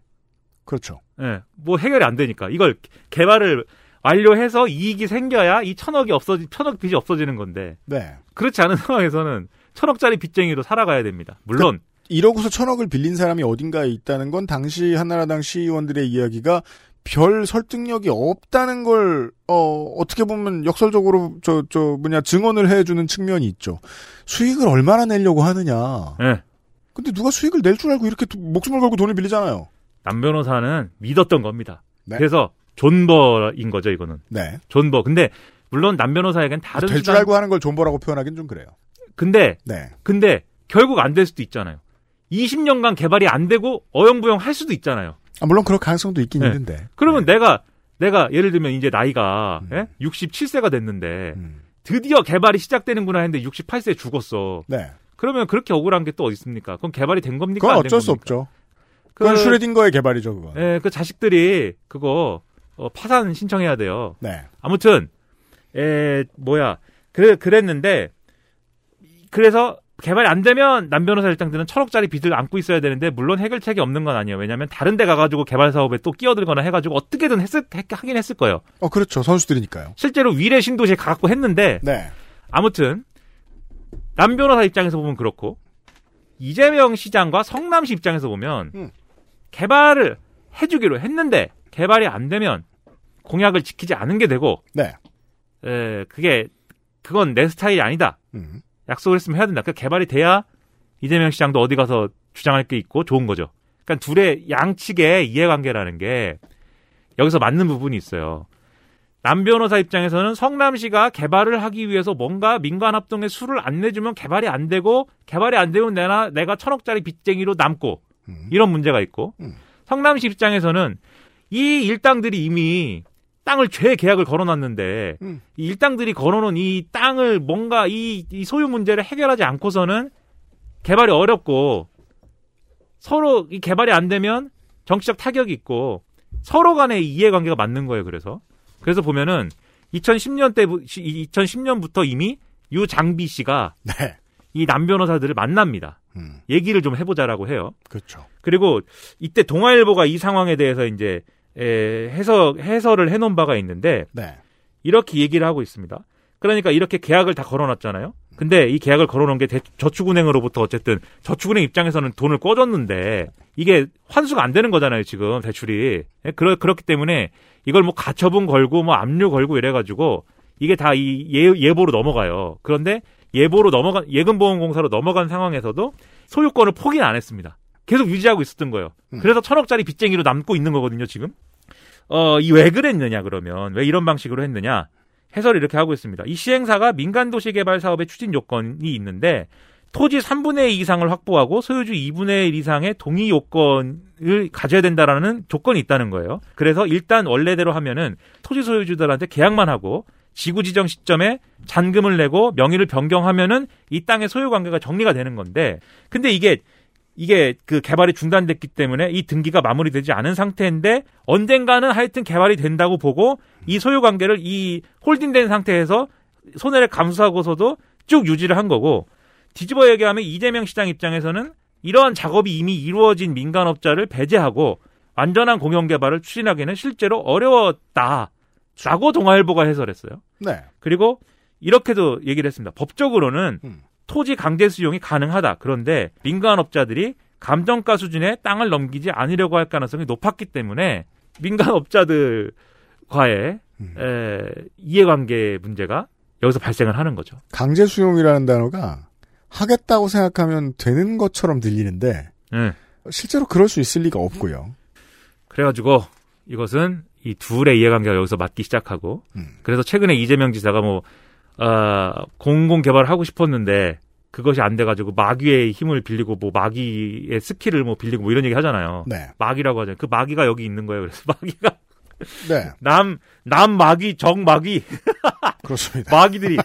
S2: 그렇죠.
S7: 예. 뭐 해결이 안 되니까. 이걸 개발을 완료해서 이익이 생겨야 이 천억이 없어지, 천억 빚이 없어지는 건데.
S2: 네.
S7: 그렇지 않은 [laughs] 상황에서는 천억짜리 빚쟁이로 살아가야 됩니다. 물론.
S2: 이러고서 천억을 빌린 사람이 어딘가에 있다는 건 당시 한나라당 시의원들의 이야기가 별 설득력이 없다는 걸, 어, 어떻게 보면 역설적으로, 저, 저, 뭐냐, 증언을 해주는 측면이 있죠. 수익을 얼마나 내려고 하느냐.
S7: 예.
S2: 근데 누가 수익을 낼 줄 알고 이렇게 도- 목숨을 걸고 돈을 빌리잖아요.
S7: 남 변호사는 믿었던 겁니다.
S2: 네.
S7: 그래서 존버인 거죠, 이거는.
S2: 네.
S7: 존버. 근데 물론 남 변호사에겐 다른
S2: 될줄
S7: 수단-
S2: 알고 하는 걸 존버라고 표현하긴 좀 그래요.
S7: 근데
S2: 네.
S7: 근데 결국 안 될 수도 있잖아요. 20년간 개발이 안 되고 어영부영 할 수도 있잖아요.
S2: 아, 물론 그럴 가능성도 있긴
S7: 네.
S2: 있는데.
S7: 그러면 내가 내가 예를 들면 이제 나이가
S2: 음.
S7: 예? 67세가 됐는데 드디어 개발이 시작되는구나 했는데 68세에 죽었어.
S2: 네.
S7: 그러면 그렇게 억울한 게 또 어디 있습니까? 그럼 개발이 된 겁니까?
S2: 그건 어쩔 수? 없죠. 그건
S7: 그-
S2: 슈레딩거의 개발이죠, 그건.
S7: 예, 그 자식들이 그거 어, 파산 신청해야 돼요.
S2: 네.
S7: 아무튼 에 뭐야 그래 그랬는데 그래서 개발이 안 되면 남 변호사 일당들은 천억짜리 빚을 안고 있어야 되는데 물론 해결책이 없는 건 아니에요. 왜냐하면 다른 데 가가지고 개발 사업에 또 끼어들거나 해가지고 어떻게든 했을 했- 하긴 했을 거예요.
S2: 어, 그렇죠. 선수들이니까요.
S7: 실제로 위례 신도시에 가갖고 했는데
S2: 네.
S7: 아무튼 남 변호사 입장에서 보면 그렇고 이재명 시장과 성남시 입장에서 보면
S2: 음.
S7: 개발을 해주기로 했는데 개발이 안 되면 공약을 지키지 않은 게 되고
S2: 네.
S7: 에, 그게 그건 내 스타일이 아니다.
S2: 음.
S7: 약속을 했으면 해야 된다. 그 개발이 돼야 이재명 시장도 어디 가서 주장할 게 있고 좋은 거죠. 그러니까 둘의 양측의 이해관계라는 게 여기서 맞는 부분이 있어요. 남 변호사 입장에서는 성남시가 개발을 하기 위해서 뭔가 민간 합동에 수를 안 내주면 개발이 안 되고 개발이 안 되면 내가 내가 천억짜리 빚쟁이로 남고 이런 문제가 있고 성남시 입장에서는 이 일당들이 이미 땅을 죄 계약을 걸어놨는데
S2: 음.
S7: 이 일당들이 걸어놓은 이 땅을 뭔가 이, 이 소유 문제를 해결하지 않고서는 개발이 어렵고 서로 이 개발이 안 되면 정치적 타격이 있고 서로 간의 이해관계가 맞는 거예요. 그래서 그래서 보면은 2010년 때 2010년부터 이미 유 장비 씨가
S2: 네.
S7: 이남 변호사들을 만납니다.
S2: 음.
S7: 얘기를 좀 해보자라고 해요.
S2: 그렇죠.
S7: 그리고 이때 동아일보가 이 상황에 대해서 이제 에, 해석 해설을 해놓은 바가 있는데
S2: 네.
S7: 이렇게 얘기를 하고 있습니다. 그러니까 이렇게 계약을 다 걸어놨잖아요. 근데 이 계약을 걸어놓은 게 대- 저축은행으로부터 어쨌든 저축은행 입장에서는 돈을 꿔줬는데 이게 환수가 안 되는 거잖아요 지금 대출이 예, 그러, 그렇기 때문에 이걸 뭐 가처분 걸고 뭐 압류 걸고 이래가지고 이게 다 이 예보로 넘어가요. 그런데 예보로 넘어간 예금보험공사로 넘어간 상황에서도 소유권을 포기는 안 했습니다. 계속 유지하고 있었던 거예요. 그래서 천억짜리 빚쟁이로 남고 있는 거거든요 지금. 어, 이 왜 그랬느냐 그러면 왜 이런 방식으로 했느냐 해설을 이렇게 하고 있습니다. 이 시행사가 민간 도시 개발 사업의 추진 요건이 있는데 토지 3분의 2 이상을 확보하고 소유주 2분의 1 이상의 동의 요건을 가져야 된다라는 조건이 있다는 거예요. 그래서 일단 원래대로 하면은 토지 소유주들한테 계약만 하고 지구 지정 시점에 잔금을 내고 명의를 변경하면은 이 땅의 소유 관계가 정리가 되는 건데 근데 이게 이게 그 개발이 중단됐기 때문에 이 등기가 마무리되지 않은 상태인데 언젠가는 하여튼 개발이 된다고 보고 이 소유 관계를 이 홀딩된 상태에서 손해를 감수하고서도 쭉 유지를 한 거고 뒤집어 얘기하면 이재명 시장 입장에서는 이러한 작업이 이미 이루어진 민간업자를 배제하고 완전한 공영 개발을 추진하기는 실제로 어려웠다. 라고 동아일보가 해설했어요.
S2: 네.
S7: 그리고 이렇게도 얘기를 했습니다. 법적으로는
S2: 음.
S7: 토지 강제 수용이 가능하다. 그런데 민간업자들이 감정가 수준의 땅을 넘기지 않으려고 할 가능성이 높았기 때문에 민간업자들과의
S2: 음.
S7: 에, 이해관계 문제가 여기서 발생을 하는 거죠.
S2: 강제 수용이라는 단어가 하겠다고 생각하면 되는 것처럼 들리는데
S7: 예.
S2: 실제로 그럴 수 있을 리가 없고요.
S7: 그래가지고 이것은 이 둘의 이해관계가 여기서 맞기 시작하고
S2: 음.
S7: 그래서 최근에 이재명 지사가 뭐 아, 공공 개발을 하고 싶었는데 그것이 안 돼가지고 마귀의 힘을 빌리고 뭐 마귀의 skill을 뭐 빌리고 뭐 이런 얘기 하잖아요.
S2: 네.
S7: 마귀라고 하잖아요. 그 마귀가 여기 있는 거예요. 그래서 [laughs] 마귀가
S2: 네.
S7: 남, 남 마귀, 정 마귀. [laughs]
S2: 그렇습니다.
S7: 마귀들이.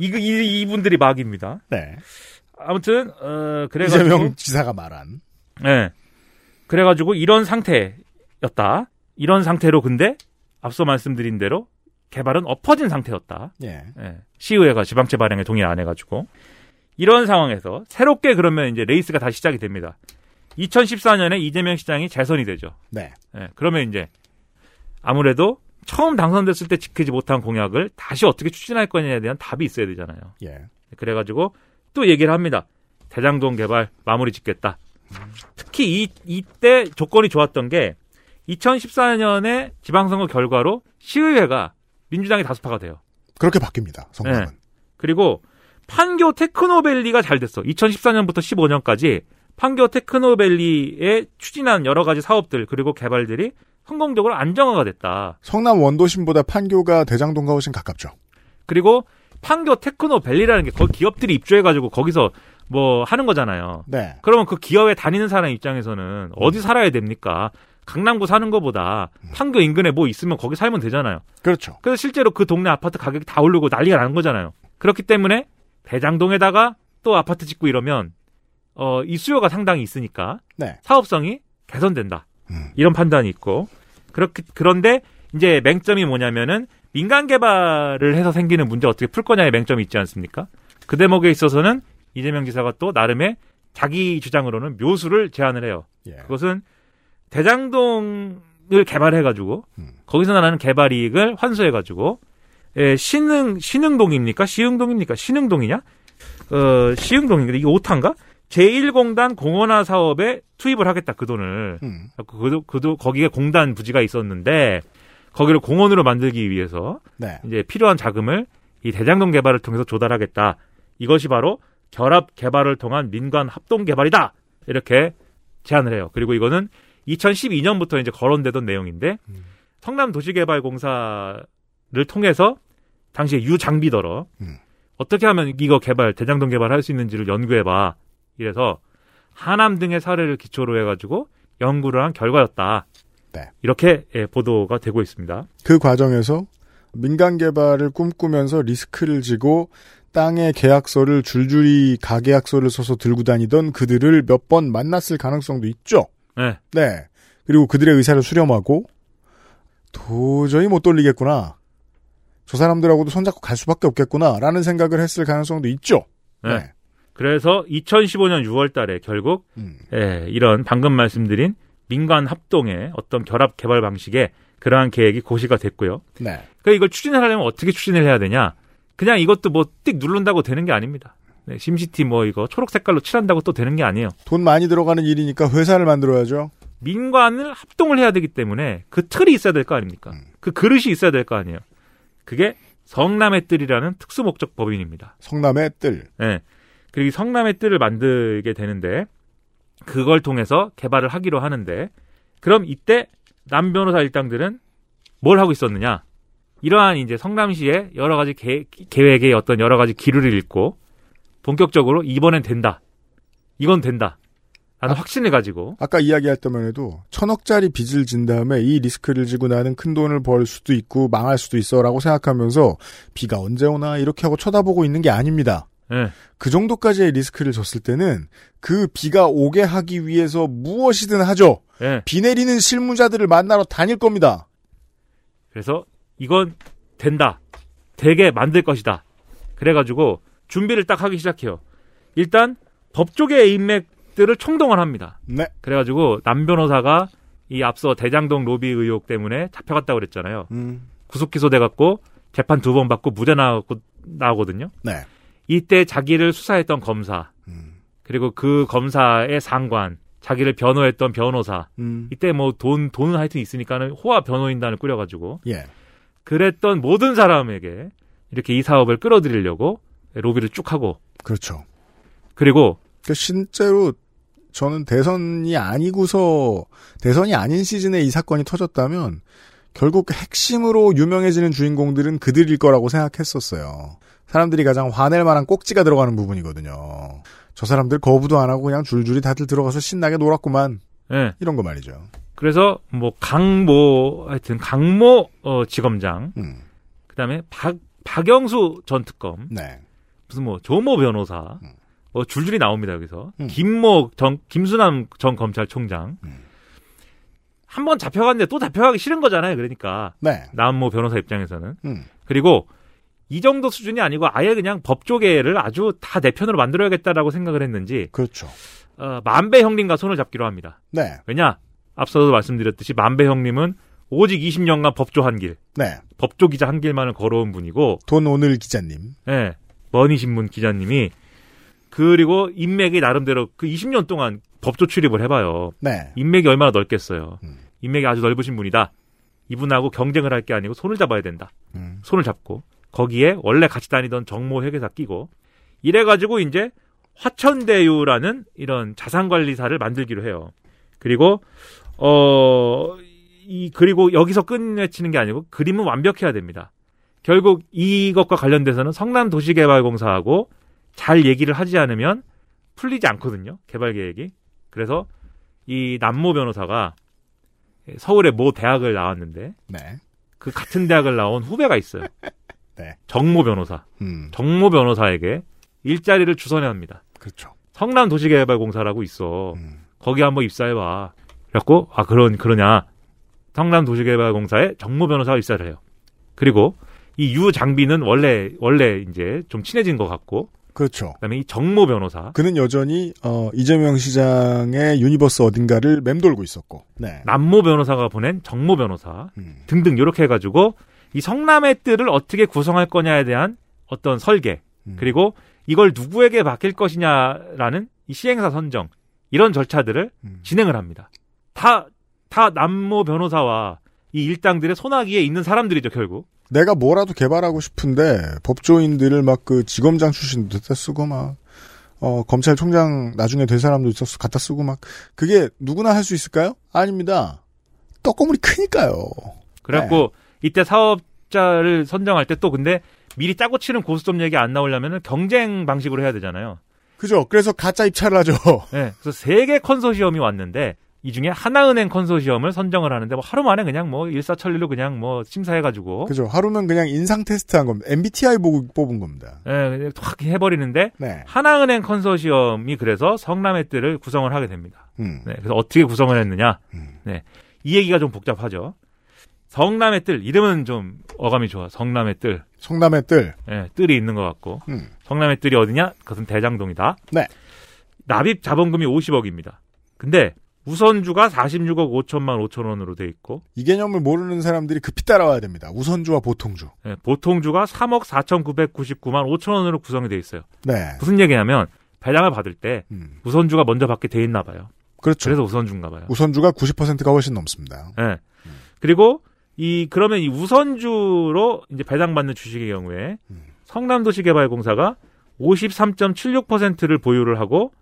S7: 이, 이, 이분들이 마귀입니다.
S2: 네.
S7: 아무튼, 어, 그래가지고.
S2: 이재명 지사가 말한.
S7: 네. 그래가지고 이런 상태였다. 이런 상태로 근데 앞서 말씀드린 대로 개발은 엎어진 상태였다.
S2: 예.
S7: 예. 시의회가 지방채 발행에 동의 안 해가지고 이런 상황에서 새롭게 그러면 이제 레이스가 다시 시작이 됩니다. 2014년에 이재명 시장이 재선이 되죠.
S2: 네.
S7: 예, 그러면 이제 아무래도 처음 당선됐을 때 지키지 못한 공약을 다시 어떻게 추진할 거냐에 대한 답이 있어야 되잖아요.
S2: 예.
S7: 그래가지고 또 얘기를 합니다. 대장동 개발 마무리 짓겠다. 특히 이 이때 조건이 좋았던 게 2014년에 지방선거 결과로 시의회가 민주당이 다수파가 돼요.
S2: 그렇게 바뀝니다. 성남은.
S7: 네. 그리고 판교 테크노밸리가 잘 됐어. 2014년부터 15년까지 판교 테크노밸리에 추진한 여러 가지 사업들 그리고 개발들이 성공적으로 안정화가 됐다.
S2: 성남 원도심보다 판교가 대장동과 훨씬 가깝죠.
S7: 그리고 판교 테크노밸리라는 게 거기 기업들이 입주해가지고 거기서 뭐 하는 거잖아요.
S2: 네.
S7: 그러면 그 기업에 다니는 사람 입장에서는 어디 살아야 됩니까? 강남구 사는 것보다 판교 인근에 뭐 있으면 거기 살면 되잖아요.
S2: 그렇죠.
S7: 그래서 실제로 그 동네 아파트 가격이 다 오르고 난리가 나는 거잖아요. 그렇기 때문에 대장동에다가 또 아파트 짓고 이러면 어, 이 수요가 상당히 있으니까
S2: 네.
S7: 사업성이 개선된다.
S2: 음.
S7: 이런 판단이 있고 그렇게 그런데 이제 맹점이 뭐냐면은 민간 개발을 해서 생기는 문제 어떻게 풀 거냐의 맹점이 있지 않습니까? 그 대목에 있어서는 이재명 지사가 또 나름의 자기 주장으로는 묘수를 제안을 해요.
S2: 예.
S7: 그것은 대장동을 개발해가지고
S2: 음.
S7: 거기서 나는 개발 이익을 환수해가지고 예, 신흥 신흥동입니까? 시흥동입니까? 신흥동이냐? 어 시흥동인가? 이게 오타인가? 제1공단 공원화 사업에 투입을 하겠다 그 돈을
S2: 음.
S7: 그도 그도 거기에 공단 부지가 있었는데 거기를 공원으로 만들기 위해서
S2: 네.
S7: 이제 필요한 자금을 이 대장동 개발을 통해서 조달하겠다. 이것이 바로 결합 개발을 통한 민간 합동 개발이다. 이렇게 제안을 해요. 그리고 이거는 2012년부터 이제 거론되던 내용인데 성남 도시개발공사를 통해서 당시에 유장비더러
S2: 음.
S7: 어떻게 하면 이거 개발 대장동 개발할 수 있는지를 연구해봐. 이래서 하남 등의 사례를 기초로 해가지고 연구를 한 결과였다.
S2: 네.
S7: 이렇게 예, 보도가 되고 있습니다.
S2: 그 과정에서 민간 개발을 꿈꾸면서 리스크를 지고 땅의 계약서를 줄줄이 가계약서를 써서 들고 다니던 그들을 몇 번 만났을 가능성도 있죠.
S7: 네.
S2: 네. 그리고 그들의 의사를 수렴하고 도저히 못 돌리겠구나. 저 사람들하고도 손잡고 갈 수밖에 없겠구나라는 생각을 했을 가능성도 있죠.
S7: 네. 그래서 2015년 6월 달에 결국
S2: 음.
S7: 예, 이런 방금 말씀드린 민간 합동의 어떤 결합 개발 방식에 그러한 계획이 고시가 됐고요.
S2: 네.
S7: 그러니까 이걸 추진하려면 어떻게 추진을 해야 되냐? 그냥 이것도 뭐 띡 누른다고 되는 게 아닙니다. 네, 심시티 뭐 이거 초록 색깔로 칠한다고 또 되는 게 아니에요.
S2: 돈 많이 들어가는 일이니까 회사를 만들어야죠.
S7: 민관을 합동을 해야 되기 때문에 그 틀이 있어야 될 거 아닙니까? 그 그릇이 있어야 될 거 아니에요. 그게 성남의 뜰이라는 특수 목적 법인입니다.
S2: 성남의 뜰.
S7: 네. 그리고 이 성남의 뜰을 만들게 되는데 그걸 통해서 개발을 하기로 하는데 그럼 이때 남 변호사 일당들은 뭘 하고 있었느냐? 이러한 이제 성남시의 여러 가지 계, 계획의 어떤 여러 가지 기류를 읽고 본격적으로 이번엔 된다. 이건 된다. 라는 확신을 가지고
S2: 아까 이야기했던 해도 천억짜리 빚을 진 다음에 이 리스크를 지고 나는 큰 돈을 벌 수도 있고 망할 수도 있어라고 생각하면서 비가 언제 오나 이렇게 하고 쳐다보고 있는 게 아닙니다.
S7: 네.
S2: 그 정도까지의 리스크를 졌을 때는 그 비가 오게 하기 위해서 무엇이든 하죠.
S7: 네.
S2: 비 내리는 실무자들을 만나러 다닐 겁니다.
S7: 그래서 이건 된다. 되게 만들 것이다. 그래가지고 준비를 딱 하기 시작해요. 일단 법조계 인맥들을 총동원 합니다.
S2: 네.
S7: 그래가지고 남 변호사가 이 앞서 대장동 로비 의혹 때문에 잡혀갔다고 그랬잖아요.
S2: 음.
S7: 구속 기소돼갖고 재판 두 번 받고 무죄 나오고 나오거든요.
S2: 네.
S7: 이때 자기를 수사했던 검사 그리고 그 검사의 상관 자기를 변호했던 변호사
S2: 음.
S7: 이때 뭐 돈 돈은 하여튼 있으니까는 호화 변호인단을 꾸려가지고
S2: 예.
S7: 그랬던 모든 사람에게 이렇게 이 사업을 끌어들이려고 로비를 쭉 하고
S2: 그렇죠.
S7: 그리고
S2: 그 실제로 저는 대선이 아니고서 대선이 아닌 시즌에 이 사건이 터졌다면 결국 핵심으로 유명해지는 주인공들은 그들일 거라고 생각했었어요. 사람들이 가장 화낼 만한 꼭지가 들어가는 부분이거든요. 저 사람들 거부도 안 하고 그냥 줄줄이 다들 들어가서 신나게 놀았구만.
S7: 예.
S2: 이런 거 말이죠.
S7: 그래서 뭐 강모 하여튼 강모 어, 지검장
S2: 음.
S7: 그다음에 박 박영수 전 특검
S2: 네.
S7: 무슨 뭐 조모 변호사 뭐 줄줄이 나옵니다 여기서
S2: 음.
S7: 김모 전 김수남 전 검찰총장 한번 잡혀갔는데 또 잡혀가기 싫은 거잖아요 그러니까
S2: 네.
S7: 남모 변호사 입장에서는
S2: 음.
S7: 그리고 이 정도 수준이 아니고 아예 그냥 법조계를 아주 다 내 편으로 만들어야겠다라고 생각을 했는지
S2: 그렇죠.
S7: 어, 만배 형님과 손을 잡기로 합니다.
S2: 네.
S7: 왜냐 앞서도 말씀드렸듯이 만배 형님은 오직 20년간 법조 한 길,
S2: 네.
S7: 법조 기자 한 길만을 걸어온 분이고,
S2: 돈 오늘 기자님.
S7: 예, 머니신문 기자님이 그리고 인맥이 나름대로 그 20년 동안 법조 출입을 해봐요.
S2: 네.
S7: 인맥이 얼마나 넓겠어요. 인맥이 아주 넓으신 분이다. 이분하고 경쟁을 할 게 아니고 손을 잡아야 된다.
S2: 음.
S7: 손을 잡고 거기에 원래 같이 다니던 정모 회계사 끼고 이래가지고 이제 화천대유라는 이런 자산관리사를 만들기로 해요. 그리고 어 이 그리고 여기서 끝내치는 게 아니고 그림은 완벽해야 됩니다. 결국 이것과 관련돼서는 성남도시개발공사하고 잘 얘기를 하지 않으면 풀리지 않거든요. 개발 계획이. 그래서 이 남모 변호사가 서울의 모 대학을 나왔는데
S2: 네.
S7: 그 같은 대학을 나온 후배가 있어요. [laughs]
S2: 네.
S7: 정모 변호사.
S2: 음.
S7: 정모 변호사에게 일자리를 주선해 합니다.
S2: 그렇죠.
S7: 성남 도시개발공사라고 있어.
S2: 음.
S7: 거기 한번 입사해 봐. 그래갖고 아 그런 그러냐. 성남 도시개발공사에 정모 변호사가 입사를 해요. 그리고 이 유 장비는 원래 원래 이제 좀 친해진 것 같고.
S2: 그렇죠.
S7: 그다음에 이 정모 변호사.
S2: 그는 여전히 어, 이재명 시장의 universe 어딘가를 맴돌고 있었고. 네.
S7: 남모 변호사가 보낸 정모 변호사
S2: 음.
S7: 등등 이렇게 해가지고 이 성남의 뜰을 어떻게 구성할 거냐에 대한 어떤 설계
S2: 음.
S7: 그리고 이걸 누구에게 맡길 것이냐라는 이 시행사 선정 이런 절차들을
S2: 음.
S7: 진행을 합니다. 다 다 남모 변호사와 이 일당들의 손아귀에 있는 사람들이죠 결국.
S2: 내가 뭐라도 개발하고 싶은데 법조인들을 막 그 지검장 출신도 갖다 쓰고 막 어, 검찰총장 나중에 될 사람도 있었어 갖다 쓰고 막 그게 누구나 할 수 있을까요? 아닙니다. 떡고물이 크니까요.
S7: 그래갖고
S2: 네.
S7: 이때 사업자를 선정할 때 또 근데 미리 짜고 치는 고스톱 얘기 안 나오려면 경쟁 방식으로 해야 되잖아요.
S2: 그죠? 그래서 가짜 입찰을 하죠.
S7: 네, 그래서 세 개 컨소시엄이 왔는데 이 중에 하나은행 컨소시엄을 선정을 하는데 뭐 하루 만에 그냥 뭐 일사천리로 그냥 뭐 심사해가지고
S2: 그죠? 하루면 그냥 인상 테스트 한 겁니다. MBTI 보고 뽑은 겁니다.
S7: 예, 확 해버리는데
S2: 네.
S7: 하나은행 컨소시엄이 그래서 성남의 뜰을 구성을 하게 됩니다.
S2: 음.
S7: 네, 그래서 어떻게 구성을 했느냐? 네, 이 얘기가 좀 복잡하죠. 성남의 뜰 이름은 좀 어감이 좋아. 성남의 뜰.
S2: 성남의 뜰.
S7: 예, 뜰이 있는 것 같고.
S2: 음.
S7: 성남의 뜰이 어디냐? 그것은 대장동이다.
S2: 네.
S7: 납입 자본금이 50억입니다. 근데 우선주가 46억 5천만 5천 원으로 돼 있고
S2: 이 개념을 모르는 사람들이 급히 따라와야 됩니다. 우선주와 보통주.
S7: 예, 보통주가 3억 4,999만 5천 원으로 구성이 돼 있어요.
S2: 네.
S7: 무슨 얘기냐면 배당을 받을 때
S2: 음.
S7: 우선주가 먼저 받게 돼 있나 봐요.
S2: 그렇죠.
S7: 그래서 우선주인가 봐요.
S2: 우선주가 90%가 훨씬 넘습니다.
S7: 예. 그리고 이 그러면 이 우선주로 이제 배당받는 주식의 경우에 성남도시개발공사가 53.76%를 보유를 하고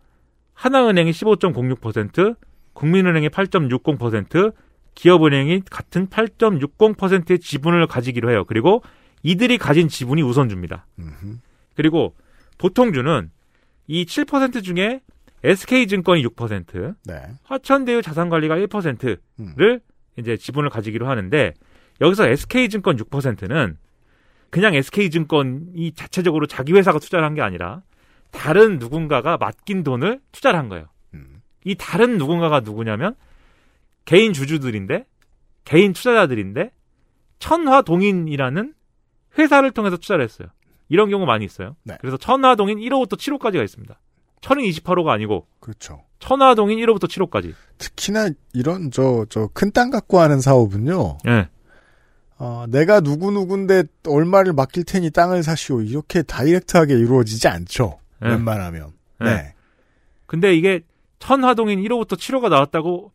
S7: 하나은행이 15.06%, 국민은행이 8.60%, 기업은행이 같은 8.60%의 지분을 가지기로 해요. 그리고 이들이 가진 지분이 우선주입니다.
S2: 음흠.
S7: 그리고 보통주는 이 7% 중에 SK증권이 6%,
S2: 네.
S7: 화천대유 자산관리가 1%를 이제 지분을 가지기로 하는데 여기서 SK증권 6%는 그냥 SK증권이 자체적으로 자기 회사가 투자를 한 게 아니라 다른 누군가가 맡긴 돈을 투자를 한 거예요. 이 다른 누군가가 누구냐면 개인 주주들인데 개인 투자자들인데 천화동인이라는 회사를 통해서 투자를 했어요. 이런 경우 많이 있어요.
S2: 네.
S7: 그래서 천화동인 1호부터 7호까지가 있습니다. 천은 28호가 아니고
S2: 그렇죠.
S7: 천화동인 1호부터 7호까지.
S2: 특히나 이런 저 저 큰 땅 갖고 하는 사업은요.
S7: 예.
S2: 어, 내가 누구 누군데 얼마를 맡길 테니 땅을 사시오 이렇게 다이렉트하게 이루어지지 않죠.
S7: 네.
S2: 웬만하면.
S7: 네.
S2: 네.
S7: 근데 이게 천화동인 1호부터 7호가 나왔다고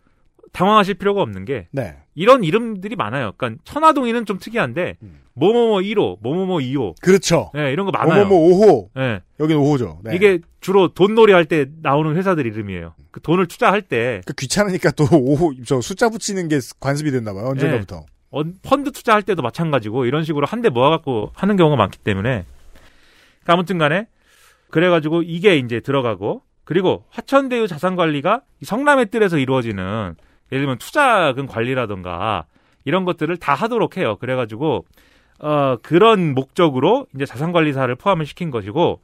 S7: 당황하실 필요가 없는 게
S2: 네.
S7: 이런 이름들이 많아요. 그러니까 천화동인은 좀 특이한데 뭐뭐뭐 1호, 뭐뭐뭐 2호.
S2: 그렇죠.
S7: 네, 이런 거 많아요.
S2: 뭐뭐뭐 5호.
S7: 네.
S2: 여기는 5호죠. 네.
S7: 이게 주로 돈 놀이 할 때 나오는 회사들 이름이에요. 그 돈을 투자할 때
S2: 그 귀찮으니까 또 [laughs] 5호 저 숫자 붙이는 게 관습이 됐나 봐요. 언젠가부터.
S7: 네. 어, 펀드 투자할 때도 마찬가지고 이런 식으로 한 대 모아 갖고 하는 경우가 많기 때문에 그러니까 아무튼 간에 그래 가지고 이게 이제 들어가고 그리고 화천대유 자산관리가 이 성남의 뜰에서 이루어지는 예를 들면 투자금 관리라던가 이런 것들을 다 하도록 해요. 그래가지고 어 그런 목적으로 이제 자산관리사를 포함을 시킨 것이고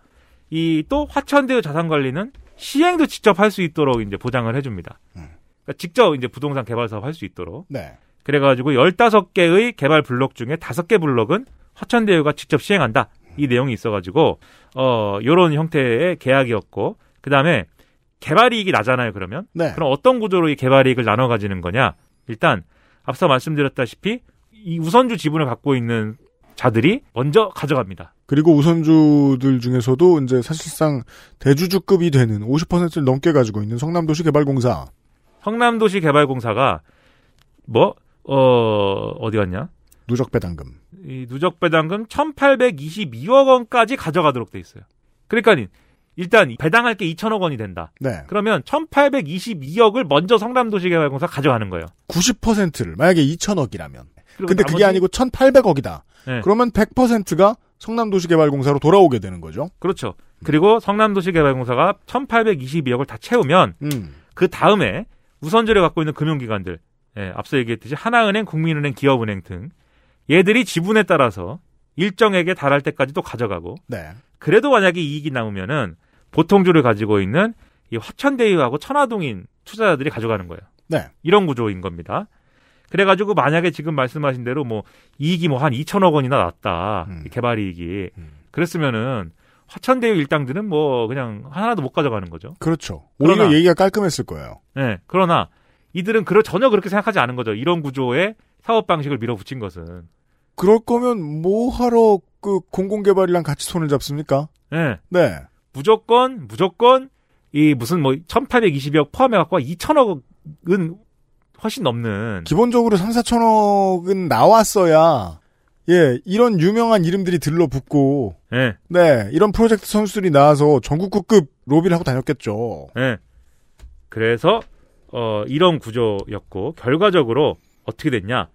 S7: 이 또 화천대유 자산관리는 시행도 직접 할 수 있도록 이제 보장을 해줍니다. 그러니까 직접 이제 부동산 개발 사업 할 수 있도록.
S2: 네.
S7: 그래가지고 15개의 개발 블록 중에 5개 블록은 화천대유가 직접 시행한다. 이 내용이 있어가지고, 어, 요런 형태의 계약이었고, 그 다음에 개발이익이 나잖아요, 그러면.
S2: 네.
S7: 그럼 어떤 구조로 이 개발이익을 나눠 가지는 거냐? 일단, 앞서 말씀드렸다시피, 이 우선주 지분을 갖고 있는 자들이 먼저 가져갑니다.
S2: 그리고 우선주들 중에서도 이제 사실상 대주주급이 되는 50%를 넘게 가지고 있는 성남도시 개발공사.
S7: 성남도시 개발공사가, 뭐, 어, 어디 갔냐?
S2: 누적 배당금.
S7: 이 누적 배당금 1,822억 원까지 가져가도록 돼 있어요. 그러니까 일단 배당할 게 2천억 원이 된다.
S2: 네.
S7: 그러면 1,822억을 먼저 성남도시개발공사 가져가는 거예요.
S2: 90%를 만약에 2천억이라면.
S7: 그리고
S2: 근데 그게
S7: 나머지-
S2: 아니고 1,800억이다.
S7: 네.
S2: 그러면 100%가 성남도시개발공사로 돌아오게 되는 거죠.
S7: 그렇죠. 그리고 성남도시개발공사가 1,822억을 다 채우면
S2: 음.
S7: 그 다음에 우선주를 갖고 있는 금융기관들, 예, 앞서 얘기했듯이 하나은행, 국민은행, 기업은행 등 얘들이 지분에 따라서 일정액에 달할 때까지 또 가져가고
S2: 네.
S7: 그래도 만약에 이익이 남으면은 보통주를 가지고 있는 이 화천대유하고 천화동인 투자자들이 가져가는 거예요.
S2: 네.
S7: 이런 구조인 겁니다. 그래가지고 만약에 지금 말씀하신 대로 뭐 이익이 뭐 한 2천억 원이나 났다 이 개발 이익이 그랬으면은 화천대유 일당들은 뭐 그냥 하나도 못 가져가는 거죠.
S2: 그렇죠. 오히려 얘기가 깔끔했을 거예요.
S7: 네. 그러나 이들은 그러, 전혀 그렇게 생각하지 않은 거죠. 이런 구조의 사업 방식을 밀어붙인 것은.
S2: 그럴 거면 뭐 하러 그 공공개발이랑 같이 손을 잡습니까?
S7: 네.
S2: 네.
S7: 무조건 무조건 이 무슨 뭐 1,820억 포함해 갖고 2천억은 훨씬 넘는
S2: 기본적으로 3, 4천억은 나왔어야 예, 이런 유명한 이름들이 들러붙고
S7: 네.
S2: 네, 이런 프로젝트 선수들이 나와서 전국구급 로비를 하고 다녔겠죠.
S7: 네. 그래서 어 이런 구조였고 결과적으로 어떻게 됐냐?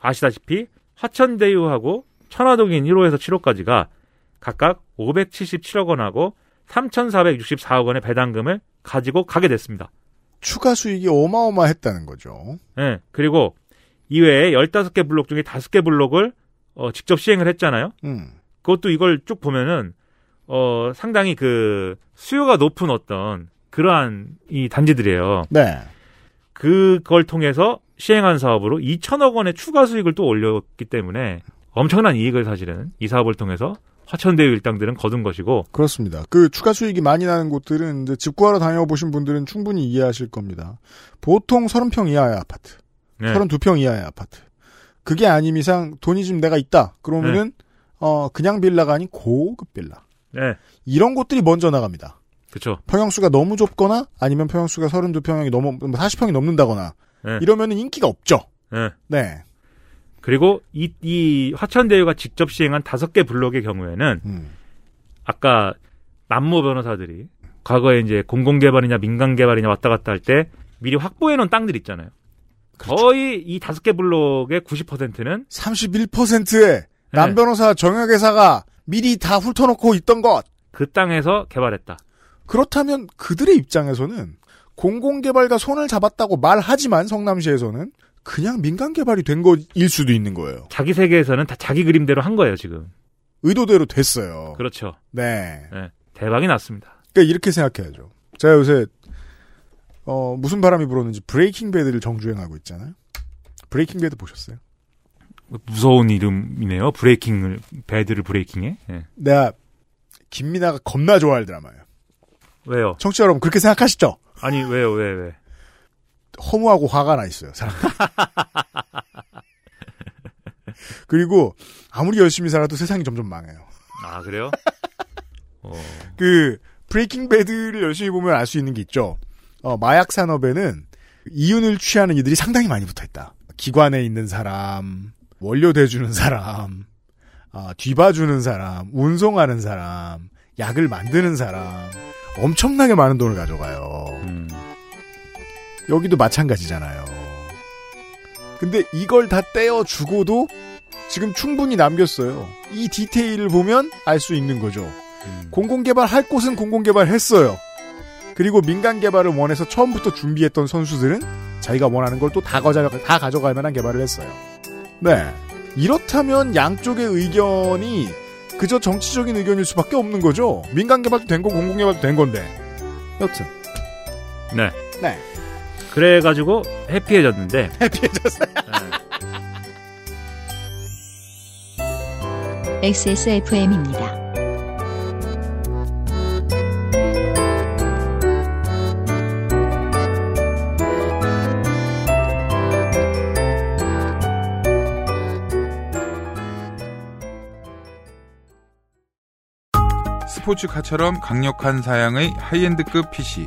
S7: 아시다시피 화천대유하고 천화동인 1호에서 7호까지가 각각 577억 원하고 3,464억 원의 배당금을 가지고 가게 됐습니다.
S2: 추가 수익이 어마어마했다는 거죠.
S7: 예. 그리고 이외에 15개 블록 중에 5개 블록을 어, 직접 시행을 했잖아요.
S2: 음.
S7: 그것도 이걸 쭉 보면은 어, 상당히 그 수요가 높은 어떤 그러한 이 단지들이에요.
S2: 네.
S7: 그걸 통해서 시행한 사업으로 2천억 원의 추가 수익을 또 올렸기 때문에 엄청난 이익을 사실은 이 사업을 통해서 화천대유 일당들은 거둔 것이고
S2: 그렇습니다. 그 추가 수익이 많이 나는 곳들은 이제 집 구하러 다녀보신 분들은 충분히 이해하실 겁니다. 보통 30평 이하의 아파트,
S7: 네.
S2: 32평 이하의 아파트. 그게 아님 이상 돈이 좀 내가 있다. 그러면은 어 그냥 빌라가 아닌 고급 빌라.
S7: 네.
S2: 이런 곳들이 먼저 나갑니다.
S7: 그렇죠.
S2: 평형수가 너무 좁거나 아니면 평형수가 32평형이 넘어 40평이 넘는다거나
S7: 네.
S2: 이러면은 인기가 없죠.
S7: 네.
S2: 네.
S7: 그리고 이, 이 화천대유가 직접 시행한 다섯 개 블록의 경우에는
S2: 음.
S7: 아까 남모 변호사들이 과거에 이제 공공개발이냐 민간개발이냐 왔다 갔다 할 때 미리 확보해 놓은 땅들 있잖아요. 거의 이 다섯 개 블록의 90%는
S2: 31%의 남
S7: 네.
S2: 변호사 정혁 회사가 미리 다 훑어놓고 있던 것.
S7: 그 땅에서 개발했다.
S2: 그렇다면 그들의 입장에서는 공공개발과 손을 잡았다고 말하지만 성남시에서는 그냥 민간 개발이 된 것일 수도 있는 거예요.
S7: 자기 세계에서는 다 자기 그림대로 한 거예요, 지금.
S2: 의도대로 됐어요.
S7: 그렇죠.
S2: 네.
S7: 네. 대박이 났습니다.
S2: 그러니까 이렇게 생각해야죠. 제가 요새 어, 무슨 바람이 불었는지 브레이킹 배드를 정주행하고 있잖아요. Breaking Bad 보셨어요?
S7: 무서운 이름이네요. Breaking을, bad를 breaking해. 예.
S2: 내가 김민하가 겁나 좋아할 드라마예요.
S7: 왜요?
S2: 청취자 여러분 그렇게 생각하시죠?
S7: 아니, 왜요, 왜, 왜?
S2: 허무하고 화가 나 있어요, 사람. [laughs] 그리고 아무리 열심히 살아도 세상이 점점 망해요.
S7: 아, 그래요? [laughs] 어,
S2: 그 Breaking Bad를 열심히 보면 알 수 있는 게 있죠. 어, 마약 산업에는 이윤을 취하는 이들이 상당히 많이 붙어 있다. 기관에 있는 사람, 원료 대주는 사람, 아, 뒤봐주는 사람, 운송하는 사람, 약을 만드는 사람, 엄청나게 많은 돈을 가져가요.
S7: 음.
S2: 여기도 마찬가지잖아요. 근데 이걸 다 떼어주고도 지금 충분히 남겼어요. 이 디테일을 보면 알 수 있는 거죠.
S7: 음.
S2: 공공개발 할 곳은 공공개발 했어요. 그리고 민간 개발을 원해서 처음부터 준비했던 선수들은 자기가 원하는 걸 또 다 가져갈 만한 개발을 했어요. 네. 이렇다면 양쪽의 의견이 그저 정치적인 의견일 수밖에 없는 거죠. 민간 개발도 된 거, 공공 개발도 된 건데. 여튼.
S7: 네.
S2: 네.
S7: 그래가지고 해피해졌는데.
S2: 해피해졌어요.
S1: XSFM입니다.
S3: 스포츠카처럼 강력한 사양의 하이엔드급 PC.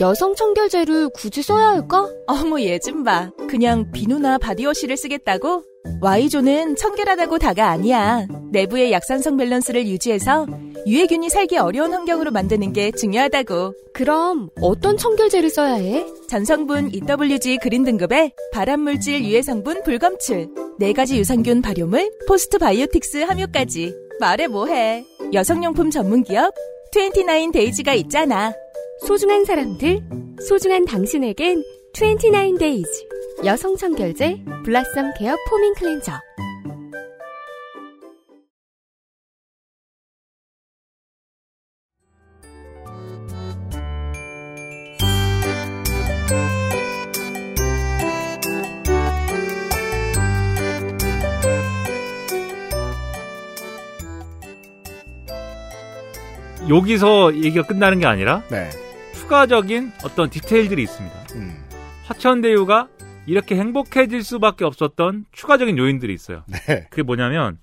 S10: 여성 청결제를 굳이 써야 할까?
S9: 어머 얘좀 봐. 그냥 비누나 body wash를 쓰겠다고? Y존은 청결하다고 다가 아니야. 내부의 약산성 밸런스를 유지해서 유해균이 살기 어려운 환경으로 만드는 게 중요하다고.
S10: 그럼 어떤 청결제를 써야 해?
S9: 전성분 EWG green 등급의 발암물질 유해 성분 불검출, 네 가지 유산균 발효물, postbiotics 함유까지. 말해 뭐해. 여성용품 전문기업 29days가 있잖아.
S10: 소중한 사람들, 소중한 당신에겐 29days 여성 청결제 Blossom Care Foaming Cleanser
S7: 여기서 얘기가 끝나는 게 아니라
S2: 네.
S7: 추가적인 어떤 디테일들이 있습니다.
S2: 음.
S7: 화천대유가 이렇게 행복해질 수밖에 없었던 추가적인 요인들이 있어요.
S2: 네.
S7: 그게 뭐냐면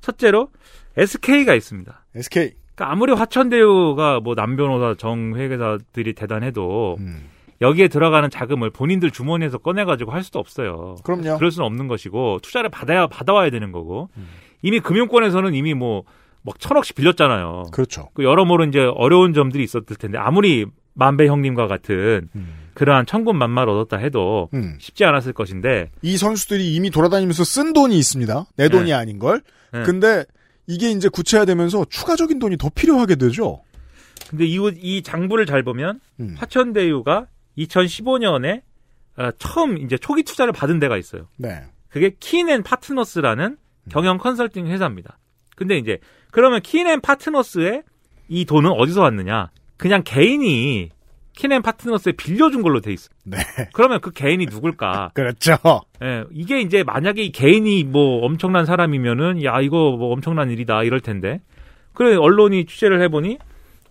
S7: 첫째로 SK가 있습니다.
S2: SK.
S7: 그러니까 아무리 화천대유가 뭐 남변호사 정회계사들이 대단해도
S2: 음.
S7: 여기에 들어가는 자금을 본인들 주머니에서 꺼내가지고 할 수도 없어요.
S2: 그럼요.
S7: 그럴 수는 없는 것이고 투자를 받아야 받아와야 되는 거고
S2: 음.
S7: 이미 금융권에서는 이미 뭐막 천억씩 빌렸잖아요.
S2: 그렇죠.
S7: 그 여러모로 이제 어려운 점들이 있었을 텐데 아무리 만배 형님과 같은
S2: 음.
S7: 그러한 천군 만마를 얻었다 해도
S2: 음.
S7: 쉽지 않았을 것인데
S2: 이 선수들이 이미 돌아다니면서 쓴 돈이 있습니다. 내 돈이
S7: 네.
S2: 아닌 걸.
S7: 네.
S2: 근데 이게 이제 구체화되면서 추가적인 돈이 더 필요하게 되죠.
S7: 근데 이, 이 장부를 잘 보면
S2: 음.
S7: 화천대유가 2015년에 어, 처음 이제 초기 투자를 받은 데가 있어요.
S2: 네.
S7: 그게 킨앤파트너스라는 경영 컨설팅 회사입니다. 근데 이제 그러면 킨앤파트너스의 이 돈은 어디서 왔느냐? 그냥 개인이 킨앤파트너스에 빌려준 걸로 돼 있어.
S2: 네.
S7: 그러면 그 개인이 누굴까? [laughs]
S2: 그렇죠.
S7: 예, 이게 이제 만약에 이 개인이 뭐 엄청난 사람이면은 야 이거 뭐 엄청난 일이다 이럴 텐데. 그래 언론이 취재를 해보니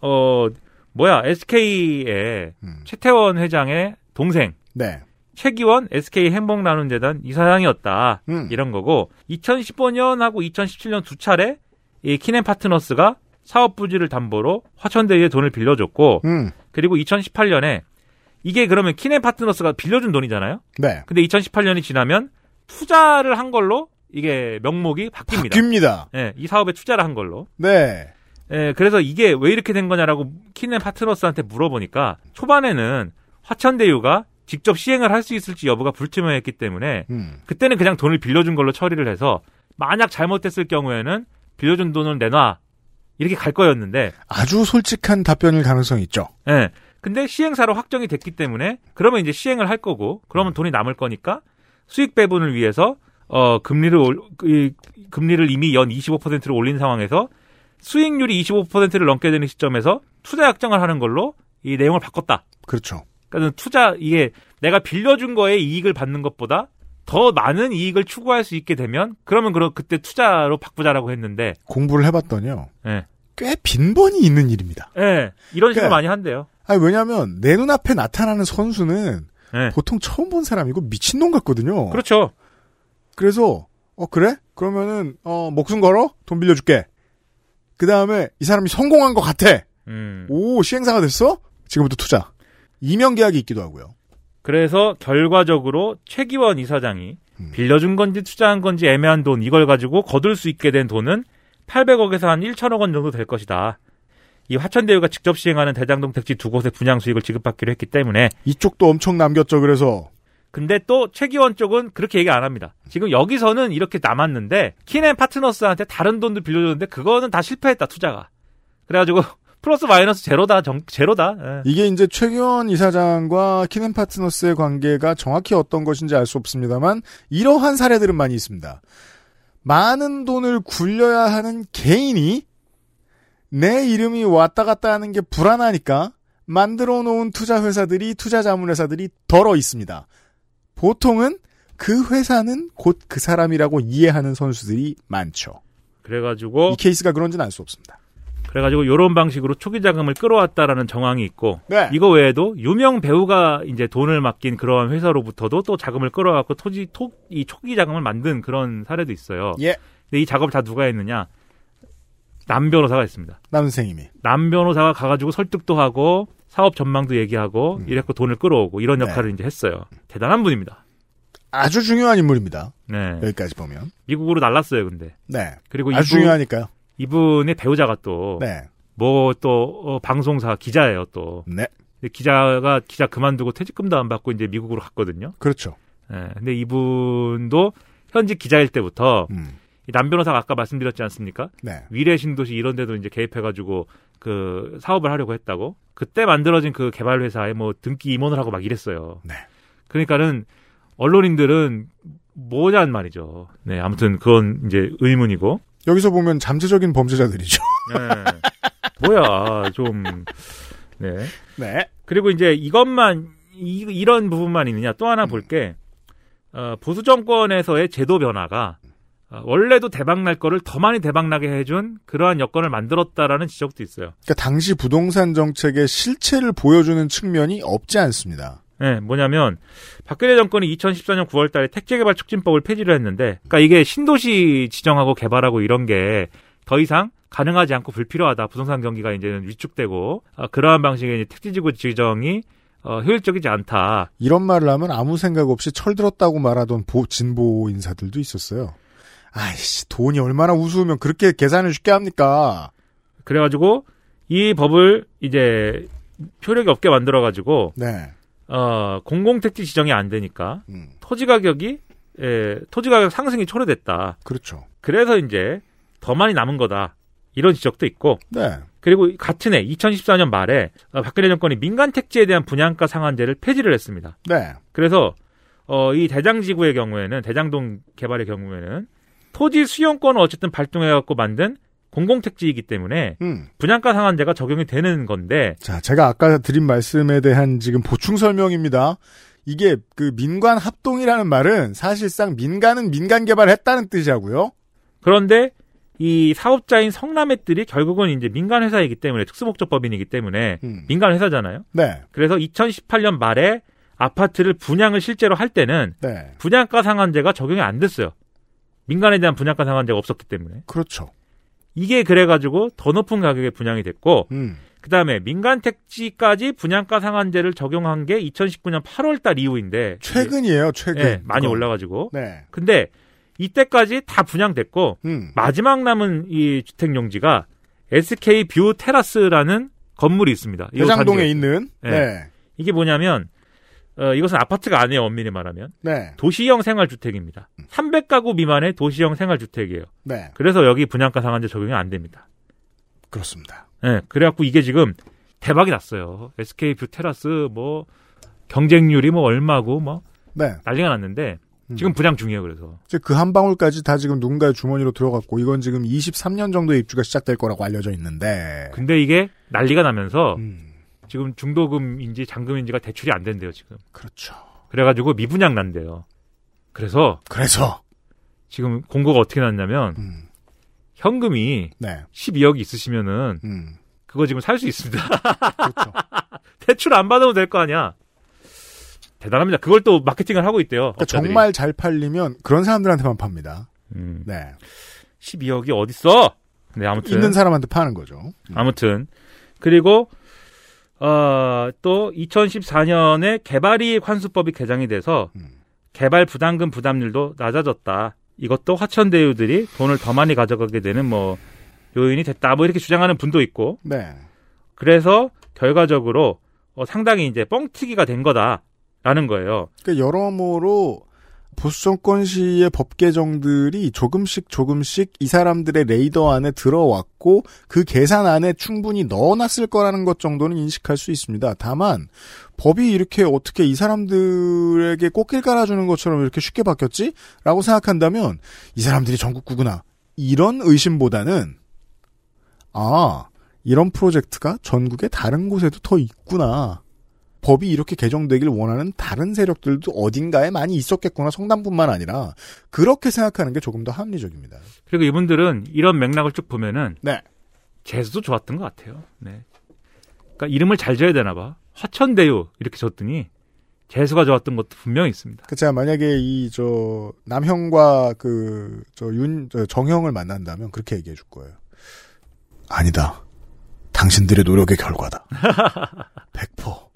S7: 어 뭐야 SK의 최태원 회장의 동생
S2: 네.
S7: 최기원 SK 행복 나눔 재단 이사장이었다
S2: 음.
S7: 이런 거고 2015년하고 2017년 두 차례 이 키넨 파트너스가 사업 부지를 담보로 화천대유에 돈을 빌려줬고
S2: 음.
S7: 그리고 2018년에 이게 그러면 키넨 파트너스가 빌려준 돈이잖아요.
S2: 네.
S7: 근데 2018년이 지나면 투자를 한 걸로 이게 명목이 바뀝니다.
S2: 바뀝니다.
S7: 예, 이 사업에 투자를 한 걸로.
S2: 네.
S7: 예, 그래서 이게 왜 이렇게 된 거냐라고 키넨 파트너스한테 물어보니까 초반에는 화천대유가 직접 시행을 할 수 있을지 여부가 불투명했기 때문에
S2: 음.
S7: 그때는 그냥 돈을 빌려준 걸로 처리를 해서 만약 잘못됐을 경우에는 빌려준 돈을 내놔 이렇게 갈 거였는데
S2: 아주 솔직한 답변일 가능성이 있죠.
S7: 예. 근데 시행사로 확정이 됐기 때문에 그러면 이제 시행을 할 거고 그러면 돈이 남을 거니까 수익 배분을 위해서 어 금리를 올, 이, 금리를 이미 연 25%를 올린 상황에서 수익률이 25%를 넘게 되는 시점에서 투자 약정을 하는 걸로 이 내용을 바꿨다.
S2: 그렇죠.
S7: 그러니까 투자 이게 내가 빌려준 거에 이익을 받는 것보다 더 많은 이익을 추구할 수 있게 되면 그러면 그럼 그때 투자로 바꾸자라고 했는데
S2: 공부를 해봤더니요.
S7: 예.
S2: 꽤 빈번히 있는 일입니다.
S7: 예. 이런 식으로
S2: 그러니까
S7: 많이 한대요.
S2: 아니, 왜냐면, 내 눈앞에 나타나는 선수는
S7: 예.
S2: 보통 처음 본 사람이고 미친놈 같거든요.
S7: 그렇죠.
S2: 그래서, 어, 그래? 그러면은, 어, 목숨 걸어? 돈 빌려줄게. 그 다음에 이 사람이 성공한 것 같아.
S7: 음.
S2: 오, 시행사가 됐어? 지금부터 투자. 이명 계약이 있기도 하고요.
S7: 그래서 결과적으로 최기원 이사장이
S2: 음.
S7: 빌려준 건지 투자한 건지 애매한 돈 이걸 가지고 거둘 수 있게 된 돈은 800억에서 한 1천억 원 정도 될 것이다. 이 화천대유가 직접 시행하는 대장동 택지 두 곳의 분양 수익을 지급받기로 했기 때문에
S2: 이쪽도 엄청 남겼죠, 그래서.
S7: 근데 또 최기원 쪽은 그렇게 얘기 안 합니다. 지금 여기서는 이렇게 남았는데 키넨 파트너스한테 다른 돈도 빌려줬는데 그거는 다 실패했다 투자가. 그래가지고 [laughs] 플러스 마이너스 제로다 정, 제로다. 예.
S2: 이게 이제 최규원 이사장과 키넨 파트너스의 관계가 정확히 어떤 것인지 알 수 없습니다만 이러한 사례들은 많이 있습니다. 많은 돈을 굴려야 하는 개인이 내 이름이 왔다 갔다 하는 게 불안하니까 만들어 놓은 투자 회사들이 투자 자문 회사들이 덜어 있습니다. 보통은 그 회사는 곧 그 사람이라고 이해하는 선수들이 많죠.
S7: 그래가지고
S2: 이 케이스가 그런지는 알 수 없습니다.
S7: 그래가지고 이런 방식으로 초기 자금을 끌어왔다라는 정황이 있고
S2: 네.
S7: 이거 외에도 유명 배우가 이제 돈을 맡긴 그런 회사로부터도 또 자금을 끌어갖고 토지 토, 이 초기 자금을 만든 그런 사례도 있어요.
S2: 예.
S7: 근데 이 작업을 다 누가 했느냐? 남 변호사가 했습니다.
S2: 남 선생님이.
S7: 남 변호사가 가가지고 설득도 하고 사업 전망도 얘기하고 이랬고 돈을 끌어오고 이런
S2: 네.
S7: 역할을 이제 했어요. 대단한 분입니다.
S2: 아주 중요한 인물입니다.
S7: 네.
S2: 여기까지 보면.
S7: 미국으로 날랐어요, 근데.
S2: 네.
S7: 그리고
S2: 아주
S7: 이분,
S2: 중요하니까요.
S7: 이분의 배우자가 또
S2: 네.
S7: 뭐또 방송사 기자예요 또.
S2: 네.
S7: 기자가 기자 그만두고 퇴직금도 안 받고 이제 미국으로 갔거든요.
S2: 그렇죠.
S7: 예. 근데 이분도 현직 기자일 때부터
S2: 음.
S7: 이남 변호사가 아까 말씀드렸지 않습니까?
S2: 네.
S7: 위례 신도시 이런 데도 이제 개입해가지고 그 사업을 하려고 했다고. 그때 만들어진 그 개발 회사에 뭐 등기 임원을 하고 막 이랬어요.
S2: 네.
S7: 그러니까는 언론인들은 뭐냐는 말이죠. 네, 아무튼 그건 이제 의문이고.
S2: 여기서 보면 잠재적인 범죄자들이죠.
S7: 네. 뭐야, 좀. 네.
S2: 네.
S7: 그리고 이제 이것만, 이, 이런 부분만 있느냐. 또 하나 볼 게, 어, 보수 정권에서의 제도 변화가, 어, 원래도 대박날 거를 더 많이 대박나게 해준 그러한 여건을 만들었다라는 지적도 있어요.
S2: 그러니까 당시 부동산 정책의 실체를 보여주는 측면이 없지 않습니다.
S7: 네, 뭐냐면 박근혜 정권이 2014년 9월 달에 택지 개발 촉진법을 폐지를 했는데, 그러니까 이게 신도시 지정하고 개발하고 이런 게 더 이상 가능하지 않고 불필요하다. 부동산 경기가 이제는 위축되고 어, 그러한 방식의 택지지구 지정이 어, 효율적이지 않다.
S2: 이런 말을 하면 아무 생각 없이 철들었다고 말하던 보- 진보 인사들도 있었어요. 아이씨, 돈이 얼마나 우스우면 그렇게 계산을 쉽게 합니까?
S7: 그래가지고 이 법을 이제 효력이 없게 만들어가지고
S2: 네.
S7: 어, 공공택지 지정이 안 되니까
S2: 음.
S7: 토지 가격이 예, 토지 가격 상승이 초래됐다.
S2: 그렇죠.
S7: 그래서 이제 더 많이 남은 거다. 이런 지적도 있고
S2: 네.
S7: 그리고 같은 해 2014년 말에 어, 박근혜 정권이 민간 택지에 대한 분양가 상한제를 폐지를 했습니다.
S2: 네.
S7: 그래서 어, 이 대장지구의 경우에는 대장동 개발의 경우에는 토지 수용권을 어쨌든 발동해 갖고 만든 공공택지이기 때문에
S2: 음.
S7: 분양가 상한제가 적용이 되는 건데
S2: 자, 제가 아까 드린 말씀에 대한 지금 보충 설명입니다. 이게 그 민관 합동이라는 말은 사실상 민간은 민간 개발했다는 뜻이라고요.
S7: 그런데 이 사업자인 성남의들이 결국은 이제 민간 회사이기 때문에 특수목적법인이기 때문에
S2: 음.
S7: 민간 회사잖아요.
S2: 네.
S7: 그래서 2018년 말에 아파트를 분양을 실제로 할 때는
S2: 네.
S7: 분양가 상한제가 적용이 안 됐어요. 민간에 대한 분양가 상한제가 없었기 때문에.
S2: 그렇죠.
S7: 이게 그래가지고 더 높은 가격에 분양이 됐고,
S2: 음.
S7: 그 다음에 민간 택지까지 분양가 상한제를 적용한 게 2019년 8월 달 이후인데.
S2: 최근이에요, 최근.
S7: 네, 많이
S2: 그건.
S7: 올라가지고.
S2: 네.
S7: 근데 이때까지 다 분양됐고,
S2: 음.
S7: 마지막 남은 이 주택 용지가 SK 뷰 테라스라는 건물이 있습니다.
S2: 대장동에 있는.
S7: 네.
S2: 네.
S7: 이게 뭐냐면 어, 이것은 아파트가 아니에요. 엄밀히 말하면
S2: 네.
S7: 도시형 생활주택입니다. 300가구 미만의 도시형 생활주택이에요.
S2: 네.
S7: 그래서 여기 분양가 상한제 적용이 안 됩니다.
S2: 그렇습니다.
S7: 네, 그래갖고 이게 지금 대박이 났어요. SK 뷰 테라스 뭐 경쟁률이 뭐 얼마고 뭐
S2: 네.
S7: 난리가 났는데 지금 분양 중이에요. 그래서
S2: 그 한 방울까지 다 지금 누군가의 주머니로 들어갔고 이건 지금 23년 정도의 입주가 시작될 거라고 알려져 있는데.
S7: 근데 이게 난리가 나면서
S2: 음.
S7: 지금 중도금인지 잔금인지가 대출이 안 된대요. 지금.
S2: 그렇죠.
S7: 그래가지고 미분양 난대요. 그래서
S2: 그래서
S7: 지금 공고가 어떻게 났냐면
S2: 음.
S7: 현금이
S2: 네.
S7: 12억이 있으시면은
S2: 음.
S7: 그거 지금 살 수 있습니다. [laughs]
S2: 그렇죠. [laughs]
S7: 대출 안 받아도 될 거 아니야. 대단합니다. 그걸 또 마케팅을 하고 있대요.
S2: 그러니까. 정말 잘 팔리면 그런 사람들한테만 팝니다.
S7: 음,
S2: 네.
S7: 12억이 어딨어? 네, 아무튼
S2: 있는 사람한테 파는 거죠.
S7: 아무튼 그리고 어, 또 2014년에 개발이익 환수법이 개정이 돼서
S2: 음.
S7: 개발 부담금 부담률도 낮아졌다. 이것도 화천대유들이 돈을 더 많이 가져가게 되는 뭐 요인이 됐다. 뭐 이렇게 주장하는 분도 있고.
S2: 네.
S7: 그래서 결과적으로 어, 상당히 이제 뻥튀기가 된 거다라는 거예요.
S2: 그러니까 여러모로 보수 정권 시의 법 개정들이 조금씩 조금씩 이 사람들의 레이더 안에 들어왔고 그 계산 안에 충분히 넣어놨을 거라는 것 정도는 인식할 수 있습니다. 다만 법이 이렇게 어떻게 이 사람들에게 꽃길 깔아주는 것처럼 이렇게 쉽게 바뀌었지? 라고 생각한다면 이 사람들이 전국구구나. 이런 의심보다는 아 이런 프로젝트가 전국의 다른 곳에도 더 있구나. 법이 이렇게 개정되길 원하는 다른 세력들도 어딘가에 많이 있었겠구나. 성남뿐만 아니라 그렇게 생각하는 게 조금 더 합리적입니다.
S7: 그리고 이분들은 이런 맥락을 쭉 보면은
S2: 네.
S7: 재수도 좋았던 것 같아요. 네. 그러니까 이름을 잘 지어야 되나 봐. 화천대유 이렇게 줬더니 재수가 좋았던 것도 분명히 있습니다.
S2: 그 제가 만약에 이 저 남형과 그 저 윤 정형을 만난다면 그렇게 얘기해 줄 거예요. 아니다. 당신들의 노력의 결과다. [laughs] 100%.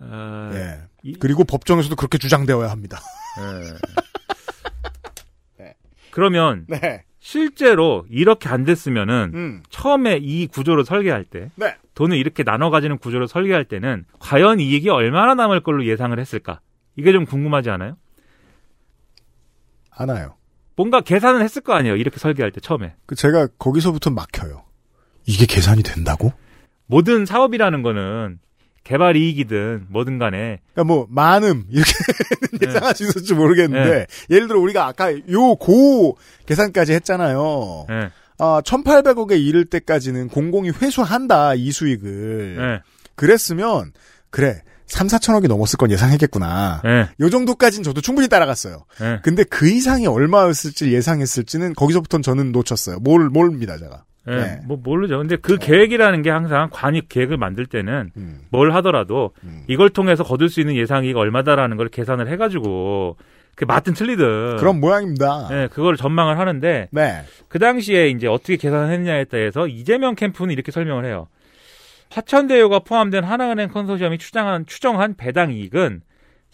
S7: 어,
S2: 예.
S7: 이-
S2: 그리고 법정에서도 그렇게 주장되어야 합니다. [laughs]
S7: 네. 그러면
S2: 네.
S7: 실제로 이렇게 안 됐으면은
S2: 음.
S7: 처음에 이 구조를 설계할 때
S2: 네.
S7: 돈을 이렇게 나눠 가지는 구조를 설계할 때는 과연 이익이 얼마나 남을 걸로 예상을 했을까? 이게 좀 궁금하지 않아요?
S2: 하나요.
S7: 뭔가 계산은 했을 거 아니에요. 이렇게 설계할 때 처음에.
S2: 그 제가 거기서부터 막혀요. 이게 계산이 된다고?
S7: 모든 사업이라는 거는 개발 이익이든 뭐든 간에
S2: 그러니까 뭐 많음 이렇게 [laughs]
S7: 네.
S2: 예상할 수 있을지 모르겠는데 예를 들어 우리가 아까 요 고 계산까지 했잖아요.
S7: 네.
S2: 아 1,800억에 이를 때까지는 공공이 회수한다 이 수익을.
S7: 네.
S2: 그랬으면 그래 3, 4천억이 넘었을 건 예상했겠구나.
S7: 네.
S2: 요 정도까지는 저도 충분히 따라갔어요.
S7: 네.
S2: 근데 그 이상이 얼마였을지 예상했을지는 거기서부터는 저는 놓쳤어요. 뭘 모릅니다 제가.
S7: 예,
S2: 네.
S7: 뭐 모르죠. 근데 그 계획이라는 게 항상 관이 계획을 만들 때는
S2: 음.
S7: 뭘 하더라도 이걸 통해서 거둘 수 있는 예상이익 얼마다라는 걸 계산을 해가지고 그 맞든 틀리든
S2: 그런 모양입니다.
S7: 예, 그걸 전망을 하는데
S2: 네.
S7: 그 당시에 이제 어떻게 계산을 했냐에 따라서 이재명 캠프는 이렇게 설명을 해요. 화천대유가 포함된 하나은행 컨소시엄이 추정한 추정한 배당 이익은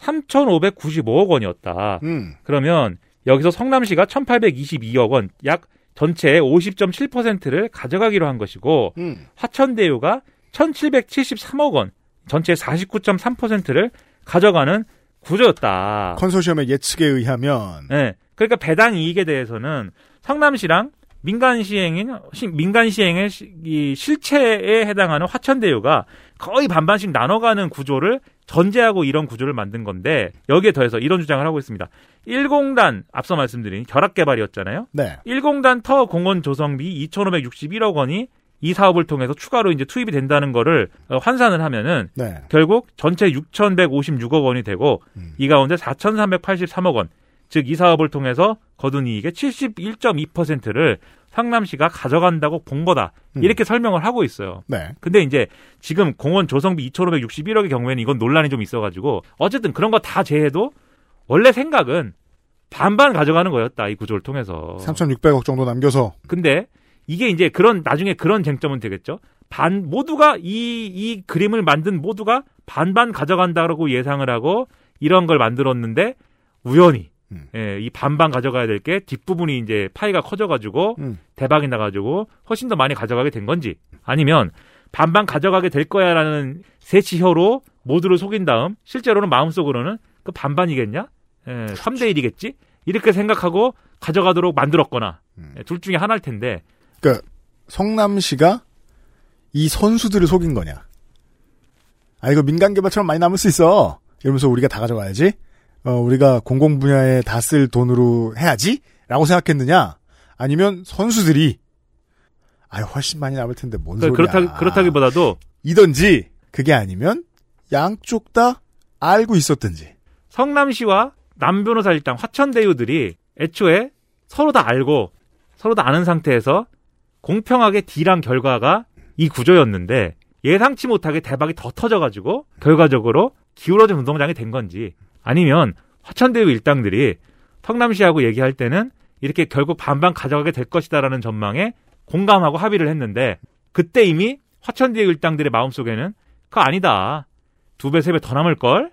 S7: 3,595억 원이었다.
S2: 음.
S7: 그러면 여기서 성남시가 1,822억 원, 약 전체의 50.7%를 가져가기로 한 것이고
S2: 음.
S7: 화천대유가 1,773억 원, 전체의 49.3%를 가져가는 구조였다.
S2: 컨소시엄의 예측에 의하면
S7: 네. 그러니까 배당 이익에 대해서는 성남시랑 민간 시행인 시- 민간 시행의 시- 이 실체에 해당하는 화천 대유가 거의 반반씩 나눠가는 구조를 전제하고 이런 구조를 만든 건데 여기에 더해서 이런 주장을 하고 있습니다. 1공단 앞서 말씀드린 결합 개발이었잖아요.
S2: 네.
S7: 1공단 터 공원 조성비 2,561억 원이 이 사업을 통해서 추가로 이제 투입이 된다는 거를 어, 환산을 하면은
S2: 네.
S7: 결국 전체 6,156억 원이 되고 이 가운데 4,383억 원, 즉 이 사업을 통해서 거둔 이익의 71.2%를 성남시가 가져간다고 본 거다. 이렇게 설명을 하고 있어요.
S2: 네.
S7: 근데 이제 지금 공원 조성비 2,561억의 경우에는 이건 논란이 좀 있어가지고 어쨌든 그런 거 다 제해도 원래 생각은 반반 가져가는 거였다 이 구조를 통해서.
S2: 3,600억 정도 남겨서
S7: 근데 이게 이제 그런 나중에 그런 쟁점은 되겠죠. 반 모두가 이이 그림을 만든 모두가 반반 가져간다라고 예상을 하고 이런 걸 만들었는데 우연히 예, 이 반반 가져가야 될 게 뒷부분이 이제 파이가 커져가지고
S2: 음.
S7: 대박이 나가지고 훨씬 더 많이 가져가게 된 건지 아니면 반반 가져가게 될 거야라는 세치혀로 모두를 속인 다음 실제로는 마음속으로는 그 반반이겠냐? 예, 3대 1이겠지? 이렇게 생각하고 가져가도록 만들었거나 예, 둘 중에 하나일 텐데
S2: 그러니까 성남시가 이 선수들을 속인 거냐? 아 이거 민간 개발처럼 많이 남을 수 있어. 이러면서 우리가 다 가져가야지. 어 우리가 공공 분야에 다 쓸 돈으로 해야지.라고 생각했느냐? 아니면 선수들이 아 훨씬 많이 남을 텐데 뭔
S7: 그-
S2: 소리야?
S7: 그렇다 그렇다기보다도
S2: 이던지 그게 아니면 양쪽 다 알고 있었든지.
S7: 성남시와 남 변호사 일당 화천대유들이 애초에 서로 다 알고 서로 다 아는 상태에서 공평하게 딜한 결과가 이 구조였는데 예상치 못하게 대박이 더 터져가지고 결과적으로 기울어진 운동장이 된 건지 아니면 화천대유 일당들이 성남시하고 얘기할 때는 이렇게 결국 반반 가져가게 될 것이다라는 전망에 공감하고 합의를 했는데 그때 이미 화천대유 일당들의 마음속에는 그거 아니다. 두 배, 세 배 더 남을 걸.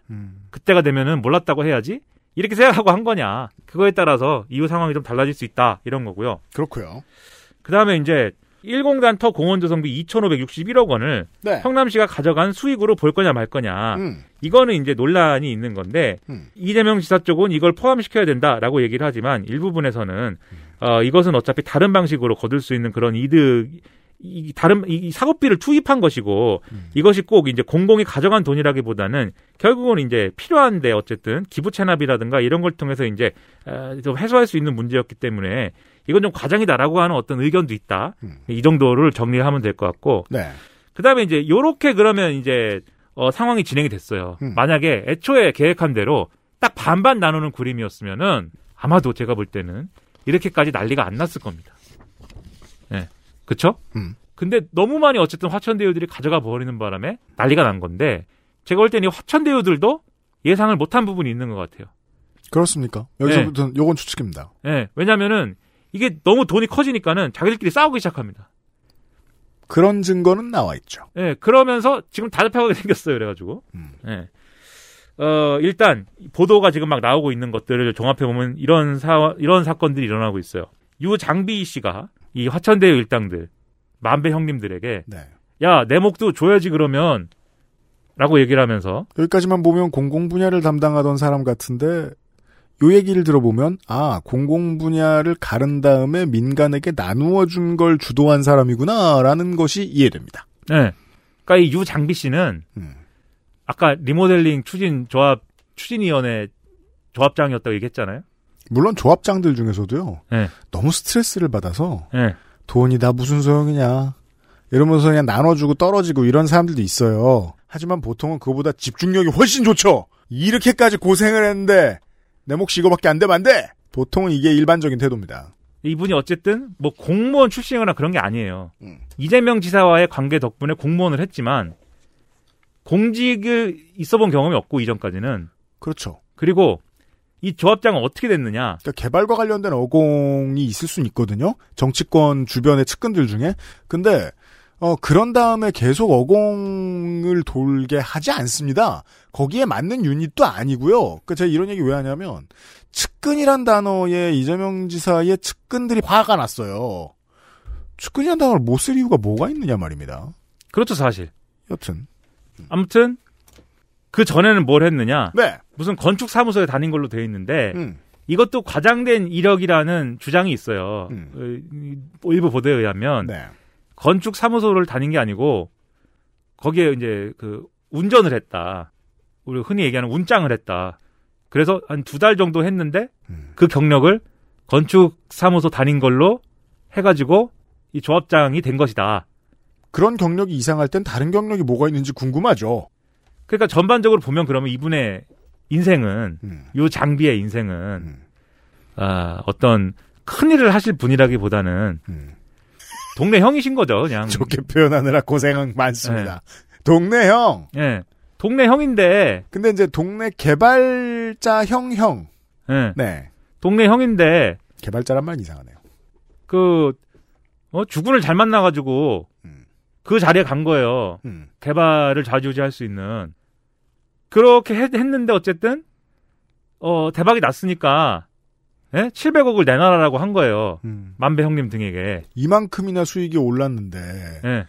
S7: 그때가 되면은 몰랐다고 해야지. 이렇게 생각하고 한 거냐. 그거에 따라서 이후 상황이 좀 달라질 수 있다. 이런 거고요.
S2: 그렇고요.
S7: 그 다음에 이제 1공단 터 공원조성비 2,561억 원을
S2: 네.
S7: 성남시가 가져간 수익으로 볼 거냐 말 거냐.
S2: 음.
S7: 이거는 이제 논란이 있는 건데 이재명 지사 쪽은 이걸 포함시켜야 된다라고 얘기를 하지만 일부분에서는 어, 이것은 어차피 다른 방식으로 거둘 수 있는 그런 이득 이 다른 이 사고비를 투입한 것이고 이것이 꼭 이제 공공이 가져간 돈이라기보다는 결국은 이제 필요한데 어쨌든 기부 체납이라든가 이런 걸 통해서 이제 어, 좀 해소할 수 있는 문제였기 때문에 이건 좀 과장이다라고 하는 어떤 의견도 있다. 이 정도를 정리하면 될 것 같고
S2: 네.
S7: 그다음에 이제 요렇게 그러면 이제 어, 상황이 진행이 됐어요. 만약에 애초에 계획한 대로 딱 반반 나누는 그림이었으면은 아마도 제가 볼 때는 이렇게까지 난리가 안 났을 겁니다. 예. 그쵸?
S2: 음.
S7: 근데 너무 많이 어쨌든 화천대유들이 가져가 버리는 바람에 난리가 난 건데 제가 볼 때는 이 화천대유들도 예상을 못한 부분이 있는 것 같아요.
S2: 그렇습니까? 여기서부터는 요건 추측입니다.
S7: 예. 왜냐면은 이게 너무 돈이 커지니까는 자기들끼리 싸우기 시작합니다.
S2: 그런 증거는 나와 있죠.
S7: 예, 그러면서 지금 다 잡혀가게 [laughs] 생겼어요, 그래가지고. 예. 어, 일단, 보도가 지금 막 나오고 있는 것들을 종합해 보면 이런 사, 이런 사건들이 일어나고 있어요. 유 장비 씨가 이 화천대유 일당들, 만배 형님들에게,
S2: 네.
S7: 야, 내 목도 줘야지 그러면, 라고 얘기를 하면서,
S2: 여기까지만 보면 공공 분야를 담당하던 사람 같은데 요 얘기를 들어보면 아 공공 분야를 가른 다음에 민간에게 나누어 준 걸 주도한 사람이구나라는 것이 이해됩니다.
S7: 예. 그니까 이 유장비 씨는, 아까 리모델링 추진 조합, 추진위원회 조합장이었다고 얘기했잖아요.
S2: 물론 조합장들 중에서도요.
S7: 예.
S2: 너무 스트레스를 받아서
S7: 예.
S2: 돈이 다 무슨 소용이냐 이러면서 그냥 나눠주고 떨어지고 이런 사람들도 있어요. 하지만 보통은 그거보다 집중력이 훨씬 좋죠. 이렇게까지 고생을 했는데 내 몫이 이거밖에 안 되면 안 돼. 보통은 이게 일반적인 태도입니다.
S7: 이분이 어쨌든 뭐 공무원 출신이거나 그런 게 아니에요. 이재명 지사와의 관계 덕분에 공무원을 했지만 공직을 있어본 경험이 없고 이전까지는
S2: 그렇죠.
S7: 그리고 이 조합장은 어떻게 됐느냐?
S2: 그러니까 개발과 관련된 어공이 있을 수는 있거든요. 정치권 주변의 측근들 중에. 근데 어 그런 다음에 계속 어공을 돌게 하지 않습니다. 거기에 맞는 유닛도 아니고요. 그러니까 제가 이런 얘기 왜 하냐면 측근이란 단어에 이재명 지사의 측근들이 화가 났어요. 측근이란 단어를 못 쓸 이유가 뭐가 있느냐 말입니다.
S7: 그렇죠 사실.
S2: 여튼
S7: 아무튼 그 전에는 뭘 했느냐?
S2: 네.
S7: 무슨 건축 사무소에 다닌 걸로 돼 있는데
S2: 음.
S7: 이것도 과장된 이력이라는 주장이 있어요.
S2: 음.
S7: 어, 일부 보도에 의하면
S2: 네.
S7: 건축 사무소를 다닌 게 아니고 거기에 이제 그 운전을 했다. 우리 흔히 얘기하는 운장을 했다. 그래서 한 두 달 정도 했는데
S2: 음.
S7: 그 경력을 건축 사무소 다닌 걸로 해가지고 이 조합장이 된 것이다.
S2: 그런 경력이 이상할 땐 다른 경력이 뭐가 있는지 궁금하죠.
S7: 그러니까 전반적으로 보면 그러면 이분의 인생은
S2: 음.
S7: 요 장비의 인생은 아, 어떤 큰 일을 하실 분이라기보다는 동네 형이신 거죠, 그냥.
S2: 음. 좋게 표현하느라 고생 많습니다. 동네 형.
S7: 예. 동네 형인데.
S2: 근데 이제 동네 개발자 형 형.
S7: 예.
S2: 네.
S7: 동네 형인데
S2: 개발자란 말 이상하네요.
S7: 그 어, 주군을 잘 만나가지고 그 자리에 간 거예요.
S2: 음.
S7: 개발을 좌지우지 할 수 있는 그렇게 했, 는데 어쨌든 어 대박이 났으니까 예? 700억을 내놔라라고 한 거예요.
S2: 음.
S7: 만배 형님 등에게.
S2: 이만큼이나 수익이 올랐는데
S7: 예.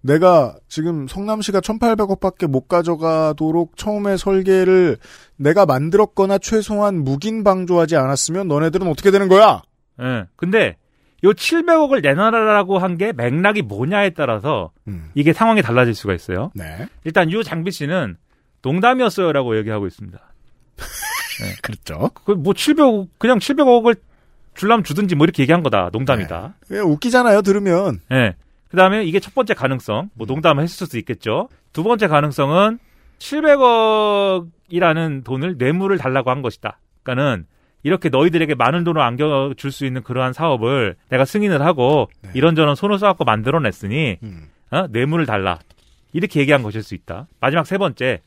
S2: 내가 지금 성남시가 1,800억밖에 못 가져가도록 처음에 설계를 내가 만들었거나 최소한 묵인 방조하지 않았으면 너네들은 어떻게 되는 거야?
S7: 예. 근데 요 700억을 내놔라라고 한 게 맥락이 뭐냐에 따라서 이게 상황이 달라질 수가 있어요.
S2: 네.
S7: 일단 유 장비 씨는 농담이었어요라고 얘기하고 있습니다.
S2: 그렇죠.
S7: 그뭐 700억 그냥 700억을 줄라면 주든지 뭐 이렇게 얘기한 거다. 농담이다.
S2: 예, 웃기잖아요, 들으면.
S7: 예. 그다음에 이게 첫 번째 가능성. 뭐 농담을 했을 수도 있겠죠. 두 번째 가능성은 700억이라는 돈을 뇌물을 달라고 한 것이다. 그러니까는 이렇게 너희들에게 많은 돈을 안겨줄 수 있는 그러한 사업을 내가 승인을 하고 이런저런 손을 써갖고 만들어냈으니 어? 뇌물을 달라. 이렇게 얘기한 것일 수 있다. 마지막 세 번째.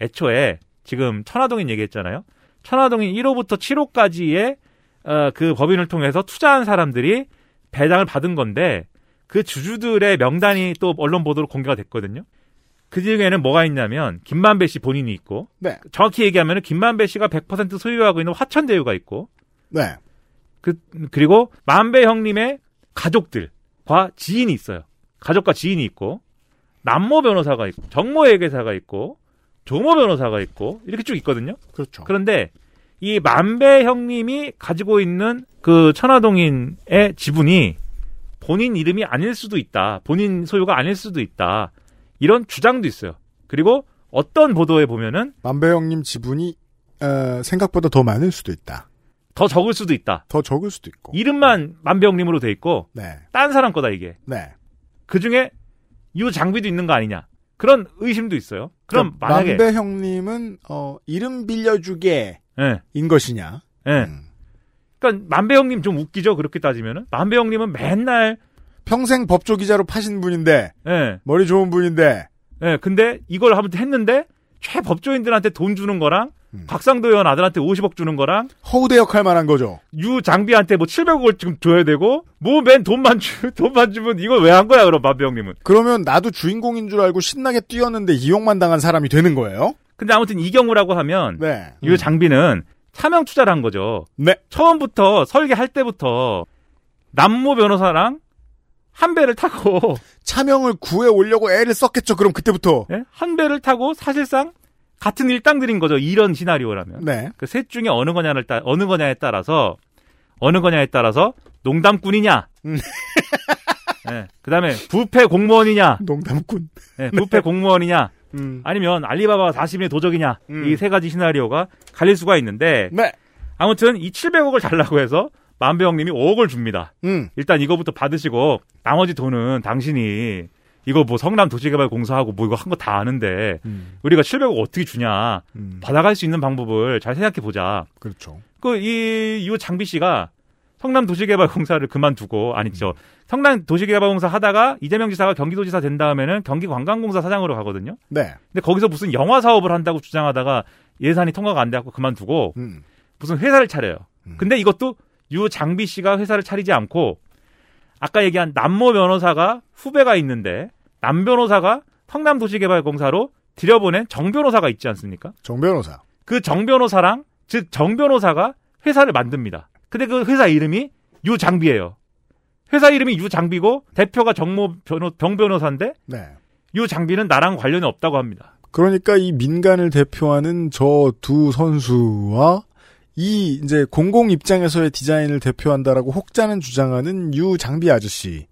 S7: 애초에 지금 천화동인 얘기했잖아요. 천화동인 1호부터 7호까지의 어, 그 법인을 통해서 투자한 사람들이 배당을 받은 건데 그 주주들의 명단이 또 언론 보도로 공개가 됐거든요. 그 중에는 뭐가 있냐면 김만배 씨 본인이 있고
S2: 네.
S7: 정확히 얘기하면 김만배 씨가 100% 소유하고 있는 화천대유가 있고
S2: 네.
S7: 그 그리고 만배 형님의 가족들과 지인이 있어요. 가족과 지인이 있고 남모 변호사가 있고 정모 회계사가 있고 조모 변호사가 있고 이렇게 쭉 있거든요.
S2: 그렇죠.
S7: 그런데 이 만배 형님이 가지고 있는 그 천화동인의 지분이 본인 이름이 아닐 수도 있다. 본인 소유가 아닐 수도 있다. 이런 주장도 있어요. 그리고 어떤 보도에 보면은
S2: 만배 형님 지분이 어, 생각보다 더 많을 수도 있다.
S7: 더 적을 수도 있다.
S2: 더 적을 수도 있고.
S7: 이름만 만배 형님으로 돼 있고
S2: 네.
S7: 딴 사람 거다 이게.
S2: 네.
S7: 그 중에 이 장비도 있는 거 아니냐. 그런 의심도 있어요. 그럼
S2: 그러니까
S7: 만약에
S2: 만배형님은 어, 이름 빌려주게
S7: 예.
S2: 인 것이냐.
S7: 예. 그러니까 만배 형님 좀 웃기죠. 그렇게 따지면은 만배 형님은 맨날
S2: 평생 법조 기자로 파신 분인데
S7: 예.
S2: 머리 좋은 분인데
S7: 예. 근데 이걸 아무튼 했는데 최 법조인들한테 돈 주는 거랑
S2: 음.
S7: 곽상도 의원 아들한테 50억 주는 거랑
S2: 허우대 역할 만한 거죠.
S7: 유 장비한테 뭐 700억을 지금 줘야 되고 뭐 맨 돈만 주 [laughs] 돈만 주면 이걸 왜 한 거야 그럼 만배 형님은.
S2: 그러면 나도 주인공인 줄 알고 신나게 뛰었는데 이용만 당한 사람이 되는 거예요.
S7: 근데 아무튼 이 경우라고 하면
S2: 네.
S7: 이 장비는 차명 투자를 한 거죠.
S2: 네.
S7: 처음부터 설계할 때부터 남모 변호사랑 한 배를 타고
S2: 차명을 구해 오려고 애를 썼겠죠. 그럼 그때부터.
S7: 예? 한 배를 타고 사실상 같은 일당들인 거죠. 이런 시나리오라면.
S2: 네.
S7: 그 셋 중에 어느 거냐를 따 어느 거냐에 따라서 어느 거냐에 따라서 농담꾼이냐.
S2: 음.
S7: 예. [laughs] 그다음에 부패 공무원이냐.
S2: 농담꾼.
S7: 예, 부패 공무원이냐.
S2: 음.
S7: 아니면 알리바바 40인의 도적이냐.
S2: 음.
S7: 이세 가지 시나리오가 갈릴 수가 있는데
S2: 네.
S7: 아무튼 이 700억을 달라고 해서 만배 형님이 5억을 줍니다.
S2: 음.
S7: 일단 이거부터 받으시고 나머지 돈은 당신이 이거 뭐 성남 도시개발공사하고 뭐 이거 한 거 다 아는데
S2: 음.
S7: 우리가 700억 어떻게 주냐
S2: 음.
S7: 받아갈 수 있는 방법을 잘 생각해 보자.
S2: 그렇죠.
S7: 그이이 장비 씨가 성남 도시개발공사를 그만두고 아니죠 성남 도시개발공사 하다가 이재명 지사가 경기도지사 된 다음에는 경기관광공사 사장으로 가거든요.
S2: 네.
S7: 근데 거기서 무슨 영화 사업을 한다고 주장하다가 예산이 통과가 안 돼갖고 그만두고
S2: 음.
S7: 무슨 회사를 차려요. 근데 이것도 유 장비 씨가 회사를 차리지 않고 아까 얘기한 남모 변호사가 후배가 있는데 남 변호사가 성남도시개발공사로 들여보낸 정 변호사가 있지 않습니까?
S2: 정 변호사.
S7: 그 정 변호사랑 즉 정 변호사가 회사를 만듭니다. 근데 그 회사 이름이 유 장비예요. 회사 이름이 유 장비고 대표가 정모 변호, 병 변호사인데
S2: 네.
S7: 유 장비는 나랑 관련이 없다고 합니다.
S2: 그러니까 이 민간을 대표하는 저 두 선수와 이 이제 공공 입장에서의 디자인을 대표한다라고 혹자는 주장하는 유 장비 아저씨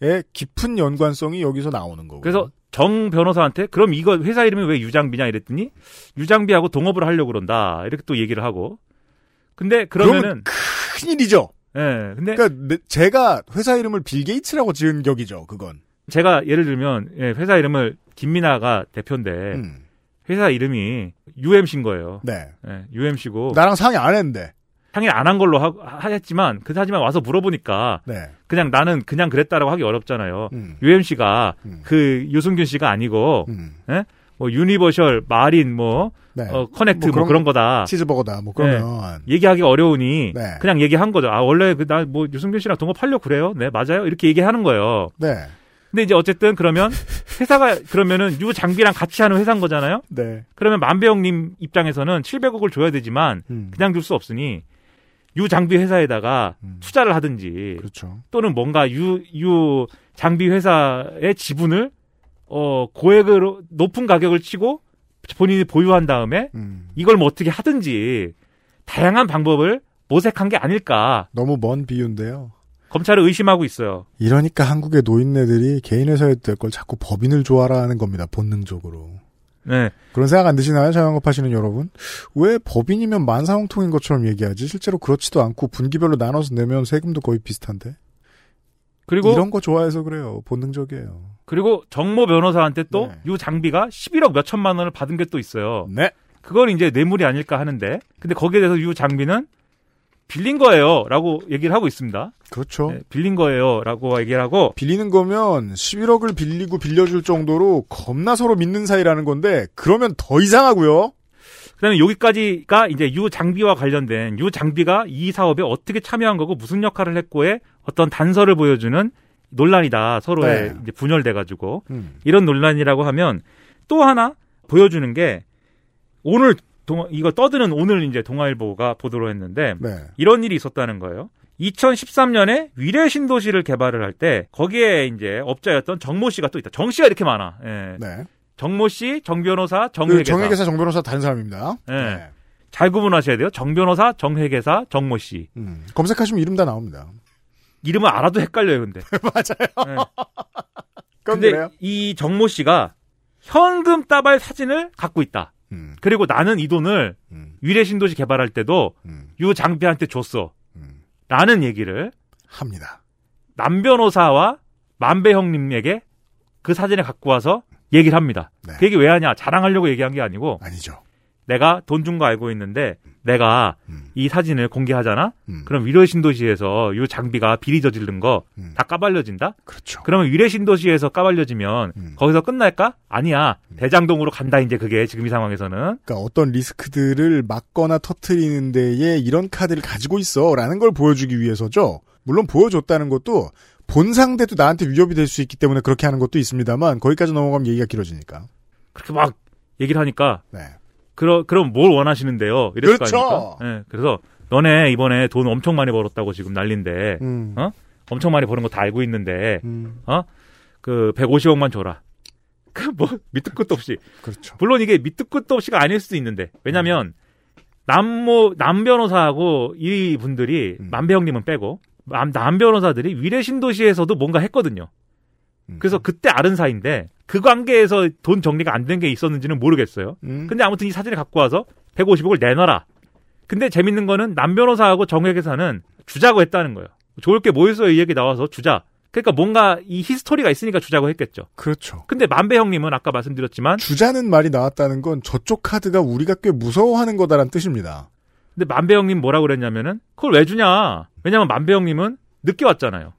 S2: 의 깊은 연관성이 여기서 나오는 거고.
S7: 그래서 정 변호사한테 그럼 이거 회사 이름이 왜 유장비냐 이랬더니 유장비하고 동업을 하려고 그런다 이렇게 또 얘기를 하고 근데 그러면은
S2: 큰일이죠.
S7: 예 근데
S2: 그러니까 내- 제가 회사 이름을 빌 게이츠라고 지은 격이죠. 그건.
S7: 제가 예를 들면 예, 회사 이름을 김민아가 대표인데
S2: 음.
S7: 회사 이름이 UMC인 거예요.
S2: 네.
S7: 예, UMC고
S2: 나랑 상의 안 했는데.
S7: 상의 안한 걸로 하, 하였지만 그 하지만 와서 물어보니까
S2: 네.
S7: 그냥 나는 그냥 그랬다라고 하기 어렵잖아요.
S2: 음.
S7: UMC가 그 유승균 씨가 아니고 예? 뭐 유니버셜 마린 뭐
S2: 네.
S7: 어, 커넥트 뭐뭐
S2: 그런
S7: 그런, 거다.
S2: 치즈버거다. 뭐 그러면
S7: 네. 얘기하기 어려우니
S2: 네.
S7: 그냥 얘기한 거죠. 아 원래 그 나 뭐 유승균 씨랑 동업하려고 그래요. 네 맞아요. 이렇게 얘기하는 거예요.
S2: 네.
S7: 근데 이제 어쨌든 그러면 [laughs] 회사가 그러면은 유 장비랑 같이 하는 회사인 거잖아요.
S2: 네.
S7: 그러면 만배 형님 입장에서는 700억을 줘야 되지만
S2: 음.
S7: 그냥 줄 수 없으니 유 장비 회사에다가 투자를 하든지
S2: 그렇죠.
S7: 또는 뭔가 유, 유 장비 회사의 지분을 어 고액으로 높은 가격을 치고 본인이 보유한 다음에
S2: 음.
S7: 이걸 뭐 어떻게 하든지 다양한 방법을 모색한 게 아닐까
S2: 너무 먼 비유인데요.
S7: 검찰을 의심하고 있어요.
S2: 이러니까 한국의 노인네들이 개인 회사에 될 걸 자꾸 법인을 좋아라 하는 겁니다. 본능적으로.
S7: 네.
S2: 그런 생각 안 드시나요? 자영업 하시는 여러분? 왜 법인이면 만사형통인 것처럼 얘기하지? 실제로 그렇지도 않고 분기별로 나눠서 내면 세금도 거의 비슷한데?
S7: 그리고
S2: 이런 거 좋아해서 그래요. 본능적이에요.
S7: 그리고 정모 변호사한테 또
S2: 네.
S7: 이 장비가 11억 몇 천만 원을 받은 게 또 있어요.
S2: 네.
S7: 그건 이제 뇌물이 아닐까 하는데 근데 거기에 대해서 이 장비는 빌린 거예요라고 얘기를 하고 있습니다.
S2: 그렇죠.
S7: 네, 빌린 거예요라고 얘기를 하고
S2: 빌리는 거면 11억을 빌리고 빌려줄 정도로 겁나 서로 믿는 사이라는 건데 그러면 더 이상하고요.
S7: 그다음에 여기까지가 이제 유 장비와 관련된 유 장비가 이 사업에 어떻게 참여한 거고 무슨 역할을 했고의 어떤 단서를 보여주는 논란이다 서로의
S2: 네.
S7: 분열돼 가지고
S2: 음.
S7: 이런 논란이라고 하면 또 하나 보여주는 게 오늘 동, 이거 떠드는 오늘 이제 동아일보가 보도를 했는데
S2: 네.
S7: 이런 일이 있었다는 거예요. 2013년에 위례 신도시를 개발을 할 때 거기에 이제 업자였던 정모 씨가 또 있다. 정 씨가 이렇게 많아. 예.
S2: 네.
S7: 정모 씨, 정 변호사,
S2: 그
S7: 정회계사.
S2: 정 회계사 정 변호사 다른 사람입니다.
S7: 예. 잘 구분하셔야 돼요. 정 변호사, 정 회계사, 정모 씨.
S2: 음. 검색하시면 이름 다 나옵니다.
S7: 이름을 알아도 헷갈려요, 근데. [laughs]
S2: 맞아요. 그건
S7: 근데
S2: 그래요?
S7: 이 정모 씨가 현금 따발 사진을 갖고 있다.
S2: 음.
S7: 그리고 나는 이 돈을 위례 신도시 개발할 때도
S2: 음.
S7: 유 장비한테 줬어. 라는 얘기를
S2: 합니다.
S7: 남 변호사와 만배 형님에게 그 사진을 갖고 와서 얘기를 합니다. 그 얘기 왜 하냐? 자랑하려고 얘기한 게 아니고
S2: 네. 아니죠.
S7: 내가 돈 준 거 알고 있는데 내가
S2: 음.
S7: 이 사진을 공개하잖아. 그럼 위례 신도시에서 이 장비가 비리 저지른 거 다 까발려진다.
S2: 음. 그렇죠. 음.
S7: 그러면 위례 신도시에서 까발려지면 거기서 끝날까? 아니야. 대장동으로 간다 이제 그게 지금 이 상황에서는.
S2: 그러니까 어떤 리스크들을 막거나 터트리는 데에 이런 카드를 가지고 있어라는 걸 보여주기 위해서죠. 물론 보여줬다는 것도 본 상대도 나한테 위협이 될 수 있기 때문에 그렇게 하는 것도 있습니다만 거기까지 넘어가면 얘기가 길어지니까.
S7: 그렇게 막 얘기를 하니까
S2: 네.
S7: 그러, 그럼 뭘 원하시는데요? 이랬을
S2: 그렇죠.
S7: 거 아닙니까? 예, 그래서 너네 이번에 돈 엄청 많이 벌었다고 지금 난린데,
S2: 음.
S7: 어? 엄청 많이 버는 거 다 알고 있는데, 어? 그 150억만 줘라. [laughs] 그 뭐 밑도 끝도 없이.
S2: 그렇죠.
S7: 물론 이게 밑도 끝도 없이가 아닐 수도 있는데, 왜냐면 남모 남 변호사하고 이 분들이
S2: 음.
S7: 만배 형님은 빼고 남, 남 변호사들이 위례 신도시에서도 뭔가 했거든요.
S2: 음.
S7: 그래서 그때 아는 사이인데 그 관계에서 돈 정리가 안 된 게 있었는지는 모르겠어요.
S2: 음.
S7: 근데 아무튼 이 사진을 갖고 와서 150억을 내놔라. 근데 재밌는 거는 남 변호사하고 정 회계사는 주자고 했다는 거예요. 좋을 게 뭐 있어요? 이 얘기 나와서 주자. 그러니까 뭔가 이 히스토리가 있으니까 주자고 했겠죠.
S2: 그렇죠.
S7: 근데 만배 형님은 아까 말씀드렸지만
S2: 주자는 말이 나왔다는 건 저쪽 카드가 우리가 꽤 무서워하는 거다라는 뜻입니다.
S7: 근데 만배 형님 뭐라고 그랬냐면은 그걸 왜 주냐? 왜냐면 만배 형님은 늦게 왔잖아요.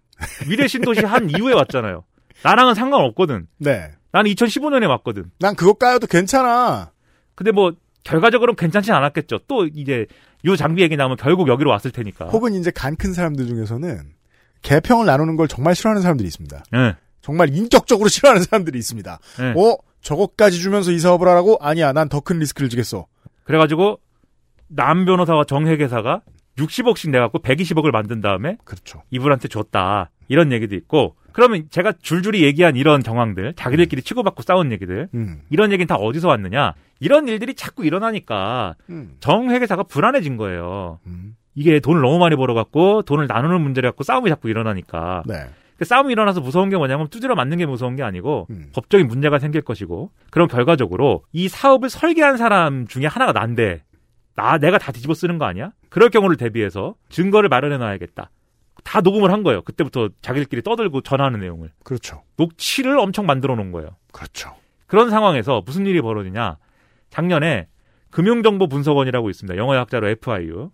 S7: 미래 신도시 한 이후에 왔잖아요. 나랑은 상관없거든.
S2: 네.
S7: 나는 2015년에 왔거든.
S2: 난 그거 까여도 괜찮아.
S7: 근데 뭐 결과적으로는 괜찮진 않았겠죠. 또 이제 요 장비 얘기 나오면 결국 여기로 왔을 테니까.
S2: 혹은 이제 간 큰 사람들 중에서는 개평을 나누는 걸 정말 싫어하는 사람들이 있습니다.
S7: 네.
S2: 정말 인격적으로 [laughs] 싫어하는 사람들이 있습니다.
S7: 네.
S2: 어? 저것까지 주면서 이 사업을 하라고? 아니야, 난 더 큰 리스크를 지겠어.
S7: 그래가지고 남 변호사와 정회계사가 60억씩 내갖고 120억을 만든 다음에
S2: 그렇죠.
S7: 이분한테 줬다 이런 얘기도 있고 그러면 제가 줄줄이 얘기한 이런 정황들 자기들끼리 치고받고 싸운 얘기들
S2: 음.
S7: 이런 얘기는 다 어디서 왔느냐 이런 일들이 자꾸 일어나니까
S2: 음.
S7: 정 회계사가 불안해진 거예요.
S2: 음.
S7: 이게 돈을 너무 많이 벌어갖고 돈을 나누는 문제를 갖고 싸움이 자꾸 일어나니까
S2: 네.
S7: 그 싸움이 일어나서 무서운 게 뭐냐면 두드려 맞는 게 무서운 게 아니고
S2: 음.
S7: 법적인 문제가 생길 것이고 그럼 결과적으로 이 사업을 설계한 사람 중에 하나가 난데 나 내가 다 뒤집어 쓰는 거 아니야? 그럴 경우를 대비해서 증거를 마련해 놔야겠다. 다 녹음을 한 거예요. 그때부터 자기들끼리 떠들고 전하는 내용을
S2: 그렇죠.
S7: 녹취를 엄청 만들어 놓은 거예요.
S2: 그렇죠.
S7: 그런 상황에서 무슨 일이 벌어지냐? 작년에 금융정보분석원이라고 있습니다. 영어학자로 FIU.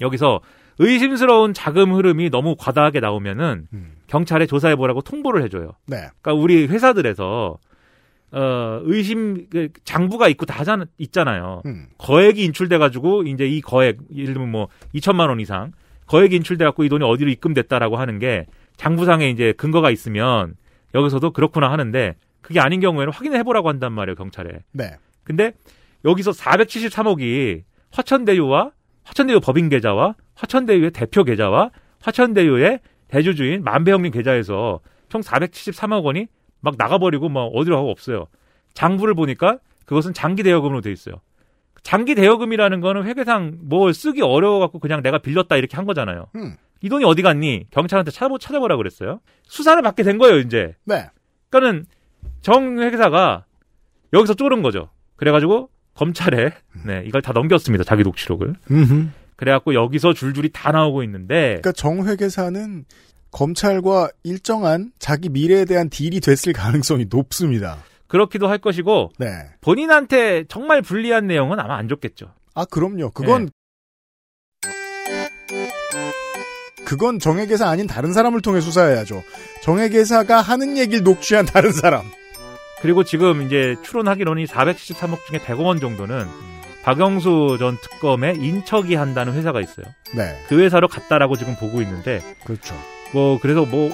S7: 여기서 의심스러운 자금 흐름이 너무 과다하게 나오면은
S2: 음.
S7: 경찰에 조사해 보라고 통보를 해줘요.
S2: 네.
S7: 그러니까 우리 회사들에서 어 의심 그 장부가 있고 다 하잖아, 있잖아요.
S2: 음.
S7: 거액이 인출돼 가지고 이제 이 거액 예를 들면 뭐 2천만 원 이상 거액이 인출돼 갖고 이 돈이 어디로 입금됐다라고 하는 게 장부상에 이제 근거가 있으면 여기서도 그렇구나 하는데 그게 아닌 경우에는 확인해 보라고 한단 말이에요 경찰에.
S2: 네.
S7: 근데 여기서 473억이 화천대유와 화천대유 법인 계좌와 화천대유의 대표 계좌와 화천대유의 대주주인 만배형님 계좌에서 총 473억 원이 막 나가버리고 막 어디로 가고 없어요. 장부를 보니까 그것은 장기 대여금으로 돼 있어요. 장기 대여금이라는 거는 회계상 뭐 쓰기 어려워갖고 그냥 내가 빌렸다 이렇게 한 거잖아요.
S2: 음.
S7: 이 돈이 어디 갔니? 경찰한테 찾아보, 찾아보라 그랬어요. 수사를 받게 된 거예요, 이제.
S2: 네.
S7: 그러니까는 정 회계사가 여기서 쫄은 거죠. 그래가지고 검찰에 네 이걸 다 넘겼습니다. 자기 녹취록을.
S2: 음흠.
S7: 그래갖고 여기서 줄줄이 다 나오고 있는데
S2: 그러니까 정 회계사는 검찰과 일정한 자기 미래에 대한 딜이 됐을 가능성이 높습니다.
S7: 그렇기도 할 것이고
S2: 네.
S7: 본인한테 정말 불리한 내용은 아마 안 줬겠죠.
S2: 아, 그럼요. 그건 그건 정회계사 아닌 다른 사람을 통해 수사해야죠. 정회계사가 하는 얘기를 녹취한 다른 사람.
S7: 그리고 지금 이제 추론하기로는 473억 중에 100억 원 정도는 박영수 전 특검에 인척이 한다는 회사가 있어요.
S2: 네.
S7: 그 회사로 갔다라고 지금 보고 있는데
S2: 그렇죠.
S7: 뭐 그래서 뭐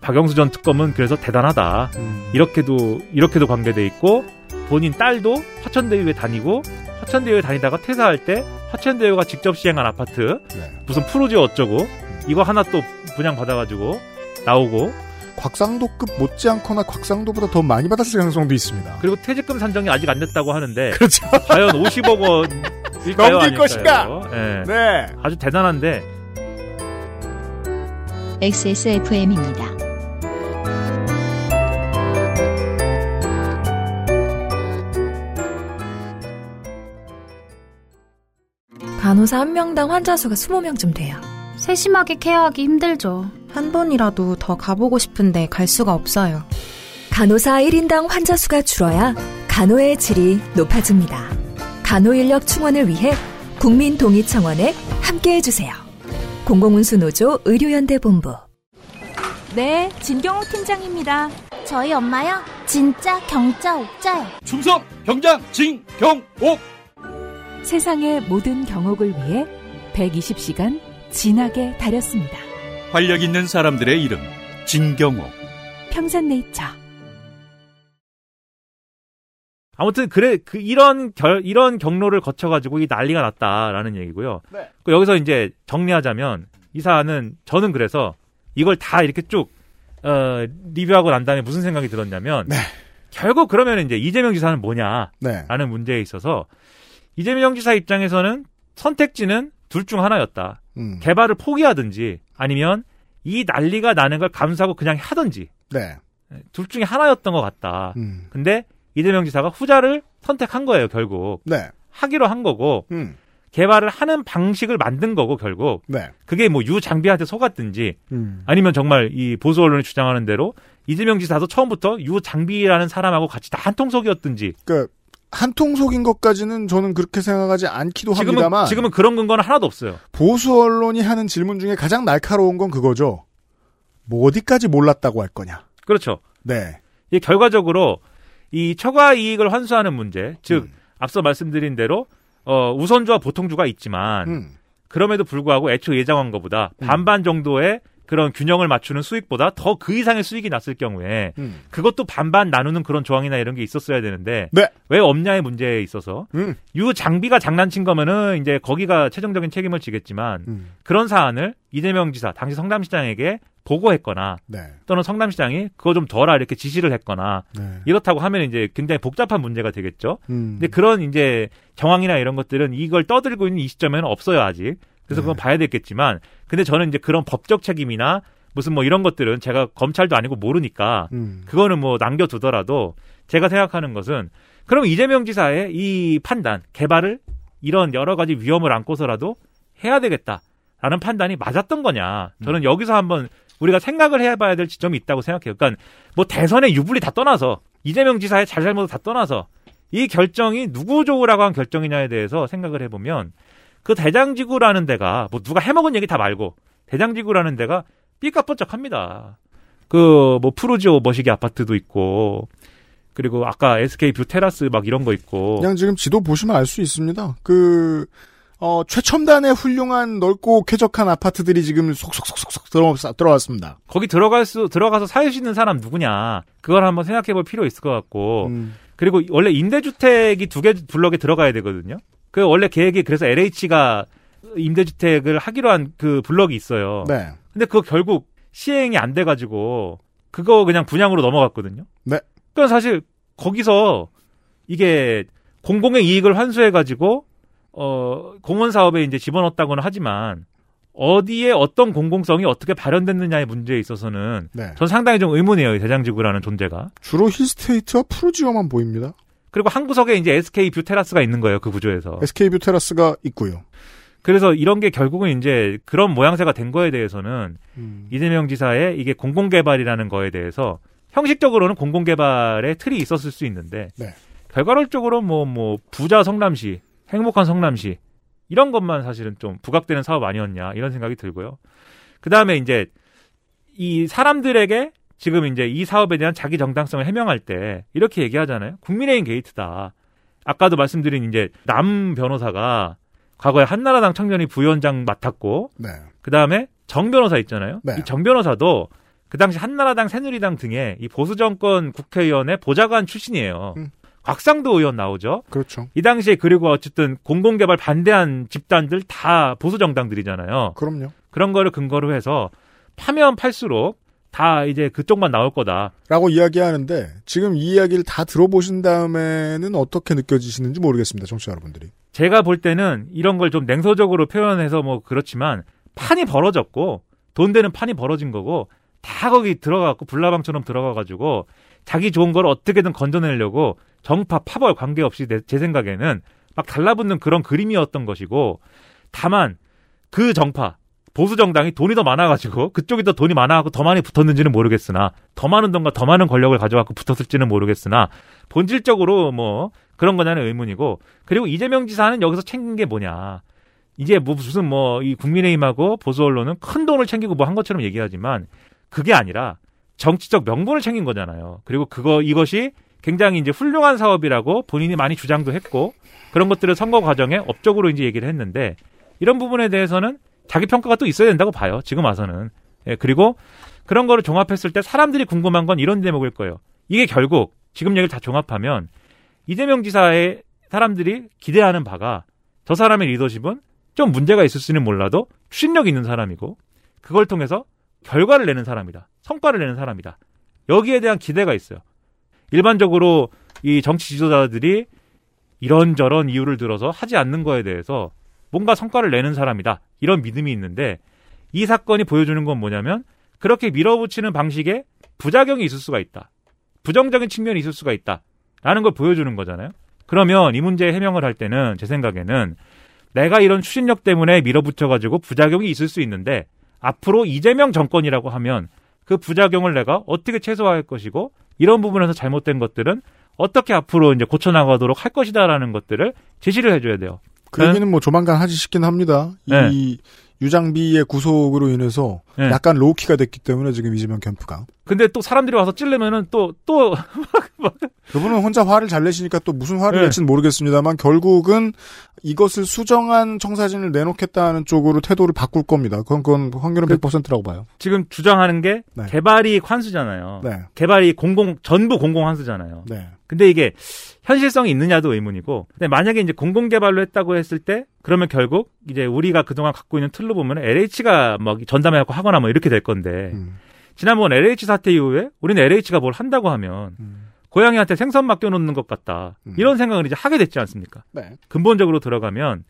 S7: 박영수 전 특검은 그래서 대단하다.
S2: 음.
S7: 이렇게도 이렇게도 관계돼 있고 본인 딸도 화천대유에 다니고 화천대유에 다니다가 퇴사할 때 화천대유가 직접 시행한 아파트
S2: 네.
S7: 무슨 프로지 어쩌고 이거 하나 또 분양 받아가지고 나오고
S2: 곽상도급 못지않거나 곽상도보다 더 많이 받았을 가능성도 있습니다.
S7: 그리고 퇴직금 산정이 아직 안 됐다고 하는데 [laughs]
S2: 그렇죠.
S7: 과연 50억 원일까요?
S2: 넘길? 것인가?
S7: 예.
S2: 네.
S7: 아주 대단한데
S1: XSFM입니다.
S4: 간호사 한 명당 환자 수가 20명쯤 돼요.
S5: 세심하게 케어하기 힘들죠.
S6: 한 번이라도 더 가보고 싶은데 갈 수가 없어요.
S11: 간호사 1인당 환자 수가 줄어야 간호의 질이 높아집니다. 간호 인력 충원을 위해 국민 동의 청원에 함께 해주세요. 공공운수노조 의료연대본부
S9: 네, 진경호 팀장입니다.
S12: 저희 엄마요? 진짜 경자 옥자요.
S13: 충성 경장 진경옥
S9: 세상의 모든 경옥을 위해 120시간 진하게 다렸습니다.
S13: 활력 있는 사람들의 이름 진경옥
S9: 평산네이처
S7: 아무튼 그래 그 이런 결 이런 경로를 거쳐 가지고 이 난리가 났다라는 얘기고요.
S2: 네.
S7: 그 여기서 이제 정리하자면 이 사안은 저는 그래서 이걸 다 이렇게 쭉 어, 리뷰하고 난 다음에 무슨 생각이 들었냐면
S2: 네.
S7: 결국 그러면 이제 이재명 지사는 뭐냐라는
S2: 네.
S7: 문제에 있어서 이재명 지사 입장에서는 선택지는 둘 중 하나였다.
S2: 음.
S7: 개발을 포기하든지 아니면 이 난리가 나는 걸 감수하고 그냥 하든지
S2: 네.
S7: 둘 중에 하나였던 것 같다.
S2: 음.
S7: 근데 이재명 지사가 후자를 선택한 거예요, 결국.
S2: 네.
S7: 하기로 한 거고,
S2: 음.
S7: 개발을 하는 방식을 만든 거고, 결국.
S2: 네.
S7: 그게 뭐 유장비한테 속았든지,
S2: 음.
S7: 아니면 정말 이 보수 언론이 주장하는 대로 이재명 지사도 처음부터 유장비라는 사람하고 같이 다 한통속이었든지.
S2: 그 한통 속인 것까지는 저는 그렇게 생각하지 않기도
S7: 지금은,
S2: 합니다만
S7: 지금은 그런 근거는 하나도 없어요.
S2: 보수 언론이 하는 질문 중에 가장 날카로운 건 그거죠. 뭐 어디까지 몰랐다고 할 거냐.
S7: 그렇죠.
S2: 네.
S7: 이 결과적으로 이 처가 이익을 환수하는 문제, 즉
S2: 음.
S7: 앞서 말씀드린 대로 어, 우선주와 보통주가 있지만
S2: 음.
S7: 그럼에도 불구하고 애초 예정한 것보다 반반 정도의 그런 균형을 맞추는 수익보다 더 그 이상의 수익이 났을 경우에
S2: 음.
S7: 그것도 반반 나누는 그런 조항이나 이런 게 있었어야 되는데
S2: 네.
S7: 왜 없냐의 문제에 있어서
S2: 음.
S7: 유 장비가 장난친 거면은 이제 거기가 최종적인 책임을 지겠지만
S2: 음.
S7: 그런 사안을 이재명 지사 당시 성남시장에게 보고했거나
S2: 네.
S7: 또는 성남시장이 그거 좀 덜아 이렇게 지시를 했거나
S2: 네.
S7: 이렇다고 하면 이제 굉장히 복잡한 문제가 되겠죠.
S2: 음.
S7: 근데 그런 이제 정황이나 이런 것들은 이걸 떠들고 있는 이 시점에는 없어요 아직. 그래서 그건 봐야 되겠지만, 근데 저는 이제 그런 법적 책임이나 무슨 뭐 이런 것들은 제가 검찰도 아니고 모르니까
S2: 음.
S7: 그거는 뭐 남겨두더라도 제가 생각하는 것은 그럼 이재명 지사의 이 판단 개발을 이런 여러 가지 위험을 안고서라도 해야 되겠다라는 판단이 맞았던 거냐 저는 여기서 한번 우리가 생각을 해봐야 될 지점이 있다고 생각해요. 그러니까 뭐 대선의 유불리 다 떠나서 이재명 지사의 잘잘못을 다 떠나서 이 결정이 누구 좋으라고 한 결정이냐에 대해서 생각을 해보면 그 대장지구라는 데가 뭐 누가 해먹은 얘기 다 말고 대장지구라는 데가 삐까뻔쩍합니다. 그 뭐 푸르지오 머시기 아파트도 있고 그리고 아까 SK 뷰 테라스 막 이런 거 있고
S2: 그냥 지금 지도 보시면 알 수 있습니다. 그, 어, 최첨단의 훌륭한 넓고 쾌적한 아파트들이 지금 속속속속속 들어, 들어왔습니다.
S7: 거기 들어갈 수 들어가서 살 수 있는 사람 누구냐 그걸 한번 생각해 볼 필요 있을 것 같고
S2: 음.
S7: 그리고 원래 임대주택이 두 개 블럭에 들어가야 되거든요. 그 원래 계획이 그래서 LH가 임대주택을 하기로 한 그 블럭이 있어요.
S2: 네.
S7: 근데 그거 결국 시행이 안 돼가지고 그거 그냥 분양으로 넘어갔거든요.
S2: 네.
S7: 그러니까 사실 거기서 이게 공공의 이익을 환수해가지고 어 공원 사업에 이제 집어넣었다고는 하지만 어디에 어떤 공공성이 어떻게 발현됐느냐의 문제에 있어서는
S2: 네.
S7: 전 상당히 좀 의문이에요. 이 대장지구라는 존재가.
S2: 주로 힐스테이트와 푸르지오만 보입니다.
S7: 그리고 한 구석에 이제 SK 뷰 테라스가 있는 거예요. 그 구조에서.
S2: SK 뷰 테라스가 있고요.
S7: 그래서 이런 게 결국은 이제 그런 모양새가 된 거에 대해서는
S2: 음.
S7: 이재명 지사의 이게 공공개발이라는 거에 대해서 형식적으로는 공공개발의 틀이 있었을 수 있는데
S2: 네.
S7: 결과론적으로 뭐뭐 부자 성남시, 행복한 성남시 이런 것만 사실은 좀 부각되는 사업 아니었냐 이런 생각이 들고요. 그 다음에 이제 이 사람들에게 지금 이제 이 사업에 대한 자기 정당성을 해명할 때 이렇게 얘기하잖아요. 국민의힘 게이트다. 아까도 말씀드린 이제 남 변호사가 과거에 한나라당 청년이 부위원장 맡았고
S2: 네.
S7: 그 다음에 정 변호사 있잖아요.
S2: 네.
S7: 이정 변호사도 그 당시 한나라당, 새누리당 등의 이 보수 정권 국회의원의 보좌관 출신이에요.
S2: 음.
S7: 곽상도 의원 나오죠.
S2: 그렇죠.
S7: 이 당시에 그리고 어쨌든 공공개발 반대한 집단들 다 보수 정당들이잖아요.
S2: 그럼요.
S7: 그런 거를 근거로 해서 파면 팔수록 다 이제 그쪽만 나올 거다.
S2: 라고 이야기하는데 지금 이 이야기를 다 들어보신 다음에는 어떻게 느껴지시는지 모르겠습니다. 청취자 여러분들이.
S7: 제가 볼 때는 이런 걸 좀 냉소적으로 표현해서 뭐 그렇지만 판이 벌어졌고 돈 되는 판이 벌어진 거고 다 거기 들어가고 불나방처럼 들어가가지고 자기 좋은 걸 어떻게든 건져내려고 정파 파벌 관계없이 내- 제 생각에는 막 달라붙는 그런 그림이었던 것이고 다만 그 정파 보수 정당이 돈이 더 많아가지고 그쪽이 더 돈이 많아갖고 더 많이 붙었는지는 모르겠으나 더 많은 돈과 더 많은 권력을 가져갖고 붙었을지는 모르겠으나 본질적으로 뭐 그런 거냐는 의문이고 그리고 이재명 지사는 여기서 챙긴 게 뭐냐 이제 뭐 무슨 뭐 이 국민의힘하고 보수 언론은 큰 돈을 챙기고 뭐 한 것처럼 얘기하지만 그게 아니라 정치적 명분을 챙긴 거잖아요. 그리고 그거 이것이 굉장히 이제 훌륭한 사업이라고 본인이 많이 주장도 했고 그런 것들을 선거 과정에 업적으로 이제 얘기를 했는데 이런 부분에 대해서는 자기 평가가 또 있어야 된다고 봐요. 지금 와서는. 예, 그리고 그런 거를 종합했을 때 사람들이 궁금한 건 이런 대목일 거예요. 이게 결국 지금 얘기를 다 종합하면 이재명 지사의 사람들이 기대하는 바가 저 사람의 리더십은 좀 문제가 있을 수는 몰라도 추진력 있는 사람이고 그걸 통해서 결과를 내는 사람이다. 성과를 내는 사람이다. 여기에 대한 기대가 있어요. 일반적으로 이 정치 지도자들이 이런저런 이유를 들어서 하지 않는 거에 대해서 뭔가 성과를 내는 사람이다. 이런 믿음이 있는데 이 사건이 보여주는 건 뭐냐면 그렇게 밀어붙이는 방식에 부작용이 있을 수가 있다. 부정적인 측면이 있을 수가 있다. 라는 걸 보여주는 거잖아요. 그러면 이 문제 해명을 할 때는 제 생각에는 내가 이런 추진력 때문에 밀어붙여가지고 부작용이 있을 수 있는데 앞으로 이재명 정권이라고 하면 그 부작용을 내가 어떻게 최소화할 것이고 이런 부분에서 잘못된 것들은 어떻게 앞으로 이제 고쳐나가도록 할 것이다라는 것들을 제시를 해줘야 돼요.
S2: 그 얘기는 뭐 조만간 하지 싶긴 합니다.
S7: 네.
S2: 이 유장비의 구속으로 인해서
S7: 네.
S2: 약간 로우키가 됐기 때문에 지금 이재명 캠프가
S7: 근데 또 사람들이 와서 찔르면은 또, 또, [laughs]
S2: 그분은 혼자 화를 잘 내시니까 또 무슨 화를
S7: 네.
S2: 낼지는 모르겠습니다만 결국은 이것을 수정한 청사진을 내놓겠다는 쪽으로 태도를 바꿀 겁니다. 그건, 그건 확률은 100%라고 봐요.
S7: 지금 주장하는 게
S2: 네.
S7: 개발이 환수잖아요.
S2: 네.
S7: 개발이 공공 전부 공공 환수잖아요.
S2: 네.
S7: 근데 이게 현실성이 있느냐도 의문이고. 근데 만약에 이제 공공 개발로 했다고 했을 때 그러면 결국 이제 우리가 그동안 갖고 있는 틀로 보면 LH가 막 전담해 갖고 하거나 뭐 이렇게 될 건데.
S2: 음.
S7: 지난번 LH 사태 이후에 우리는 LH가 뭘 한다고 하면
S2: 음.
S7: 고양이한테 생선 맡겨놓는 것 같다. 이런 생각을 이제 하게 됐지 않습니까?
S2: 네.
S7: 근본적으로 들어가면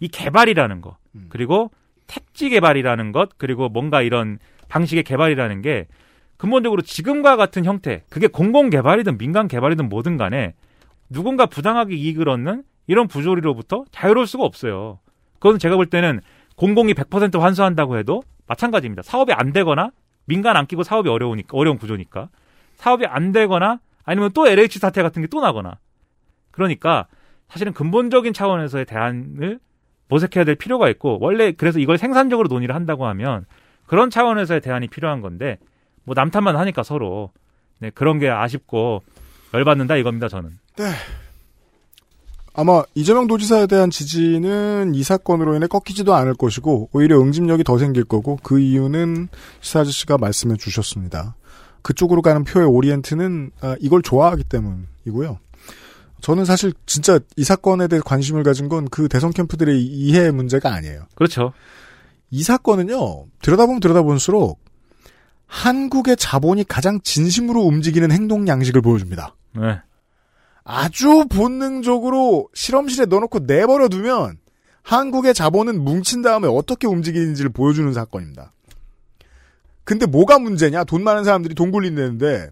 S7: 이 개발이라는 거
S2: 음.
S7: 그리고 택지 개발이라는 것 그리고 뭔가 이런 방식의 개발이라는 게 근본적으로 지금과 같은 형태 그게 공공 개발이든 민간 개발이든 뭐든 간에 누군가 부당하게 이익을 얻는 이런 부조리로부터 자유로울 수가 없어요. 그건 제가 볼 때는 공공이 100% 환수한다고 해도 마찬가지입니다. 사업이 안 되거나 민간 안 끼고 사업이 어려우니까 어려운 구조니까 사업이 안 되거나 아니면 또 LH 사태 같은 게 또 나거나 그러니까 사실은 근본적인 차원에서의 대안을 모색해야 될 필요가 있고 원래 그래서 이걸 생산적으로 논의를 한다고 하면 그런 차원에서의 대안이 필요한 건데 뭐 남탓만 하니까 서로 네, 그런 게 아쉽고 열받는다 이겁니다 저는.
S2: 네. 아마 이재명 도지사에 대한 지지는 이 사건으로 인해 꺾이지도 않을 것이고 오히려 응집력이 더 생길 거고 그 이유는 시사 아저씨가 말씀해 주셨습니다. 그쪽으로 가는 표의 오리엔트는 아, 이걸 좋아하기 때문이고요. 저는 사실 진짜 이 사건에 대해 관심을 가진 건 그 대선 캠프들의 이해 문제가 아니에요.
S7: 그렇죠.
S2: 이 사건은요 들여다보면 들여다볼수록 한국의 자본이 가장 진심으로 움직이는 행동 양식을 보여줍니다.
S7: 네.
S2: 아주 본능적으로 실험실에 넣어놓고 내버려 두면 한국의 자본은 뭉친 다음에 어떻게 움직이는지를 보여주는 사건입니다. 근데 뭐가 문제냐? 돈 많은 사람들이 돈 굴린다는데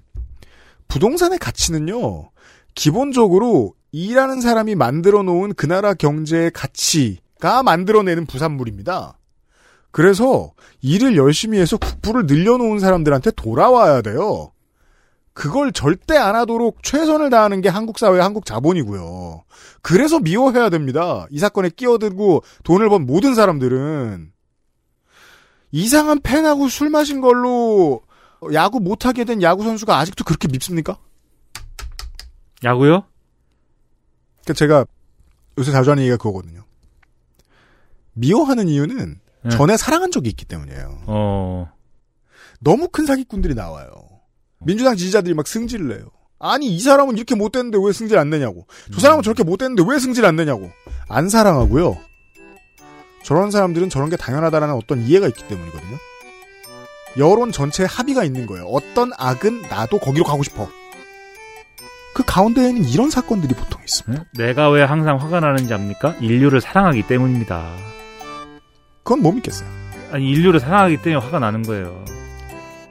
S2: 부동산의 가치는요. 기본적으로 일하는 사람이 만들어 놓은 그 나라 경제의 가치가 만들어내는 부산물입니다. 그래서 일을 열심히 해서 국부를 늘려놓은 사람들한테 돌아와야 돼요. 그걸 절대 안 하도록 최선을 다하는 게 한국 사회, 한국 자본이고요. 그래서 미워해야 됩니다. 이 사건에 끼어들고 돈을 번 모든 사람들은 이상한 팬하고 술 마신 걸로 야구 못하게 된 야구 선수가 아직도 그렇게 밉습니까?
S7: 야구요?
S2: 그러니까 제가 요새 자주 하는 얘기가 그거거든요. 미워하는 이유는
S7: 네.
S2: 전에 사랑한 적이 있기 때문이에요.
S7: 어.
S2: 너무 큰 사기꾼들이 나와요. 민주당 지지자들이 막 승질을 내요. 아니 이 사람은 이렇게 못됐는데 왜 승질 안 내냐고. 저 사람은 저렇게 못됐는데 왜 승질 안 내냐고. 안 사랑하고요. 저런 사람들은 저런 게 당연하다라는 어떤 이해가 있기 때문이거든요. 여론 전체에 합의가 있는 거예요. 어떤 악은 나도 거기로 가고 싶어. 그 가운데에는 이런 사건들이 보통 있습니다.
S7: 내가 왜 항상 화가 나는지 압니까? 인류를 사랑하기 때문입니다.
S2: 그건 못 믿겠어요.
S7: 아니 인류를 사랑하기 때문에 화가 나는 거예요.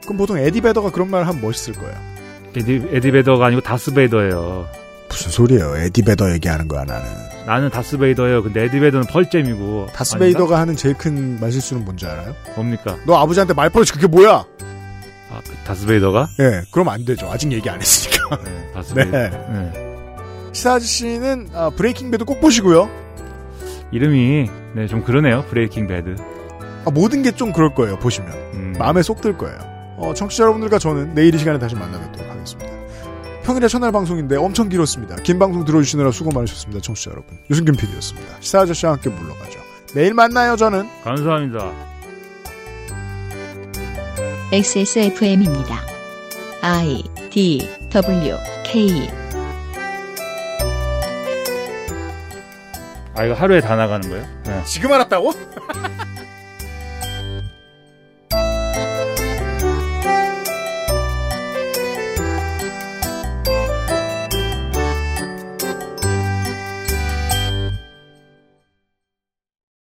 S2: 그럼 보통 에디 베더가 그런 말을 하면 멋있을 거예요.
S7: 에디, 에디 베더가 아니고 다스베이더예요.
S2: 무슨 소리예요? 에디 베더 얘기하는 거야 나는.
S7: 나는 다스베이더예요. 근데 에디 베더는 펄잼이고.
S2: 다스베이더가 하는 제일 큰 말실수는 뭔지 알아요?
S7: 뭡니까?
S2: 너 아버지한테 말버릇이 그게 뭐야?
S7: 아, 그 다스베이더가?
S2: 예, 그럼 안 되죠. 아직 얘기 안 했으니까.
S7: 네, 다스베이더.
S2: 네.
S7: 네.
S2: 시사 아저씨는 아, 브레이킹 배드 꼭 보시고요.
S7: 이름이 네, 좀 그러네요. 브레이킹 배드.
S2: 아, 모든 게 좀 그럴 거예요. 보시면
S7: 음.
S2: 마음에 속들 거예요. 어, 청취자 여러분들과 저는 내일 이 시간에 다시 만나뵙도록 하겠습니다. 평일에 첫날 방송인데 엄청 길었습니다. 긴 방송 들어주시느라 수고 많으셨습니다. 청취자 여러분. 유승균 PD였습니다. 시사 아저씨와 함께 물러가죠. 내일 만나요. 저는.
S7: 감사합니다.
S1: XSFM입니다. I D W K
S7: 아 이거 하루에 다 나가는 거예요? 네.
S2: 지금 알았다고? [laughs]